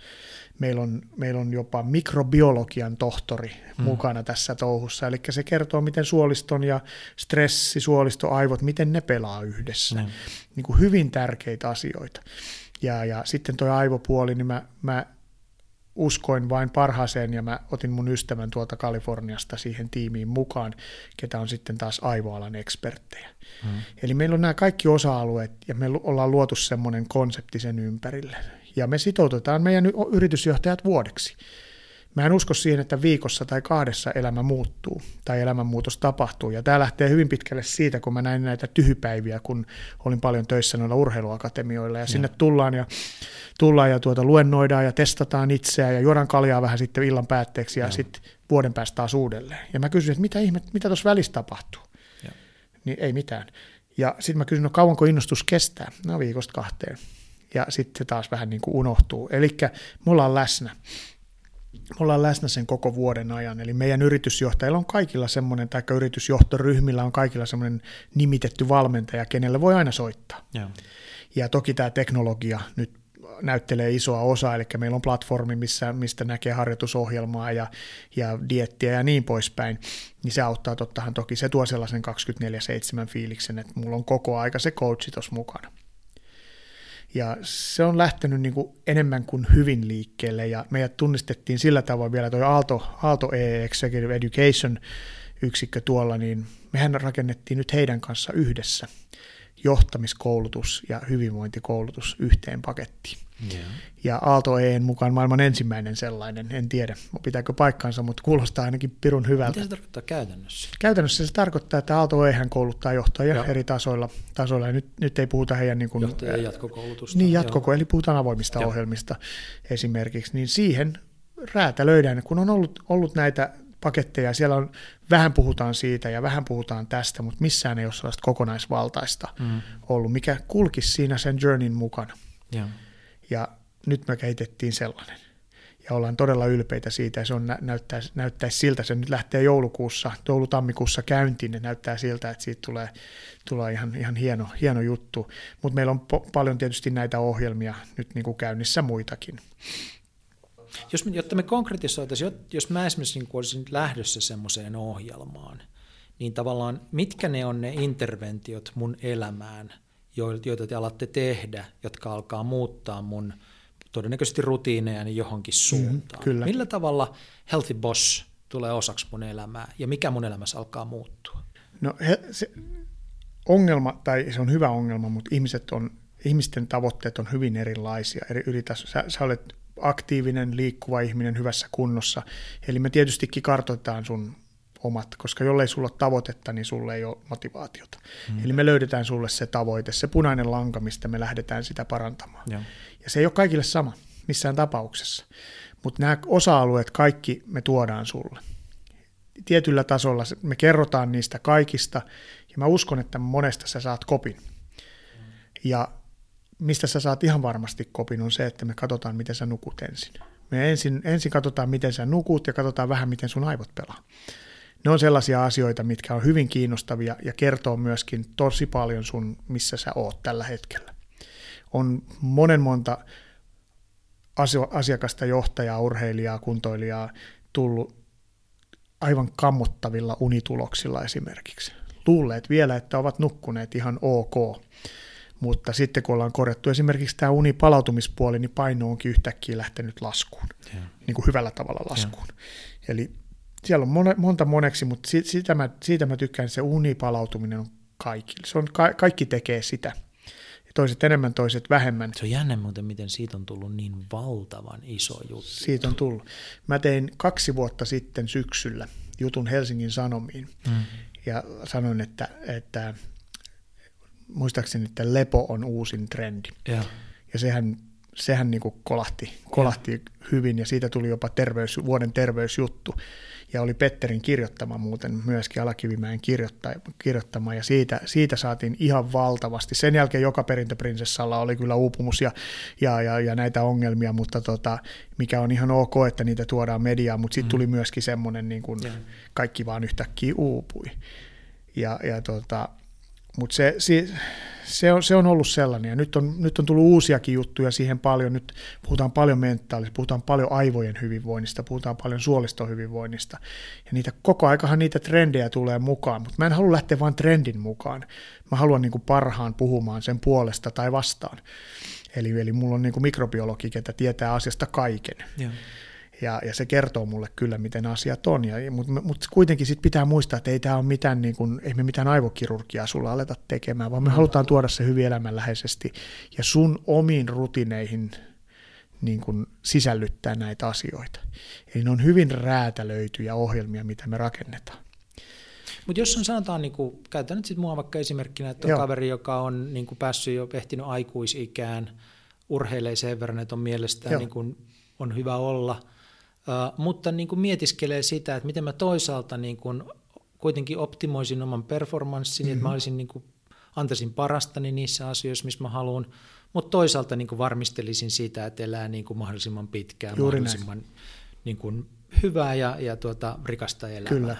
meillä on, meillä on jopa mikrobiologian tohtori mm. mukana tässä touhussa, eli se kertoo, miten suoliston ja stressi, suolisto, aivot, miten ne pelaa yhdessä. Mm. Niin kuin hyvin tärkeitä asioita. Ja, ja sitten tuo aivopuoli, niin mä, mä uskoin vain parhaaseen ja mä otin mun ystävän tuolta Kaliforniasta siihen tiimiin mukaan, ketä on sitten taas aivoalan eksperttejä. Mm. Eli meillä on nämä kaikki osa-alueet ja me ollaan luotu semmoinen konsepti sen ympärille ja me sitoutetaan meidän yritysjohtajat vuodeksi. Mä en usko siihen, että viikossa tai kahdessa elämä muuttuu tai elämänmuutos tapahtuu. Ja tämä lähtee hyvin pitkälle siitä, kun mä näin näitä tyhypäiviä, kun olin paljon töissä noilla urheiluakatemioilla. Ja, ja. sinne tullaan ja, tullaan ja tuota, luennoidaan ja testataan itseä ja juodaan kaljaa vähän sitten illan päätteeksi ja, ja. sitten vuoden päästä taas uudelleen. Ja mä kysyin, että mitä ihme, mitä tuossa välissä tapahtuu? Ja. Niin ei mitään. Ja sitten mä kysyin, no kauanko innostus kestää? No viikosta kahteen ja sitten se taas vähän niin kuin unohtuu. Eli me ollaan läsnä. Me ollaan läsnä sen koko vuoden ajan, eli meidän yritysjohtajilla on kaikilla semmoinen, tai yritysjohtoryhmillä on kaikilla semmoinen nimitetty valmentaja, kenelle voi aina soittaa. Ja, ja toki tämä teknologia nyt näyttelee isoa osaa, eli meillä on platformi, missä, mistä näkee harjoitusohjelmaa ja, ja diettiä ja niin poispäin, niin se auttaa tottahan toki, se tuo sellaisen 24-7 fiiliksen, että mulla on koko aika se coachi tuossa mukana. Ja se on lähtenyt niin kuin enemmän kuin hyvin liikkeelle ja meidät tunnistettiin sillä tavoin vielä tuo Aalto, Aalto Executive Education yksikkö tuolla, niin mehän rakennettiin nyt heidän kanssa yhdessä johtamiskoulutus ja hyvinvointikoulutus yhteen pakettiin. Yeah. Ja Aalto EEN mukaan maailman ensimmäinen sellainen, en tiedä pitääkö paikkaansa, mutta kuulostaa ainakin pirun hyvältä. Mitä se tarkoittaa käytännössä? Käytännössä se tarkoittaa, että Aalto EEN kouluttaa johtajia Joo. eri tasoilla, tasoilla ja nyt, nyt ei puhuta heidän... Niin kuin, Johtajien jatkokoulutusta. Niin, jatkoko, eli puhutaan avoimista Joo. ohjelmista esimerkiksi, niin siihen räätälöidään, kun on ollut, ollut näitä paketteja, siellä on, vähän puhutaan siitä ja vähän puhutaan tästä, mutta missään ei ole sellaista kokonaisvaltaista mm. ollut, mikä kulkisi siinä sen journeyn mukana. Yeah. Ja nyt me kehitettiin sellainen. Ja ollaan todella ylpeitä siitä, ja se on, näyttäisi, näyttäisi siltä, se nyt lähtee joulukuussa, joulutammikuussa käyntiin, ja näyttää siltä, että siitä tulee, tulee ihan, ihan hieno, hieno juttu. Mutta meillä on po- paljon tietysti näitä ohjelmia nyt niin kuin käynnissä muitakin. Jos me, jotta me konkretisoitaisiin, jos mä esimerkiksi niin olisin lähdössä semmoiseen ohjelmaan, niin tavallaan mitkä ne on ne interventiot mun elämään, joita te alatte tehdä, jotka alkaa muuttaa mun todennäköisesti rutiineja johonkin mm-hmm, suuntaan. Mm, kyllä. Millä tavalla Healthy Boss tulee osaksi mun elämää ja mikä mun elämässä alkaa muuttua? No he, se ongelma, tai se on hyvä ongelma, mutta ihmiset on, ihmisten tavoitteet on hyvin erilaisia eri. Sä, sä olet aktiivinen, liikkuva ihminen hyvässä kunnossa. Eli me tietystikin kartoitetaan sun omat, koska jollei sulla ole tavoitetta, niin sulle ei ole motivaatiota. Mm. Eli me löydetään sulle se tavoite, se punainen lanka, mistä me lähdetään sitä parantamaan. Ja, ja se ei ole kaikille sama missään tapauksessa. Mutta nämä osa-alueet kaikki me tuodaan sulle. Tietyllä tasolla me kerrotaan niistä kaikista, ja mä uskon, että monesta sä saat kopin. Ja mistä sä saat ihan varmasti kopin, on se, että me katsotaan, miten sä nukut ensin. Me ensin, ensin katsotaan, miten sä nukut ja katsotaan vähän, miten sun aivot pelaa. Ne on sellaisia asioita, mitkä on hyvin kiinnostavia ja kertoo myöskin tosi paljon sun, missä sä oot tällä hetkellä. On monen monta asiakasta, johtajaa, urheilijaa, kuntoilijaa tullut aivan kammottavilla unituloksilla esimerkiksi. luulleet vielä, että ovat nukkuneet ihan ok. Mutta sitten kun ollaan korjattu esimerkiksi tämä unipalautumispuoli, niin paino onkin yhtäkkiä lähtenyt laskuun, ja. niin kuin hyvällä tavalla laskuun. Ja. Eli siellä on monta moneksi, mutta siitä mä, siitä mä tykkään, että se unipalautuminen on kaikille. Se on, ka- kaikki tekee sitä. Toiset enemmän, toiset vähemmän. Se on jännä muuten, miten siitä on tullut niin valtavan iso juttu. Siitä on tullut. Mä tein kaksi vuotta sitten syksyllä jutun Helsingin Sanomiin mm. ja sanoin, että, että muistaakseni, että lepo on uusin trendi. Ja, ja sehän, sehän niin kuin kolahti, kolahti ja. hyvin ja siitä tuli jopa terveys, vuoden terveysjuttu ja oli Petterin kirjoittama muuten myöskin Alakivimäen kirjoittama, ja siitä, siitä saatiin ihan valtavasti. Sen jälkeen joka perintöprinsessalla oli kyllä uupumus ja, ja, ja, ja näitä ongelmia, mutta tota, mikä on ihan ok, että niitä tuodaan mediaan, mutta sitten mm. tuli myöskin semmoinen, niin kuin kaikki vaan yhtäkkiä uupui. Ja, ja tota, mutta se, se, se, on, se on ollut sellainen, ja nyt on, nyt on tullut uusiakin juttuja siihen paljon. Nyt puhutaan paljon mentaalista, puhutaan paljon aivojen hyvinvoinnista, puhutaan paljon suoliston hyvinvoinnista. Ja niitä, koko aikahan niitä trendejä tulee mukaan, mutta mä en halua lähteä vain trendin mukaan. Mä haluan niin kuin parhaan puhumaan sen puolesta tai vastaan. Eli, eli mulla on niin kuin mikrobiologi, ketä tietää asiasta kaiken. Ja ja, ja se kertoo mulle kyllä, miten asiat on. Mutta mut kuitenkin sit pitää muistaa, että ei tämä ole mitään, niin kuin, ei me mitään aivokirurgiaa sulla aleta tekemään, vaan me no. halutaan tuoda se hyvin elämänläheisesti ja sun omiin rutineihin niin kuin sisällyttää näitä asioita. Eli ne on hyvin räätälöityjä ohjelmia, mitä me rakennetaan. Mutta jos on sanotaan, niin kuin, käytän nyt sitten mua vaikka esimerkkinä, että on Joo. kaveri, joka on niin kuin päässyt jo ehtinyt aikuisikään, urheilee sen verran, että on mielestään niin kuin, on hyvä olla – mutta niin kuin mietiskelee sitä, että miten mä toisaalta niin kuin kuitenkin optimoisin oman performanssini, mm-hmm. että mä mhm. olisin niin kuin, antaisin parastani niissä asioissa, missä mä haluan, mutta toisaalta niin kuin varmistelisin sitä, että elää niin kuin mahdollisimman pitkään, Juuri mahdollisimman niin kuin hyvää ja, ja tuota, rikasta elämää. Kyllä.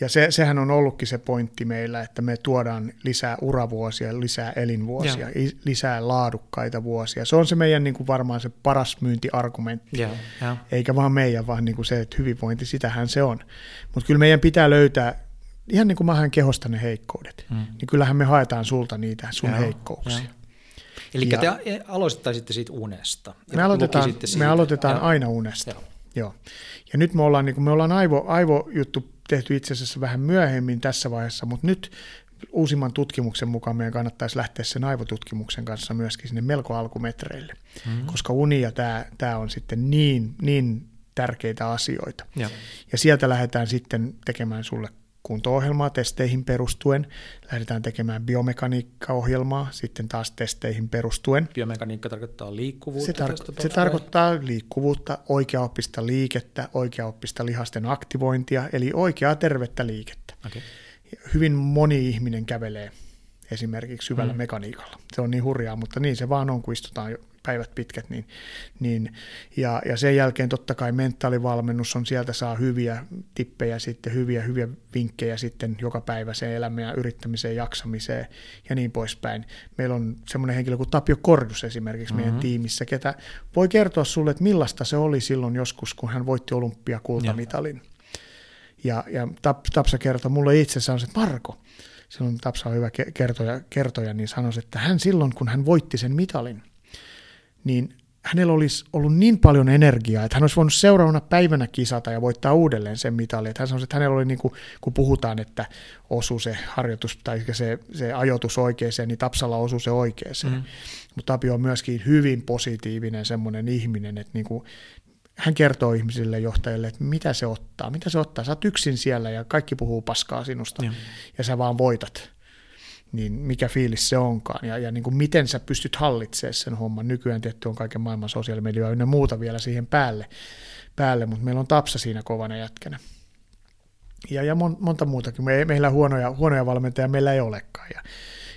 Ja se, sehän on ollutkin se pointti meillä, että me tuodaan lisää uravuosia, lisää elinvuosia, ja. lisää laadukkaita vuosia. Se on se meidän niin kuin varmaan se paras myyntiargumentti. Ja, ja. Eikä vaan meidän, vaan niin kuin se, että hyvinvointi, sitähän se on. Mutta kyllä meidän pitää löytää, ihan niin kuin mä haen kehosta ne heikkoudet, mm. niin kyllähän me haetaan sulta niitä sun ja, heikkouksia. Ja. Eli ja, te aloittaisitte siitä unesta. Me aloitetaan, me aloitetaan aina unesta. Joo. Joo. Ja nyt me ollaan, niin kuin me ollaan aivo, aivojuttu tehty itse asiassa vähän myöhemmin tässä vaiheessa, mutta nyt uusimman tutkimuksen mukaan meidän kannattaisi lähteä sen aivotutkimuksen kanssa myöskin sinne melko alkumetreille, mm-hmm. koska uni ja tämä, tämä on sitten niin, niin tärkeitä asioita. Ja. ja sieltä lähdetään sitten tekemään sulle kunto-ohjelmaa testeihin perustuen. Lähdetään tekemään biomekaniikkaohjelmaa sitten taas testeihin perustuen. Biomekaniikka tarkoittaa liikkuvuutta? Se, tar- se tarkoittaa liikkuvuutta, oikeaoppista liikettä, oikeaoppista lihasten aktivointia, eli oikeaa tervettä liikettä. Okay. Hyvin moni ihminen kävelee esimerkiksi hyvällä mm. mekaniikalla. Se on niin hurjaa, mutta niin se vaan on, kun istutaan päivät pitkät, niin, niin ja, ja sen jälkeen totta kai mentaalivalmennus on, sieltä saa hyviä tippejä sitten, hyviä, hyviä vinkkejä sitten joka päivä se elämään ja yrittämiseen, jaksamiseen ja niin poispäin. Meillä on semmoinen henkilö kuin Tapio Kordus esimerkiksi mm-hmm. meidän tiimissä, ketä voi kertoa sulle, että millaista se oli silloin joskus, kun hän voitti olympiakultamitalin. Ja, ja Tapsa kertoi mulle itse, sanoi, että Marko, silloin Tapsa on hyvä kertoja, kertoja, niin sanoi, että hän silloin, kun hän voitti sen mitalin, niin hänellä olisi ollut niin paljon energiaa, että hän olisi voinut seuraavana päivänä kisata ja voittaa uudelleen sen mitali. Että hän sanoi, että hänellä oli, niin kuin, kun puhutaan, että osuu se harjoitus tai se, se ajoitus oikeeseen, niin Tapsalla osuu se oikeeseen. Mm. Mutta Tapio on myöskin hyvin positiivinen semmoinen ihminen, että niin kuin, hän kertoo ihmisille, johtajille, että mitä se ottaa, mitä se ottaa. Sä oot yksin siellä ja kaikki puhuu paskaa sinusta ja, ja sä vaan voitat niin mikä fiilis se onkaan ja, ja niin kuin miten sä pystyt hallitsemaan sen homman. Nykyään tietty on kaiken maailman sosiaalimedioa ja muuta vielä siihen päälle, päälle mutta meillä on Tapsa siinä kovana jätkänä. Ja, ja mon, monta muutakin. Me, meillä huonoja, huonoja valmentajia meillä ei olekaan. Ja,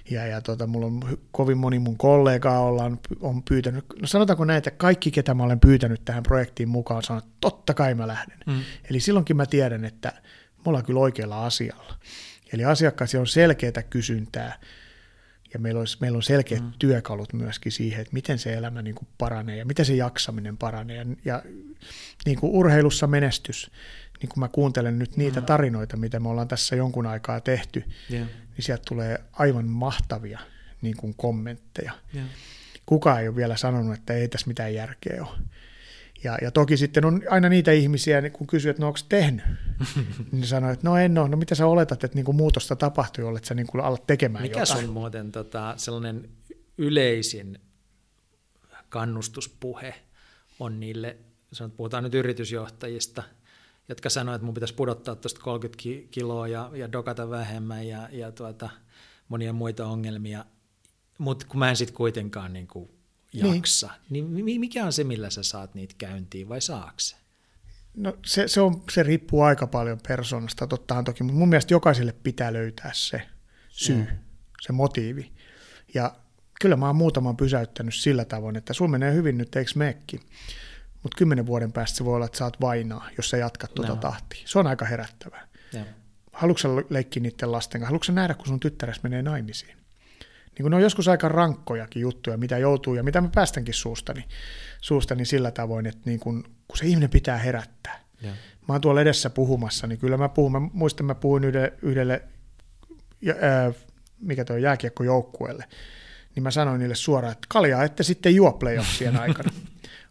ja, ja tota, mulla on kovin moni mun kollegaa ollaan, on pyytänyt, no sanotaanko näitä, kaikki ketä mä olen pyytänyt tähän projektiin mukaan, sanoo, että totta kai mä lähden. Mm. Eli silloinkin mä tiedän, että me ollaan kyllä oikealla asialla. Eli asiakkailla on selkeää kysyntää ja meillä, olisi, meillä on selkeät mm. työkalut myöskin siihen, että miten se elämä niin kuin paranee ja miten se jaksaminen paranee. Ja, ja niin kuin urheilussa menestys, niin kuin mä kuuntelen nyt niitä mm. tarinoita, mitä me ollaan tässä jonkun aikaa tehty, yeah. niin sieltä tulee aivan mahtavia niin kuin kommentteja. Yeah. Kukaan ei ole vielä sanonut, että ei tässä mitään järkeä ole. Ja, ja toki sitten on aina niitä ihmisiä, kun kysyy, että no onko tehnyt, niin sanoo, että no en ole, no mitä sä oletat, että niin kuin muutosta tapahtui, olet sä niin kuin alat tekemään Mikä jotain. sun muuten tota, sellainen yleisin kannustuspuhe on niille, sanot, puhutaan nyt yritysjohtajista, jotka sanoivat, että mun pitäisi pudottaa tuosta 30 kiloa ja, ja dokata vähemmän ja, ja tuota, monia muita ongelmia, mutta kun mä en sitten kuitenkaan niin kuin niin. Jaksa, niin. niin mikä on se, millä sä saat niitä käyntiin vai saakse? No se, se, on, se riippuu aika paljon persoonasta, tottahan toki, mutta mun mielestä jokaiselle pitää löytää se syy, mm. se motiivi. Ja kyllä mä oon muutaman pysäyttänyt sillä tavoin, että sulla menee hyvin nyt, eikö meekki? Mutta kymmenen vuoden päästä se voi olla, että saat vainaa, jos sä jatkat tuota no. tahtia. Se on aika herättävää. No. Haluatko leikkiä niiden lasten kanssa? Haluatko nähdä, kun sun tyttäres menee naimisiin? Niin kun ne on joskus aika rankkojakin juttuja, mitä joutuu ja mitä mä päästänkin suustani, suustani sillä tavoin, että niin kun, kun se ihminen pitää herättää. Ja. Mä oon tuolla edessä puhumassa, niin kyllä mä puhun, mä muistan, mä puhuin yhdelle, yhdelle ää, mikä tuo jääkiekkojoukkueelle, niin mä sanoin niille suoraan, että kaljaa ette sitten juo playoffsien aikana.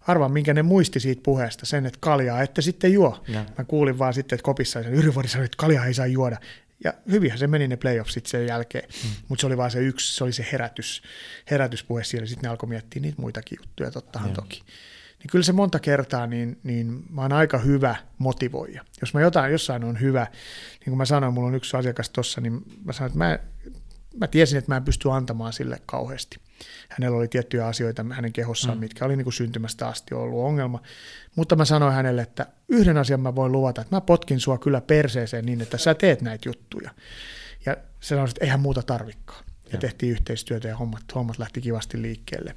Arvaa, minkä ne muisti siitä puheesta, sen, että kaljaa ette sitten juo. Ja. Mä kuulin vaan sitten, että kopissa Yrjövuori sanoi, että kaljaa ei saa juoda. Ja hyvinhän se meni ne playoffsit sen jälkeen, mm. mutta se oli vaan se yksi, se oli se herätys, herätyspuhe siellä, sitten ne alkoi miettiä niitä muitakin juttuja, tottahan yeah. toki. Niin kyllä se monta kertaa, niin, niin mä oon aika hyvä motivoija. Jos mä jotain, jossain on hyvä, niin kuin mä sanoin, mulla on yksi asiakas tossa, niin mä sanoin, että mä, mä tiesin, että mä en pysty antamaan sille kauheasti hänellä oli tiettyjä asioita hänen kehossaan, mm. mitkä oli niin kuin syntymästä asti ollut ongelma. Mutta mä sanoin hänelle, että yhden asian mä voin luvata, että mä potkin sua kyllä perseeseen niin, että sä teet näitä juttuja. Ja se sanoi, että eihän muuta tarvikkaa. Ja, ja tehtiin yhteistyötä ja hommat, hommat lähti kivasti liikkeelle.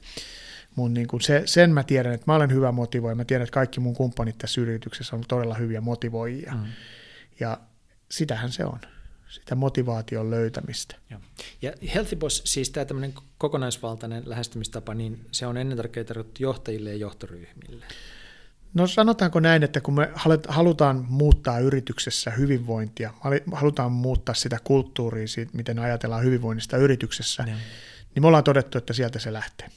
Mun niin kuin se, sen mä tiedän, että mä olen hyvä motivoija. Mä tiedän, että kaikki mun kumppanit tässä yrityksessä on todella hyviä motivoijia. Mm. Ja sitähän se on sitä motivaation löytämistä. Joo. Ja Healthy Boss, siis tämä tämmöinen kokonaisvaltainen lähestymistapa, niin se on ennen kaikkea tarkoitettu johtajille ja johtoryhmille. No sanotaanko näin, että kun me halutaan muuttaa yrityksessä hyvinvointia, halutaan muuttaa sitä kulttuuria, siitä, miten ajatellaan hyvinvoinnista yrityksessä, ne. niin me ollaan todettu, että sieltä se lähtee.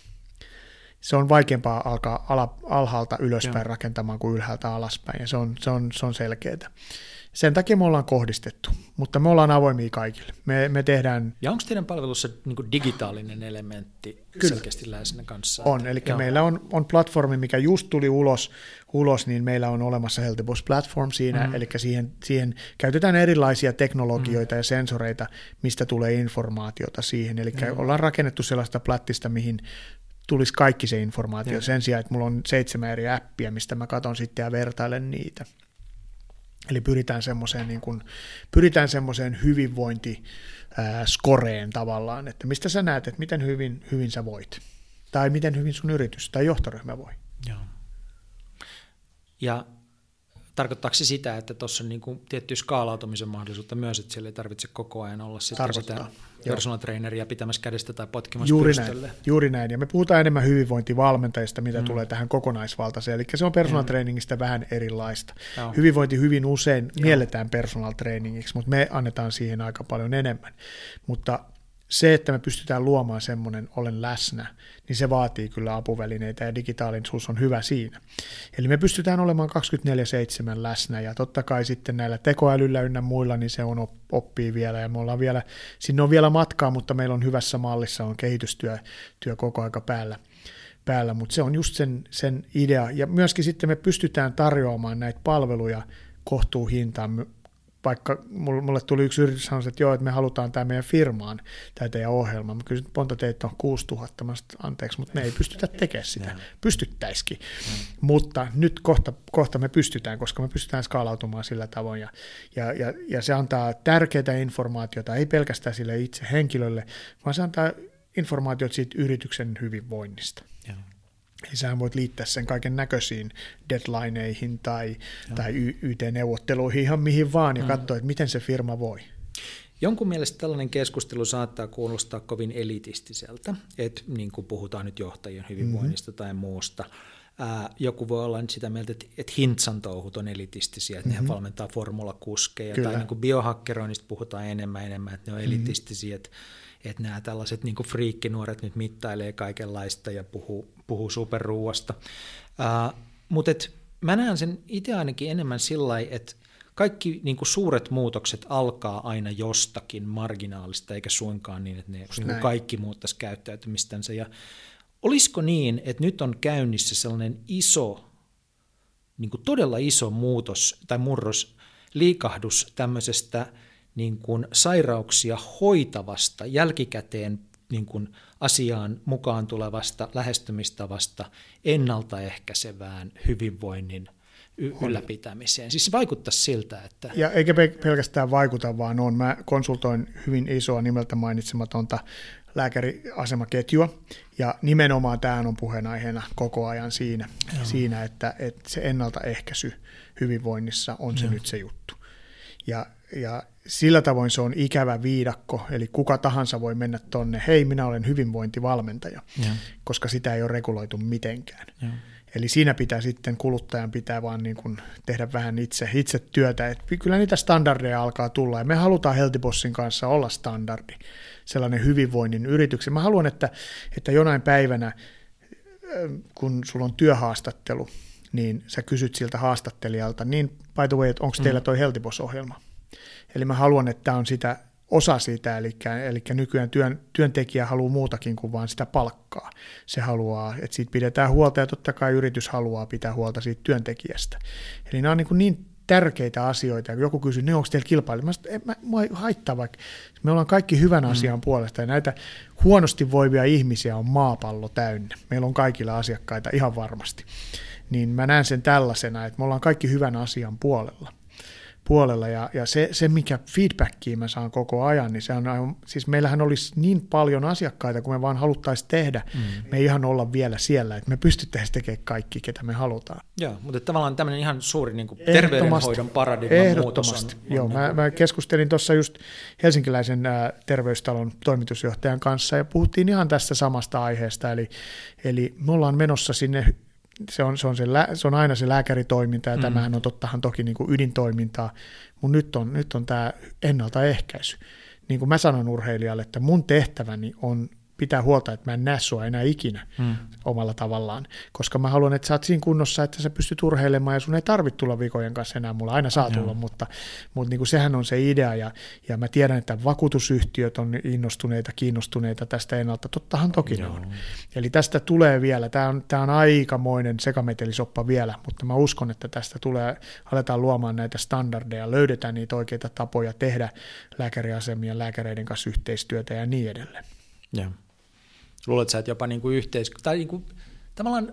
Se on vaikeampaa alkaa alhaalta ylöspäin Joo. rakentamaan kuin ylhäältä alaspäin, ja se on, se on, se on selkeää. Sen takia me ollaan kohdistettu, mutta me ollaan avoimia kaikille. Me, me tehdään... Ja onko teidän palvelussa niin digitaalinen elementti Kyllä. selkeästi läsnä kanssa? On, eli Joo. meillä on, on platformi, mikä just tuli ulos, ulos, niin meillä on olemassa Healthy Boss Platform siinä, mm. eli siihen, siihen käytetään erilaisia teknologioita mm. ja sensoreita, mistä tulee informaatiota siihen. Eli mm. ollaan rakennettu sellaista plattista, mihin tulisi kaikki se informaatio mm. sen sijaan, että mulla on seitsemän eri appia, mistä mä katson sitten ja vertailen niitä. Eli pyritään semmoiseen, niin kuin, pyritään semmoiseen hyvinvointi skoreen tavallaan, että mistä sä näet, että miten hyvin, hyvin sä voit, tai miten hyvin sun yritys tai johtoryhmä voi. Joo. Ja Tarkoittaako se sitä, että tuossa on niin kuin tiettyä skaalautumisen mahdollisuutta myös, että siellä ei tarvitse koko ajan olla sitä, sitä personal traineria pitämässä kädestä tai potkimassa juuri näin, juuri näin, ja me puhutaan enemmän hyvinvointivalmentajista, mitä mm. tulee tähän kokonaisvaltaiseen, eli se on personal mm. trainingista vähän erilaista. Joo. Hyvinvointi hyvin usein Joo. mielletään personal trainingiksi, mutta me annetaan siihen aika paljon enemmän. Mutta se, että me pystytään luomaan semmoinen olen läsnä, niin se vaatii kyllä apuvälineitä ja digitaalisuus on hyvä siinä. Eli me pystytään olemaan 24-7 läsnä ja totta kai sitten näillä tekoälyllä ynnä muilla, niin se on oppii vielä ja me ollaan vielä, sinne on vielä matkaa, mutta meillä on hyvässä mallissa, on kehitystyö työ koko aika päällä päällä, mutta se on just sen, sen idea. Ja myöskin sitten me pystytään tarjoamaan näitä palveluja kohtuuhintaan vaikka mulle tuli yksi yritys sanoa, että joo, että me halutaan tämä meidän firmaan, tämä teidän ohjelma. Mä kysyin, että monta teitä on 6000, mä sanoin, anteeksi, mutta me ei pystytä tekemään sitä. Pystyttäisikin. Mutta nyt kohta, kohta me pystytään, koska me pystytään skaalautumaan sillä tavoin. Ja, ja, ja, ja se antaa tärkeää informaatiota, ei pelkästään sille itse henkilölle, vaan se antaa informaatiot siitä yrityksen hyvinvoinnista. Eli sä voit liittää sen kaiken näköisiin deadlineihin tai, tai YT-neuvotteluihin ihan mihin vaan ja mm. katsoa, että miten se firma voi. Jonkun mielestä tällainen keskustelu saattaa kuulostaa kovin elitistiseltä, että niin kuin puhutaan nyt johtajien hyvinvoinnista mm-hmm. tai muusta. Ää, joku voi olla nyt sitä mieltä, että, että Hintsan touhut on elitistisiä, että mm-hmm. nehän valmentaa formulakuskeja, Kyllä. tai niin kuin biohakkeroinnista puhutaan enemmän enemmän, että ne on elitistisiä, mm-hmm. että, että nämä tällaiset niin friikkinuoret nyt mittailee kaikenlaista ja puhuu, puhuu superruuasta. Mutta mä näen sen itse ainakin enemmän sillä että kaikki niin kuin suuret muutokset alkaa aina jostakin marginaalista, eikä suinkaan niin, että ne niin kuin kaikki muuttaisi käyttäytymistänsä. Ja olisiko niin, että nyt on käynnissä sellainen iso, niin kuin todella iso muutos tai murros, liikahdus tämmöisestä niin kuin sairauksia hoitavasta, jälkikäteen niin kuin asiaan mukaan tulevasta lähestymistavasta ennaltaehkäisevään hyvinvoinnin – ylläpitämiseen. Siis vaikuttaa siltä, että... Ja eikä pelkästään vaikuta, vaan on. Mä konsultoin hyvin isoa nimeltä mainitsematonta lääkäriasemaketjua, ja nimenomaan tämä on puheenaiheena koko ajan siinä, siinä että, että se ennaltaehkäisy hyvinvoinnissa on se Joo. nyt se juttu. Ja, ja sillä tavoin se on ikävä viidakko, eli kuka tahansa voi mennä tonne, hei minä olen hyvinvointivalmentaja, ja. koska sitä ei ole reguloitu mitenkään. Ja. Eli siinä pitää sitten kuluttajan pitää vaan niin kuin tehdä vähän itse, itse työtä. Et kyllä niitä standardeja alkaa tulla ja me halutaan Healthybossin kanssa olla standardi, sellainen hyvinvoinnin yrityksen. Mä haluan, että, että jonain päivänä, kun sulla on työhaastattelu, niin sä kysyt siltä haastattelijalta, niin by the way, onko teillä mm. toi Healthyboss-ohjelma? Eli mä haluan, että tämä on sitä osa siitä, eli, eli nykyään työn, työntekijä haluaa muutakin kuin vain sitä palkkaa. Se haluaa, että siitä pidetään huolta ja totta kai yritys haluaa pitää huolta siitä työntekijästä. Eli nämä on niin, niin tärkeitä asioita. Kun joku kysyy, niin onko teillä kilpailu? Mä, sanoin, mä, mä haittaa vaikka. Me ollaan kaikki hyvän mm. asian puolesta ja näitä huonosti voivia ihmisiä on maapallo täynnä. Meillä on kaikilla asiakkaita ihan varmasti. Niin mä näen sen tällaisena, että me ollaan kaikki hyvän asian puolella puolella ja, ja se, se, mikä feedbackia mä saan koko ajan, niin se on, siis meillähän olisi niin paljon asiakkaita, kun me vaan haluttaisiin tehdä, mm. me ei ihan olla vielä siellä, että me pystyttäisiin tekemään kaikki, ketä me halutaan. Joo, mutta tavallaan tämmöinen ihan suuri niin kuin terveydenhoidon paradigman muutos on. on Joo, niin mä, mä keskustelin tuossa just helsinkiläisen ä, terveystalon toimitusjohtajan kanssa ja puhuttiin ihan tästä samasta aiheesta, eli, eli me ollaan menossa sinne se on, se, on se, se on aina se lääkäritoiminta, ja mm. tämähän on tottahan toki niin kuin ydintoimintaa, mutta nyt on, nyt on tämä ennaltaehkäisy. Niin kuin mä sanon urheilijalle, että mun tehtäväni on pitää huolta, että mä en näe sua enää ikinä hmm. omalla tavallaan, koska mä haluan, että sä oot siinä kunnossa, että sä pystyt urheilemaan ja sun ei tarvitse tulla vikojen kanssa enää, mulla aina saa tulla, mutta, mutta niin kuin sehän on se idea ja, ja mä tiedän, että vakuutusyhtiöt on innostuneita, kiinnostuneita tästä ennalta, tottahan toki Joo. ne on. Eli tästä tulee vielä, tämä on, tämä on aikamoinen sekametelisoppa vielä, mutta mä uskon, että tästä tulee, aletaan luomaan näitä standardeja, löydetään niitä oikeita tapoja tehdä lääkäriasemien, lääkäreiden kanssa yhteistyötä ja niin edelleen. Yeah. Luulet sä, että jopa niin kuin yhteis... Tai niin kuin, tavallaan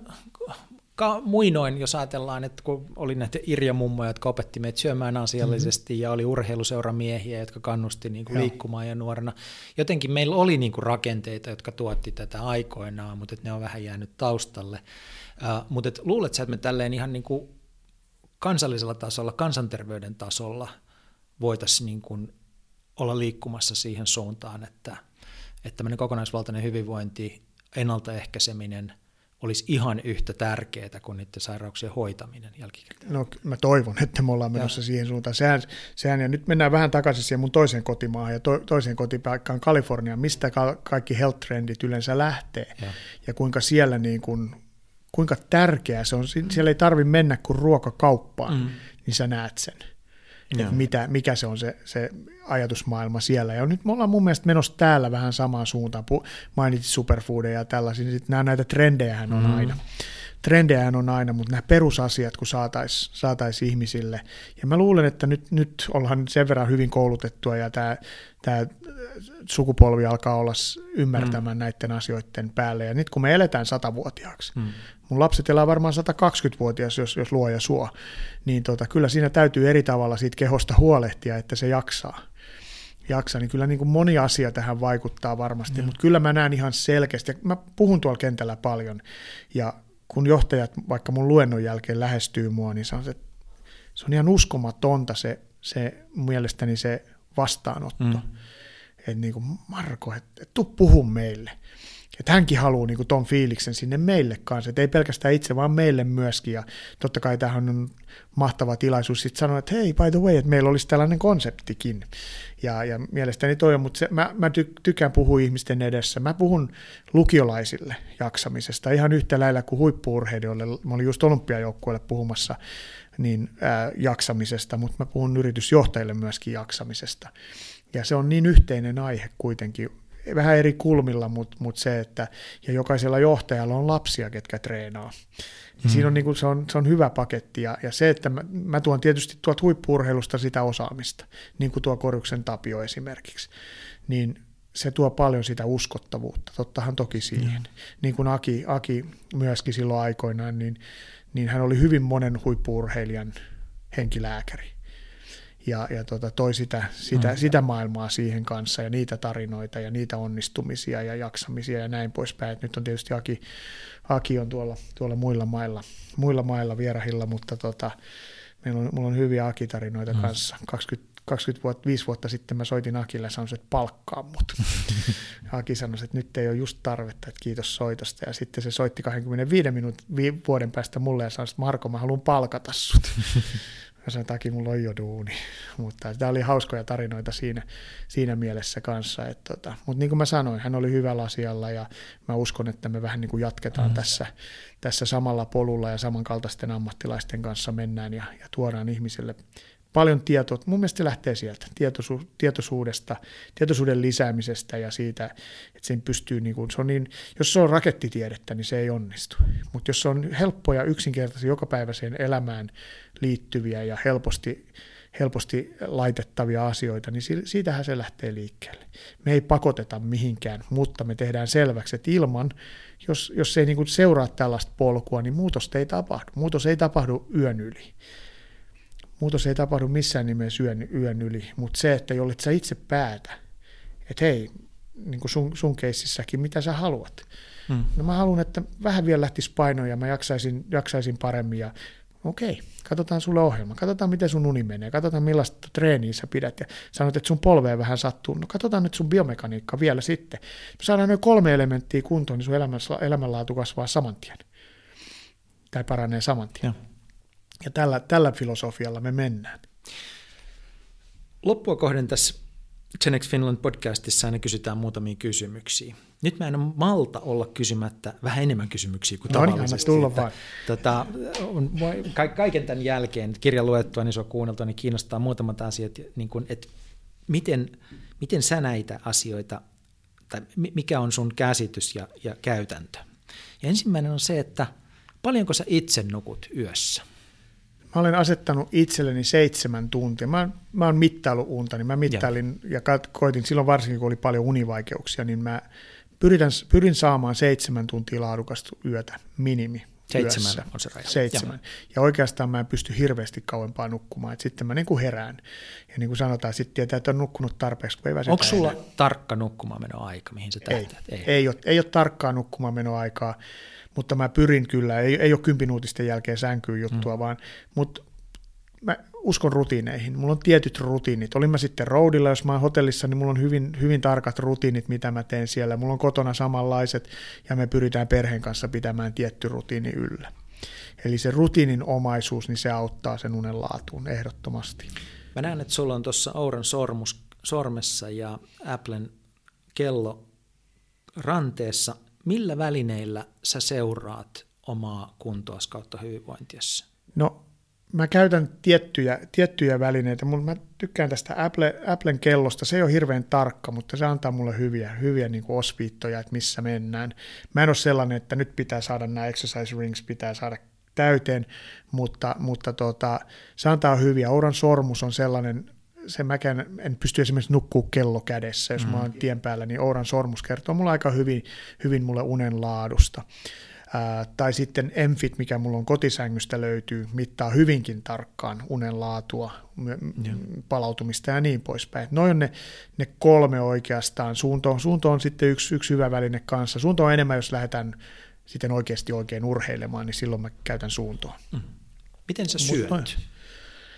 ka, muinoin, jos ajatellaan, että kun oli näitä Irja-mummoja, jotka opetti meitä syömään asiallisesti mm-hmm. ja oli urheiluseuramiehiä, jotka kannusti niin kuin liikkumaan ja nuorena. Jotenkin meillä oli niin kuin rakenteita, jotka tuotti tätä aikoinaan, mutta ne on vähän jäänyt taustalle. Uh, mutta et luulet sä, että me tälleen ihan niin kuin kansallisella tasolla, kansanterveyden tasolla voitaisiin niin kuin olla liikkumassa siihen suuntaan, että – että tämmöinen kokonaisvaltainen hyvinvointi, ennaltaehkäiseminen olisi ihan yhtä tärkeää kuin niiden sairauksien hoitaminen jälkikäteen. No mä toivon, että me ollaan menossa ja. siihen suuntaan. Sehän, sehän, ja nyt mennään vähän takaisin siihen mun toiseen kotimaahan ja to, toiseen kotipaikkaan Kaliforniaan, mistä ka- kaikki health trendit yleensä lähtee ja, ja kuinka siellä niin kuin, kuinka tärkeää se on. Siellä ei tarvitse mennä kuin ruokakauppaan, mm. niin sä näet sen että mitä, mikä se on se, se ajatusmaailma siellä. Ja nyt me ollaan mun mielestä menossa täällä vähän samaan suuntaan. Mainitsit superfoodeja ja tällaisia, niin nämä näitä trendejähän on mm. aina. Trendejähän on aina, mutta nämä perusasiat, kun saataisiin saatais ihmisille. Ja mä luulen, että nyt, nyt ollaan sen verran hyvin koulutettua ja tämä, tämä sukupolvi alkaa olla ymmärtämään mm. näiden asioiden päälle. Ja nyt kun me eletään satavuotiaaksi, mm. Mun lapset elää varmaan 120-vuotias, jos, jos luo ja suo, niin tota, kyllä siinä täytyy eri tavalla siitä kehosta huolehtia, että se jaksaa. jaksaa niin kyllä niin kuin moni asia tähän vaikuttaa varmasti, mm. mutta kyllä mä näen ihan selkeästi, mä puhun tuolla kentällä paljon, ja kun johtajat vaikka mun luennon jälkeen lähestyy mua, niin se on, se, se on ihan uskomatonta se, se mielestäni se vastaanotto. Mm. Että niin kuin, Marko, että et tuu puhu meille. Että hänkin haluaa niin ton fiiliksen sinne meille kanssa, että ei pelkästään itse, vaan meille myöskin. Ja totta kai tähän on mahtava tilaisuus sitten sanoa, että hei, by the way, että meillä olisi tällainen konseptikin. Ja, ja mielestäni toi on, mutta se, mä, mä tykkään puhua ihmisten edessä. Mä puhun lukiolaisille jaksamisesta ihan yhtä lailla kuin huippuurheilijoille. Mä olin just olympiajoukkueelle puhumassa niin ää, jaksamisesta, mutta mä puhun yritysjohtajille myöskin jaksamisesta. Ja se on niin yhteinen aihe kuitenkin vähän eri kulmilla, mutta mut se, että ja jokaisella johtajalla on lapsia, ketkä treenaa. Mm. Siinä on, niin kuin, se, on, se on hyvä paketti ja, ja se, että mä, mä tuon tietysti tuot huippurheilusta sitä osaamista, niin kuin tuo Korjuksen Tapio esimerkiksi, niin se tuo paljon sitä uskottavuutta, tottahan toki siihen. Mm. Niin kuin Aki, Aki myöskin silloin aikoinaan, niin, niin hän oli hyvin monen huippurheilijan henkilääkäri ja, ja tota, toi sitä, sitä, mm. sitä maailmaa siihen kanssa ja niitä tarinoita ja niitä onnistumisia ja jaksamisia ja näin poispäin. Et nyt on tietysti Aki, Aki on tuolla, tuolla muilla mailla, muilla mailla vierahilla, mutta tota, meillä on, mulla on hyviä Aki-tarinoita mm. kanssa. 20, 20 vuotta, 5 vuotta sitten mä soitin Akille ja sanoin, että palkkaa mut. Aki sanoi, että nyt ei ole just tarvetta, että kiitos soitosta. Ja sitten se soitti 25 minuutin vuoden päästä mulle ja sanoi, että Marko, mä haluan palkata sut. ja sen takia mulla on jo duuni. Mutta tämä oli hauskoja tarinoita siinä, siinä mielessä kanssa. Että tota, mutta niin kuin mä sanoin, hän oli hyvällä asialla ja mä uskon, että me vähän niin kuin jatketaan mm. tässä, tässä samalla polulla ja samankaltaisten ammattilaisten kanssa mennään ja, ja tuodaan ihmisille paljon tietoa. Mun mielestä se lähtee sieltä tietoisu- tietoisuudesta, tietoisuuden lisäämisestä ja siitä, että sen pystyy, niin kuin, se on niin, jos se on rakettitiedettä, niin se ei onnistu. Mutta jos se on helppoja, yksinkertaisia, jokapäiväiseen elämään liittyviä ja helposti, helposti laitettavia asioita, niin siitähän se lähtee liikkeelle. Me ei pakoteta mihinkään, mutta me tehdään selväksi, että ilman, jos, jos ei niin seuraa tällaista polkua, niin muutosta ei tapahdu. Muutos ei tapahdu yön yli muutos ei tapahdu missään nimessä yön, yön yli, mutta se, että jollet sä itse päätä, että hei, niin kuin sun, sun keississäkin, mitä sä haluat. Hmm. No mä haluan, että vähän vielä lähtisi painoja, mä jaksaisin, jaksaisin paremmin ja okei, katsotaan sulle ohjelma, katsotaan miten sun uni menee, katsotaan millaista treeniä sä pidät ja sanot, että sun polveen vähän sattuu, no katsotaan nyt sun biomekaniikka vielä sitten. Me saadaan noin kolme elementtiä kuntoon, niin sun elämänlaatu kasvaa saman tien. Tai paranee saman tien. Ja. Ja tällä, tällä filosofialla me mennään. Loppua kohden tässä Genex Finland podcastissa aina kysytään muutamia kysymyksiä. Nyt mä en malta olla kysymättä vähän enemmän kysymyksiä kuin no niin, tavallisesti. tulla vaan. Tota, on, kaiken tämän jälkeen, kirjan luettua, niin se on kuunneltua, niin kiinnostaa muutamat asiat, niin kuin, että miten, miten sä näitä asioita, tai mikä on sun käsitys ja, ja käytäntö. Ja ensimmäinen on se, että paljonko sä itse nukut yössä? Mä olen asettanut itselleni seitsemän tuntia. Mä, mä oon mittailu unta, niin mä mittailin ja, ja koitin silloin varsinkin, kun oli paljon univaikeuksia, niin mä pyritän, pyrin saamaan seitsemän tuntia laadukasta yötä minimi. Seitsemän yössä. on se raja. Seitsemän. Ja. ja oikeastaan mä en pysty hirveästi kauempaa nukkumaan, että sitten mä niin kuin herään. Ja niin kuin sanotaan, sitten tietää, että on nukkunut tarpeeksi, kun ei Onko sulla enää. tarkka nukkumaan aika, mihin se tähtää? Ei, ei. Ei, ole, ei ole tarkkaa nukkumaan aikaa mutta mä pyrin kyllä, ei, ei ole kympinuutisten jälkeen sänkyyn juttua, mm. vaan, mutta mä uskon rutiineihin. Mulla on tietyt rutiinit. Olin mä sitten roadilla, jos mä oon hotellissa, niin mulla on hyvin, hyvin tarkat rutiinit, mitä mä teen siellä. Mulla on kotona samanlaiset, ja me pyritään perheen kanssa pitämään tietty rutiini yllä. Eli se rutiinin omaisuus, niin se auttaa sen unen laatuun ehdottomasti. Mä näen, että sulla on tuossa Auran sormus, sormessa ja Applen kello ranteessa millä välineillä sä seuraat omaa kuntoas kautta hyvinvointiassa? No mä käytän tiettyjä, tiettyjä välineitä. Mä tykkään tästä Apple, Applen kellosta. Se ei ole hirveän tarkka, mutta se antaa mulle hyviä, hyviä niin kuin osviittoja, että missä mennään. Mä en ole sellainen, että nyt pitää saada nämä exercise rings, pitää saada täyteen, mutta, mutta tota, se antaa hyviä. Ouran sormus on sellainen se mäkään en pysty esimerkiksi nukkuu kello kädessä, jos mm. mä oon tien päällä, niin Ouran sormus kertoo mulle aika hyvin, hyvin mulle unen laadusta. Ää, tai sitten Enfit, mikä mulla on kotisängystä löytyy, mittaa hyvinkin tarkkaan unen laatua, m- palautumista ja niin poispäin. Noin on ne, ne kolme oikeastaan. Suunto, suunto on sitten yksi, yksi hyvä väline kanssa. Suunto on enemmän, jos lähdetään sitten oikeasti oikein urheilemaan, niin silloin mä käytän suuntoa. Mm. Miten sä syöt? Mut,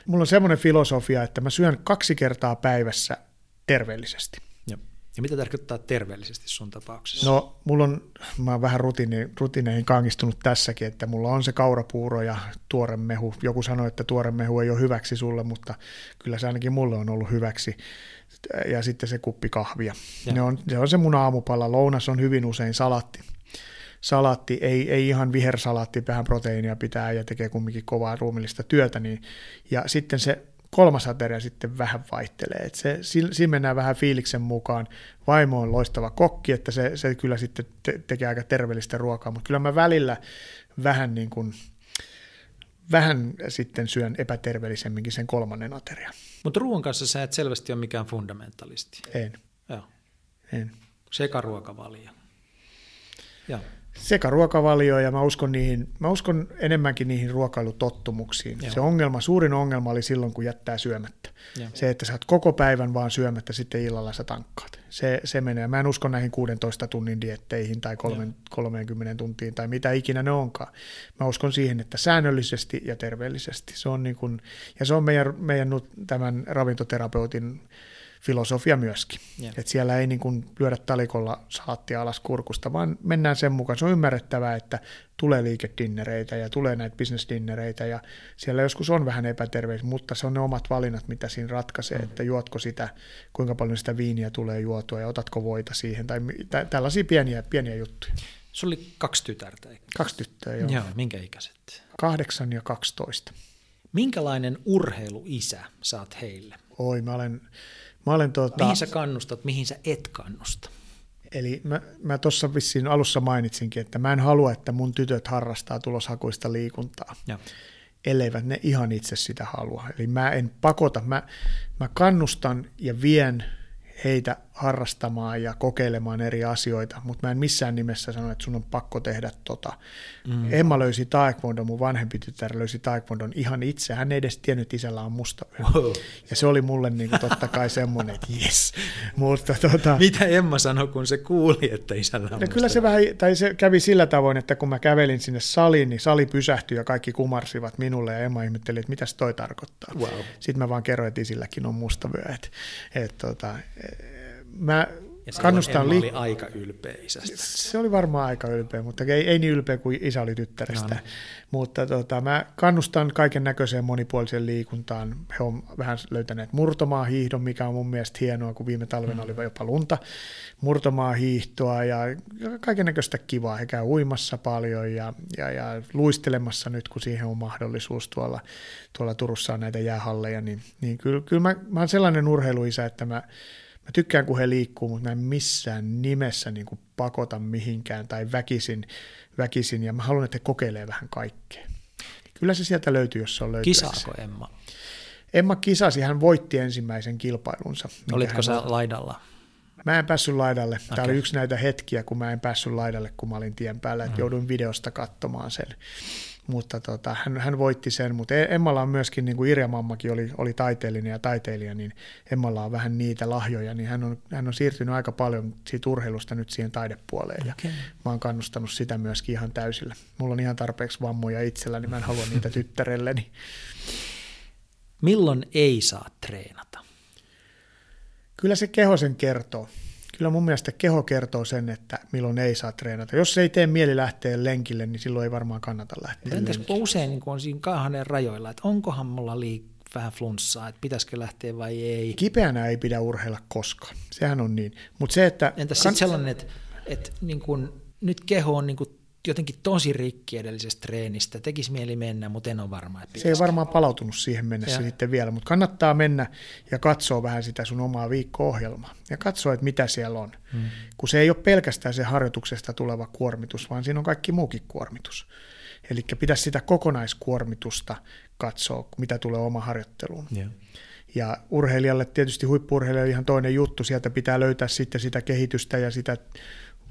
mulla on semmoinen filosofia, että mä syön kaksi kertaa päivässä terveellisesti. Ja, ja mitä tarkoittaa terveellisesti sun tapauksessa? No, mulla on, mä oon vähän rutiine, rutiineihin kangistunut tässäkin, että mulla on se kaurapuuro ja tuore mehu. Joku sanoi, että tuore mehu ei ole hyväksi sulle, mutta kyllä se ainakin mulle on ollut hyväksi. Ja sitten se kuppi kahvia. Ne on, se on se mun aamupala. Lounas on hyvin usein salatti salatti, ei, ei ihan vihersalaatti, vähän proteiinia pitää ja tekee kumminkin kovaa ruumillista työtä, niin, ja sitten se kolmas ateria sitten vähän vaihtelee. Et se, siinä mennään vähän fiiliksen mukaan. Vaimo on loistava kokki, että se, se kyllä sitten te, tekee aika terveellistä ruokaa, mutta kyllä mä välillä vähän niin kuin, vähän sitten syön epäterveellisemminkin sen kolmannen aterian. Mutta ruoan kanssa sä et selvästi ole mikään fundamentalisti. En. Joo. En. Sekaruokavalio. Joo sekä ruokavalio ja mä uskon, niihin, mä uskon enemmänkin niihin ruokailutottumuksiin. Joo. Se ongelma, suurin ongelma oli silloin, kun jättää syömättä. Joo. Se, että sä oot koko päivän vaan syömättä, sitten illalla sä tankkaat. Se, se menee. Mä en usko näihin 16 tunnin dietteihin tai 30 tuntiin tai mitä ikinä ne onkaan. Mä uskon siihen, että säännöllisesti ja terveellisesti. Se on niin kun, ja se on meidän, meidän tämän ravintoterapeutin filosofia myöskin. Yeah. Et siellä ei niin kuin lyödä talikolla saattia alas kurkusta, vaan mennään sen mukaan. Se on ymmärrettävää, että tulee liikedinnereitä ja tulee näitä businessdinnereitä ja siellä joskus on vähän epäterveys, mutta se on ne omat valinnat, mitä siinä ratkaisee, mm. että juotko sitä, kuinka paljon sitä viiniä tulee juotua ja otatko voita siihen tai tä- tällaisia pieniä, pieniä juttuja. Sulla oli kaksi tytärtä. Eikö? Kaksi tyttöä, joo. Joo, minkä ikäiset? Kahdeksan ja kaksitoista. Minkälainen urheiluisä saat heille? Oi, mä olen Mä olen tuota, mihin sä kannustat, mihin sä et kannusta? Eli mä, mä tuossa vissiin alussa mainitsinkin, että mä en halua, että mun tytöt harrastaa tuloshakuista liikuntaa, ja. elleivät ne ihan itse sitä halua. Eli mä en pakota, mä, mä kannustan ja vien heitä harrastamaan ja kokeilemaan eri asioita, mutta mä en missään nimessä sano, että sun on pakko tehdä tota. Mm. Emma löysi taekwondo, mun vanhempi tytär löysi taekwondon ihan itse. Hän ei edes tiennyt, että isällä on musta. Wow. Ja se oli mulle niin kuin totta kai semmoinen, että jes. Mutta tota, Mitä Emma sanoi, kun se kuuli, että isällä on no Kyllä se vähän, tai se kävi sillä tavoin, että kun mä kävelin sinne saliin, niin sali pysähtyi ja kaikki kumarsivat minulle ja Emma ihmetteli, että mitä toi tarkoittaa. Wow. Sitten mä vaan kerroin, että isilläkin on mustavyö. Että, että, tota, mä ja kannustan li- oli aika ylpeä isästä. Se oli varmaan aika ylpeä, mutta ei, ei niin ylpeä kuin isä oli tyttärestä. No, niin. Mutta tota, mä kannustan kaiken näköiseen monipuoliseen liikuntaan. He on vähän löytäneet murtomaa hiihdon, mikä on mun mielestä hienoa, kun viime talvena mm. oli jopa lunta. Murtomaa hiihtoa ja kaiken näköistä kivaa. He käy uimassa paljon ja, ja, ja luistelemassa nyt, kun siihen on mahdollisuus tuolla, tuolla Turussa on näitä jäähalleja. Niin, niin kyllä, kyllä mä, mä oon sellainen urheiluisä, että mä Mä tykkään, kun he liikkuu, mutta mä en missään nimessä niin kuin pakota mihinkään tai väkisin, väkisin, ja mä haluan, että he kokeilee vähän kaikkea. Kyllä se sieltä löytyy, jos se on löytynyt. Kisaako Emma? Emma kisasi, hän voitti ensimmäisen kilpailunsa. Olitko sä laidalla? Mä en päässyt laidalle. Tämä okay. oli yksi näitä hetkiä, kun mä en päässyt laidalle, kun mä olin tien päällä, että mm. jouduin videosta katsomaan sen mutta tota, hän, hän voitti sen, mutta e- Emmalla on myöskin, niin kuin Irja Mammakin oli, oli taiteellinen ja taiteilija, niin Emmalla on vähän niitä lahjoja, niin hän on, hän on siirtynyt aika paljon siitä urheilusta nyt siihen taidepuoleen, ja okay. mä oon kannustanut sitä myöskin ihan täysillä. Mulla on ihan tarpeeksi vammoja itsellä, niin mä en halua niitä tyttärelleni. Milloin ei saa treenata? Kyllä se keho sen kertoo kyllä mun mielestä keho kertoo sen, että milloin ei saa treenata. Jos ei tee mieli lähteä lenkille, niin silloin ei varmaan kannata lähteä Entäs lenkille. usein niin on siinä kahden rajoilla, että onkohan mulla liik- vähän flunssaa, että pitäisikö lähteä vai ei? Kipeänä ei pidä urheilla koskaan, sehän on niin. Mut se, että Entäs sitten sellainen, että, että niin kun, nyt keho on niin kun jotenkin tosi rikki edellisestä treenistä. Tekisi mieli mennä, mutta en ole varma. Että se ei varmaan palautunut siihen mennessä ja. sitten vielä, mutta kannattaa mennä ja katsoa vähän sitä sun omaa viikko-ohjelmaa ja katsoa, että mitä siellä on. Hmm. Kun se ei ole pelkästään se harjoituksesta tuleva kuormitus, vaan siinä on kaikki muukin kuormitus. Eli pitäisi sitä kokonaiskuormitusta katsoa, mitä tulee oma harjoitteluun. Yeah. Ja urheilijalle tietysti huippurheilijalle ihan toinen juttu, sieltä pitää löytää sitten sitä kehitystä ja sitä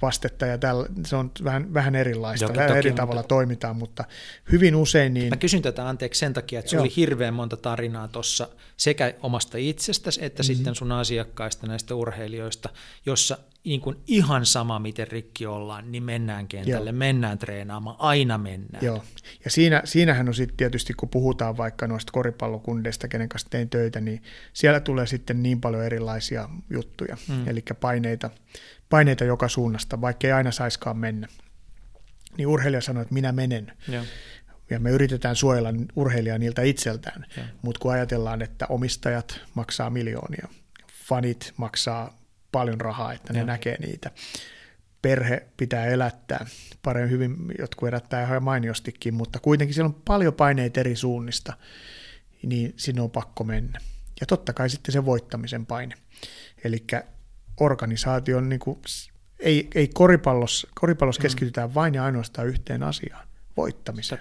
vastetta ja tällä, se on vähän, vähän erilaista, Jokin, vähän toki, eri tavalla mutta... toimitaan, mutta hyvin usein niin... Mä kysyn tätä anteeksi sen takia, että se oli hirveän monta tarinaa tuossa sekä omasta itsestäsi että mm-hmm. sitten sun asiakkaista näistä urheilijoista, jossa niin kuin ihan sama, miten rikki ollaan, niin mennään kentälle, Joo. mennään treenaamaan, aina mennään. Joo, ja siinä, siinähän on sitten tietysti, kun puhutaan vaikka noista koripallokundeista, kenen kanssa tein töitä, niin siellä tulee sitten niin paljon erilaisia juttuja, mm. eli paineita, paineita joka suunnasta, vaikka ei aina saiskaan mennä. Niin urheilija sanoo, että minä menen. Joo ja me yritetään suojella urheilijaa niiltä itseltään, mutta kun ajatellaan, että omistajat maksaa miljoonia, fanit maksaa paljon rahaa, että ne ja. näkee niitä, perhe pitää elättää, paremmin hyvin, jotkut elättää ihan mainiostikin, mutta kuitenkin siellä on paljon paineita eri suunnista, niin sinne on pakko mennä. Ja totta kai sitten se voittamisen paine. Eli organisaation, niin kuin, ei, ei koripallossa, koripallossa mm. keskitytään vain ja ainoastaan yhteen asiaan, voittamiseen.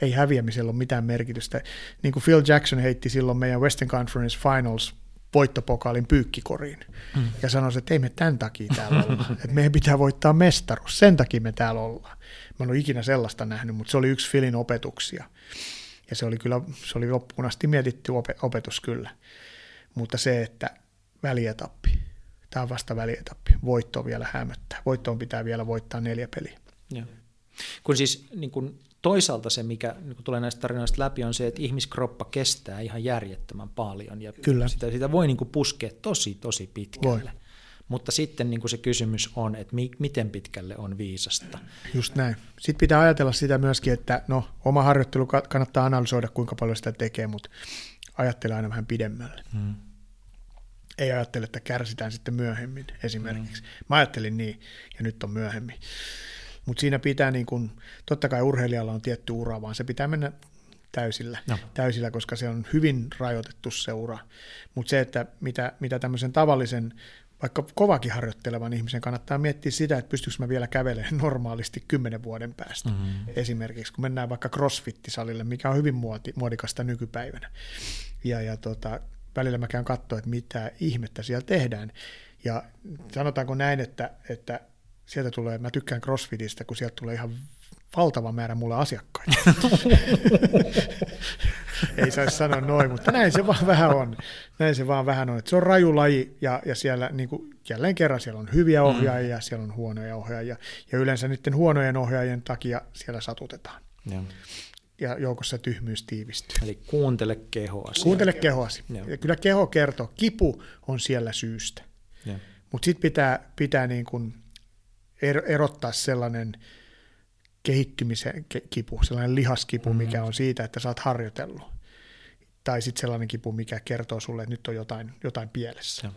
Ei häviämisellä ole mitään merkitystä. Niin kuin Phil Jackson heitti silloin meidän Western Conference Finals voittopokaalin pyykkikoriin mm. ja sanoi, että ei me tämän takia täällä olla, että meidän pitää voittaa mestaruus, sen takia me täällä ollaan. Mä en ole ikinä sellaista nähnyt, mutta se oli yksi Philin opetuksia. Ja se oli kyllä, se oli loppuun asti mietitty opetus kyllä. Mutta se, että välietappi, tämä on vasta välietappi, voitto vielä hämöttää. Voittoon pitää vielä voittaa neljä peliä. Ja. Kun siis niin kun toisaalta se, mikä niin tulee näistä tarinoista läpi, on se, että ihmiskroppa kestää ihan järjettömän paljon ja Kyllä. Sitä, sitä voi niin kuin puskea tosi, tosi pitkälle. Voi. Mutta sitten niin kuin se kysymys on, että mi- miten pitkälle on viisasta. Just näin. Sitten pitää ajatella sitä myöskin, että no, oma harjoittelu kannattaa analysoida, kuinka paljon sitä tekee, mutta ajattele aina vähän pidemmälle. Hmm. Ei ajattele, että kärsitään sitten myöhemmin esimerkiksi. Hmm. Mä ajattelin niin, ja nyt on myöhemmin. Mutta siinä pitää, niin kun, totta kai urheilijalla on tietty ura, vaan se pitää mennä täysillä, no. täysillä koska se on hyvin rajoitettu se ura. Mutta se, että mitä, mitä tämmöisen tavallisen, vaikka kovakin harjoittelevan ihmisen kannattaa miettiä sitä, että pystyykö mä vielä kävelemään normaalisti kymmenen vuoden päästä. Mm-hmm. Esimerkiksi kun mennään vaikka crossfit-salille, mikä on hyvin muoti, muodikasta nykypäivänä. Ja, ja tota, välillä mä käyn katsoa, että mitä ihmettä siellä tehdään. Ja sanotaanko näin, että, että sieltä tulee, mä tykkään CrossFitistä, kun sieltä tulee ihan valtava määrä mulle asiakkaita. Ei saisi sanoa noin, mutta näin se vaan vähän on. Näin se vaan vähän on. Että se on raju laji ja, ja siellä niin kuin, jälleen kerran siellä on hyviä mm. ohjaajia, mm. siellä on huonoja ohjaajia. Ja yleensä niiden huonojen ohjaajien takia siellä satutetaan. Ja, ja joukossa tyhmyys tiivistyy. Eli kuuntele kehoasi. Kuuntele kehoasi. Ja kyllä keho kertoo. Kipu on siellä syystä. Mutta sitten pitää, pitää niin kuin erottaa sellainen kehittymisen kipu, sellainen lihaskipu, mm-hmm. mikä on siitä, että sä oot harjoitellut. Tai sitten sellainen kipu, mikä kertoo sulle, että nyt on jotain, jotain pielessä. Ja.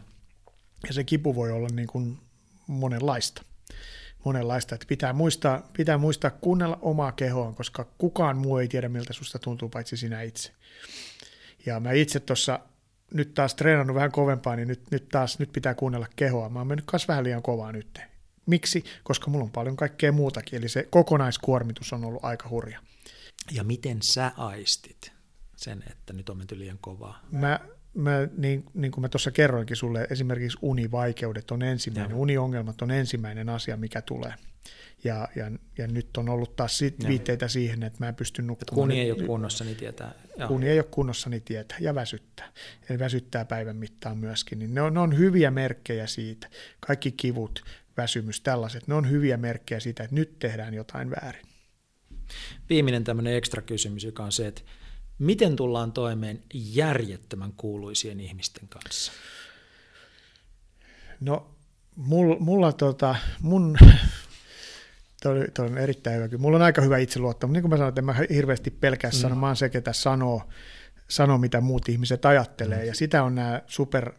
ja se kipu voi olla niin kuin monenlaista. Monenlaista, että pitää muistaa, pitää muistaa kuunnella omaa kehoa, koska kukaan muu ei tiedä, miltä susta tuntuu, paitsi sinä itse. Ja mä itse tuossa nyt taas treenannut vähän kovempaa, niin nyt, nyt taas nyt pitää kuunnella kehoa. Mä oon mennyt myös vähän liian kovaa nyt. Miksi? Koska mulla on paljon kaikkea muutakin, eli se kokonaiskuormitus on ollut aika hurja. Ja miten sä aistit sen, että nyt on menty liian kovaa? Mä, mä niin, niin kuin mä tuossa kerroinkin sulle, esimerkiksi univaikeudet on ensimmäinen, ja. uniongelmat on ensimmäinen asia, mikä tulee. Ja, ja, ja nyt on ollut taas sit viitteitä siihen, että mä en pysty nukkumaan. Kun ei ole kunnossa, niin tietää. Kun ei ole kunnossa, niin tietää. Ja väsyttää. Eli väsyttää päivän mittaan myöskin. Niin ne, on, ne on hyviä merkkejä siitä. Kaikki kivut, väsymys, tällaiset, ne on hyviä merkkejä siitä, että nyt tehdään jotain väärin. Viimeinen tämmöinen ekstra kysymys, joka on se, että miten tullaan toimeen järjettömän kuuluisien ihmisten kanssa? No, mulla, mulla tota, mun, toi, toi on erittäin hyvä. Mulla on aika hyvä itseluottamus. Niin kuin mä sanoin, että en mä hirveästi pelkää mm. sanoa, mä oon se, ketä sanoo, sanoo, mitä muut ihmiset ajattelee. Mm. Ja sitä on nämä super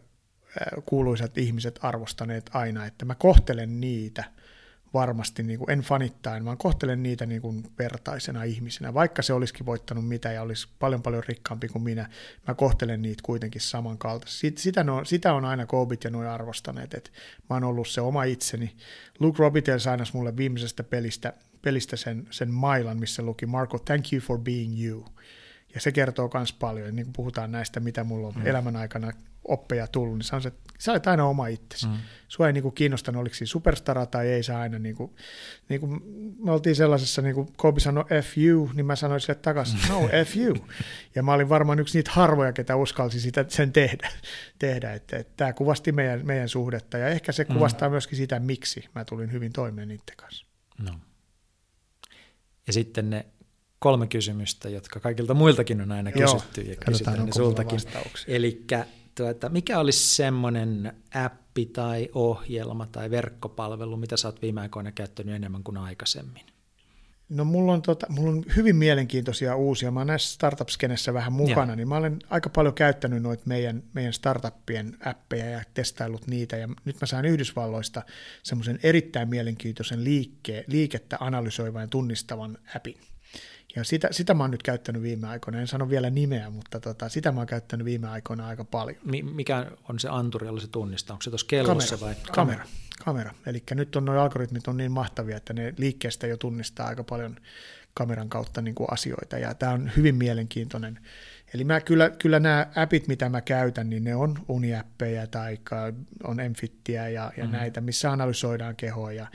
kuuluisat ihmiset arvostaneet aina, että mä kohtelen niitä varmasti, niin kuin, en fanittain, vaan kohtelen niitä niin kuin vertaisena ihmisenä. Vaikka se olisikin voittanut mitä ja olisi paljon paljon rikkaampi kuin minä, mä kohtelen niitä kuitenkin samankaltaisesti. Sitä, no, sitä on aina Kobit ja noin arvostaneet, että mä oon ollut se oma itseni. Luke Robitel sainas mulle viimeisestä pelistä, pelistä sen, sen mailan, missä luki Marco, thank you for being you. Ja se kertoo myös paljon, niin kuin puhutaan näistä, mitä mulla on mm. elämän aikana oppeja tullut, niin sanoisin, että sä olet aina oma itsesi. Mm. Sua ei niin kuin kiinnostanut, oliko siinä superstara tai ei sä aina, niin kuin, niin kuin, me oltiin sellaisessa, niin kuin Kobe sanoi F you, niin mä sanoin sille takaisin, no F you. Ja mä olin varmaan yksi niitä harvoja, ketä uskalsi sitä, sen tehdä, tehdä. että, että tämä kuvasti meidän, meidän suhdetta ja ehkä se mm. kuvastaa mm. myöskin sitä, miksi mä tulin hyvin toimeen niiden kanssa. No. Ja sitten ne kolme kysymystä, jotka kaikilta muiltakin on aina Joo, kysytty ja kysytään ne sultakin. Eli tuota, mikä olisi semmoinen appi tai ohjelma tai verkkopalvelu, mitä sä oot viime aikoina käyttänyt enemmän kuin aikaisemmin? No mulla on, tota, mulla on hyvin mielenkiintoisia uusia. Mä oon näissä startup vähän mukana, ja. niin mä olen aika paljon käyttänyt noita meidän, meidän startuppien appeja ja testaillut niitä. Ja nyt mä saan Yhdysvalloista semmoisen erittäin mielenkiintoisen liikke, liikettä analysoivan ja tunnistavan appin. Ja sitä, sitä mä oon nyt käyttänyt viime aikoina, en sano vielä nimeä, mutta tota, sitä mä oon käyttänyt viime aikoina aika paljon. Mikä on se anturi, jolla se tunnistaa? Onko se tuossa kellossa kamera, vai? Kamera, kamera. Eli nyt on nuo algoritmit on niin mahtavia, että ne liikkeestä jo tunnistaa aika paljon kameran kautta niin kuin asioita, ja tämä on hyvin mielenkiintoinen. Eli mä kyllä, kyllä nämä appit, mitä mä käytän, niin ne on uniappeja tai on Enfittiä ja, ja mm-hmm. näitä, missä analysoidaan kehoa ja,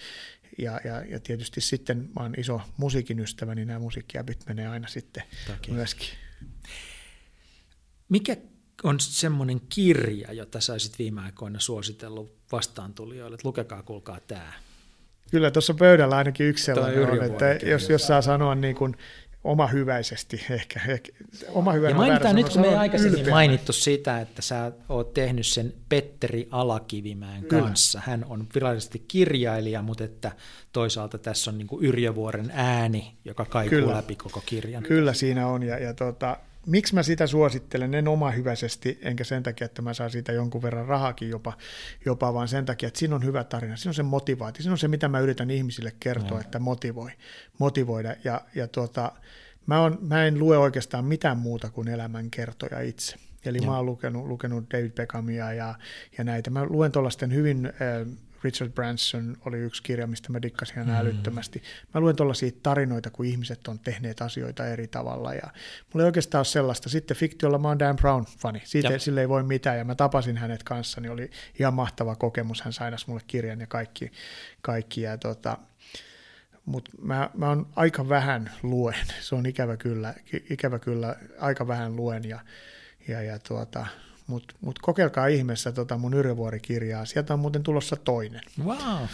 ja, ja, ja tietysti sitten mä oon iso musiikin ystävä, niin nämä musiikkiapit menee aina sitten Toki. myöskin. Mikä on semmoinen kirja, jota sä olisit viime aikoina suositellut vastaantulijoille, että lukekaa, kuulkaa tämä. Kyllä tuossa pöydällä ainakin yksi sellainen on, että jos, jos saa sanoa niin kuin oma hyväisesti ehkä. ehkä oma ja mainitaan nyt, kun me ei aikaisemmin ylpeänä. mainittu sitä, että sä oot tehnyt sen Petteri Alakivimäen Kyllä. kanssa. Hän on virallisesti kirjailija, mutta että toisaalta tässä on niin Yrjövuoren ääni, joka kaikuu Kyllä. läpi koko kirjan. Kyllä siinä on, ja, ja tota, miksi mä sitä suosittelen, en oma hyväisesti, enkä sen takia, että mä saan siitä jonkun verran rahakin jopa, jopa vaan sen takia, että siinä on hyvä tarina, siinä on se motivaatio, siinä on se, mitä mä yritän ihmisille kertoa, no. että motivoi, motivoida, ja, ja tuota, mä, on, mä en lue oikeastaan mitään muuta kuin elämänkertoja itse. Eli ja. mä oon lukenut, lukenut David Beckhamia ja, ja näitä. Mä luen tuollaisten hyvin äh, Richard Branson oli yksi kirja, mistä mä dikkasin ihan mm. älyttömästi. Mä luen tuollaisia tarinoita, kun ihmiset on tehneet asioita eri tavalla. Ja mulla ei oikeastaan ole sellaista. Sitten fiktiolla mä oon Dan Brown-fani. Siitä sille ei voi mitään. Ja mä tapasin hänet kanssa, niin oli ihan mahtava kokemus. Hän sainas mulle kirjan ja kaikki. kaikki ja tota, mutta mä, mä on aika vähän luen. Se on ikävä kyllä, ikävä kyllä aika vähän luen. Ja, ja, ja tuota, mutta mut kokeilkaa ihmeessä tota mun Yrjövuori-kirjaa. Sieltä on muuten tulossa toinen. Wow.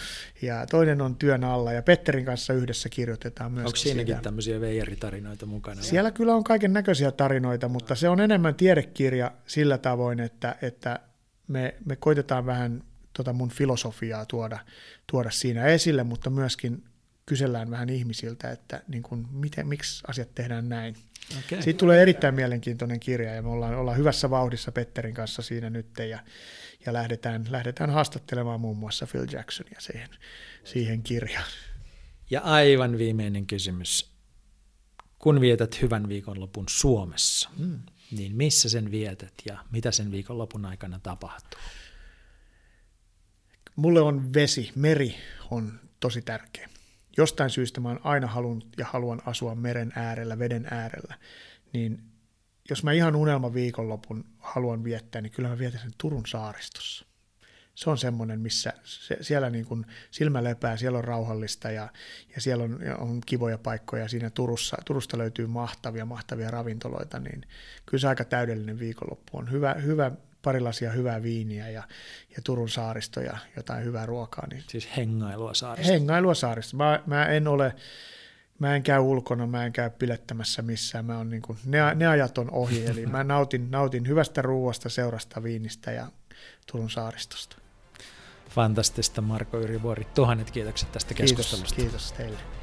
Ja toinen on työn alla, ja Petterin kanssa yhdessä kirjoitetaan myös Onko siinäkin sitä. tämmöisiä veijaritarinoita mukana? Siellä kyllä on kaiken näköisiä tarinoita, mutta se on enemmän tiedekirja sillä tavoin, että, että me, me koitetaan vähän tota mun filosofiaa tuoda, tuoda siinä esille, mutta myöskin kysellään vähän ihmisiltä, että niin kuin, miten, miksi asiat tehdään näin. Okay. Siitä tulee erittäin mielenkiintoinen kirja ja me ollaan, ollaan hyvässä vauhdissa Petterin kanssa siinä nyt ja, ja lähdetään, lähdetään haastattelemaan muun muassa Phil Jacksonia siihen, siihen kirjaan. Ja aivan viimeinen kysymys. Kun vietät hyvän viikonlopun Suomessa, mm. niin missä sen vietät ja mitä sen viikonlopun aikana tapahtuu? Mulle on vesi, meri on tosi tärkeä jostain syystä mä oon aina halunnut ja haluan asua meren äärellä, veden äärellä, niin jos mä ihan unelma viikonlopun haluan viettää, niin kyllä mä vietän sen Turun saaristossa. Se on semmoinen, missä se, siellä niin kuin silmä lepää, siellä on rauhallista ja, ja siellä on, on kivoja paikkoja. Siinä Turussa, Turusta löytyy mahtavia, mahtavia ravintoloita, niin kyllä se aika täydellinen viikonloppu on. Hyvä, hyvä parilaisia hyvää viiniä ja, ja Turun saaristo ja jotain hyvää ruokaa. Niin siis hengailua saaristo. Hengailua saaristo. Mä, mä en ole, mä en käy ulkona, mä en käy pilettämässä missään. Mä on niin kuin, ne, ne ajat on ohi, eli mä nautin, nautin hyvästä ruoasta, seurasta viinistä ja Turun saaristosta. Fantastista Marko Yrivuori. Tuhannet kiitokset tästä keskustelusta. Kiitos, kiitos teille.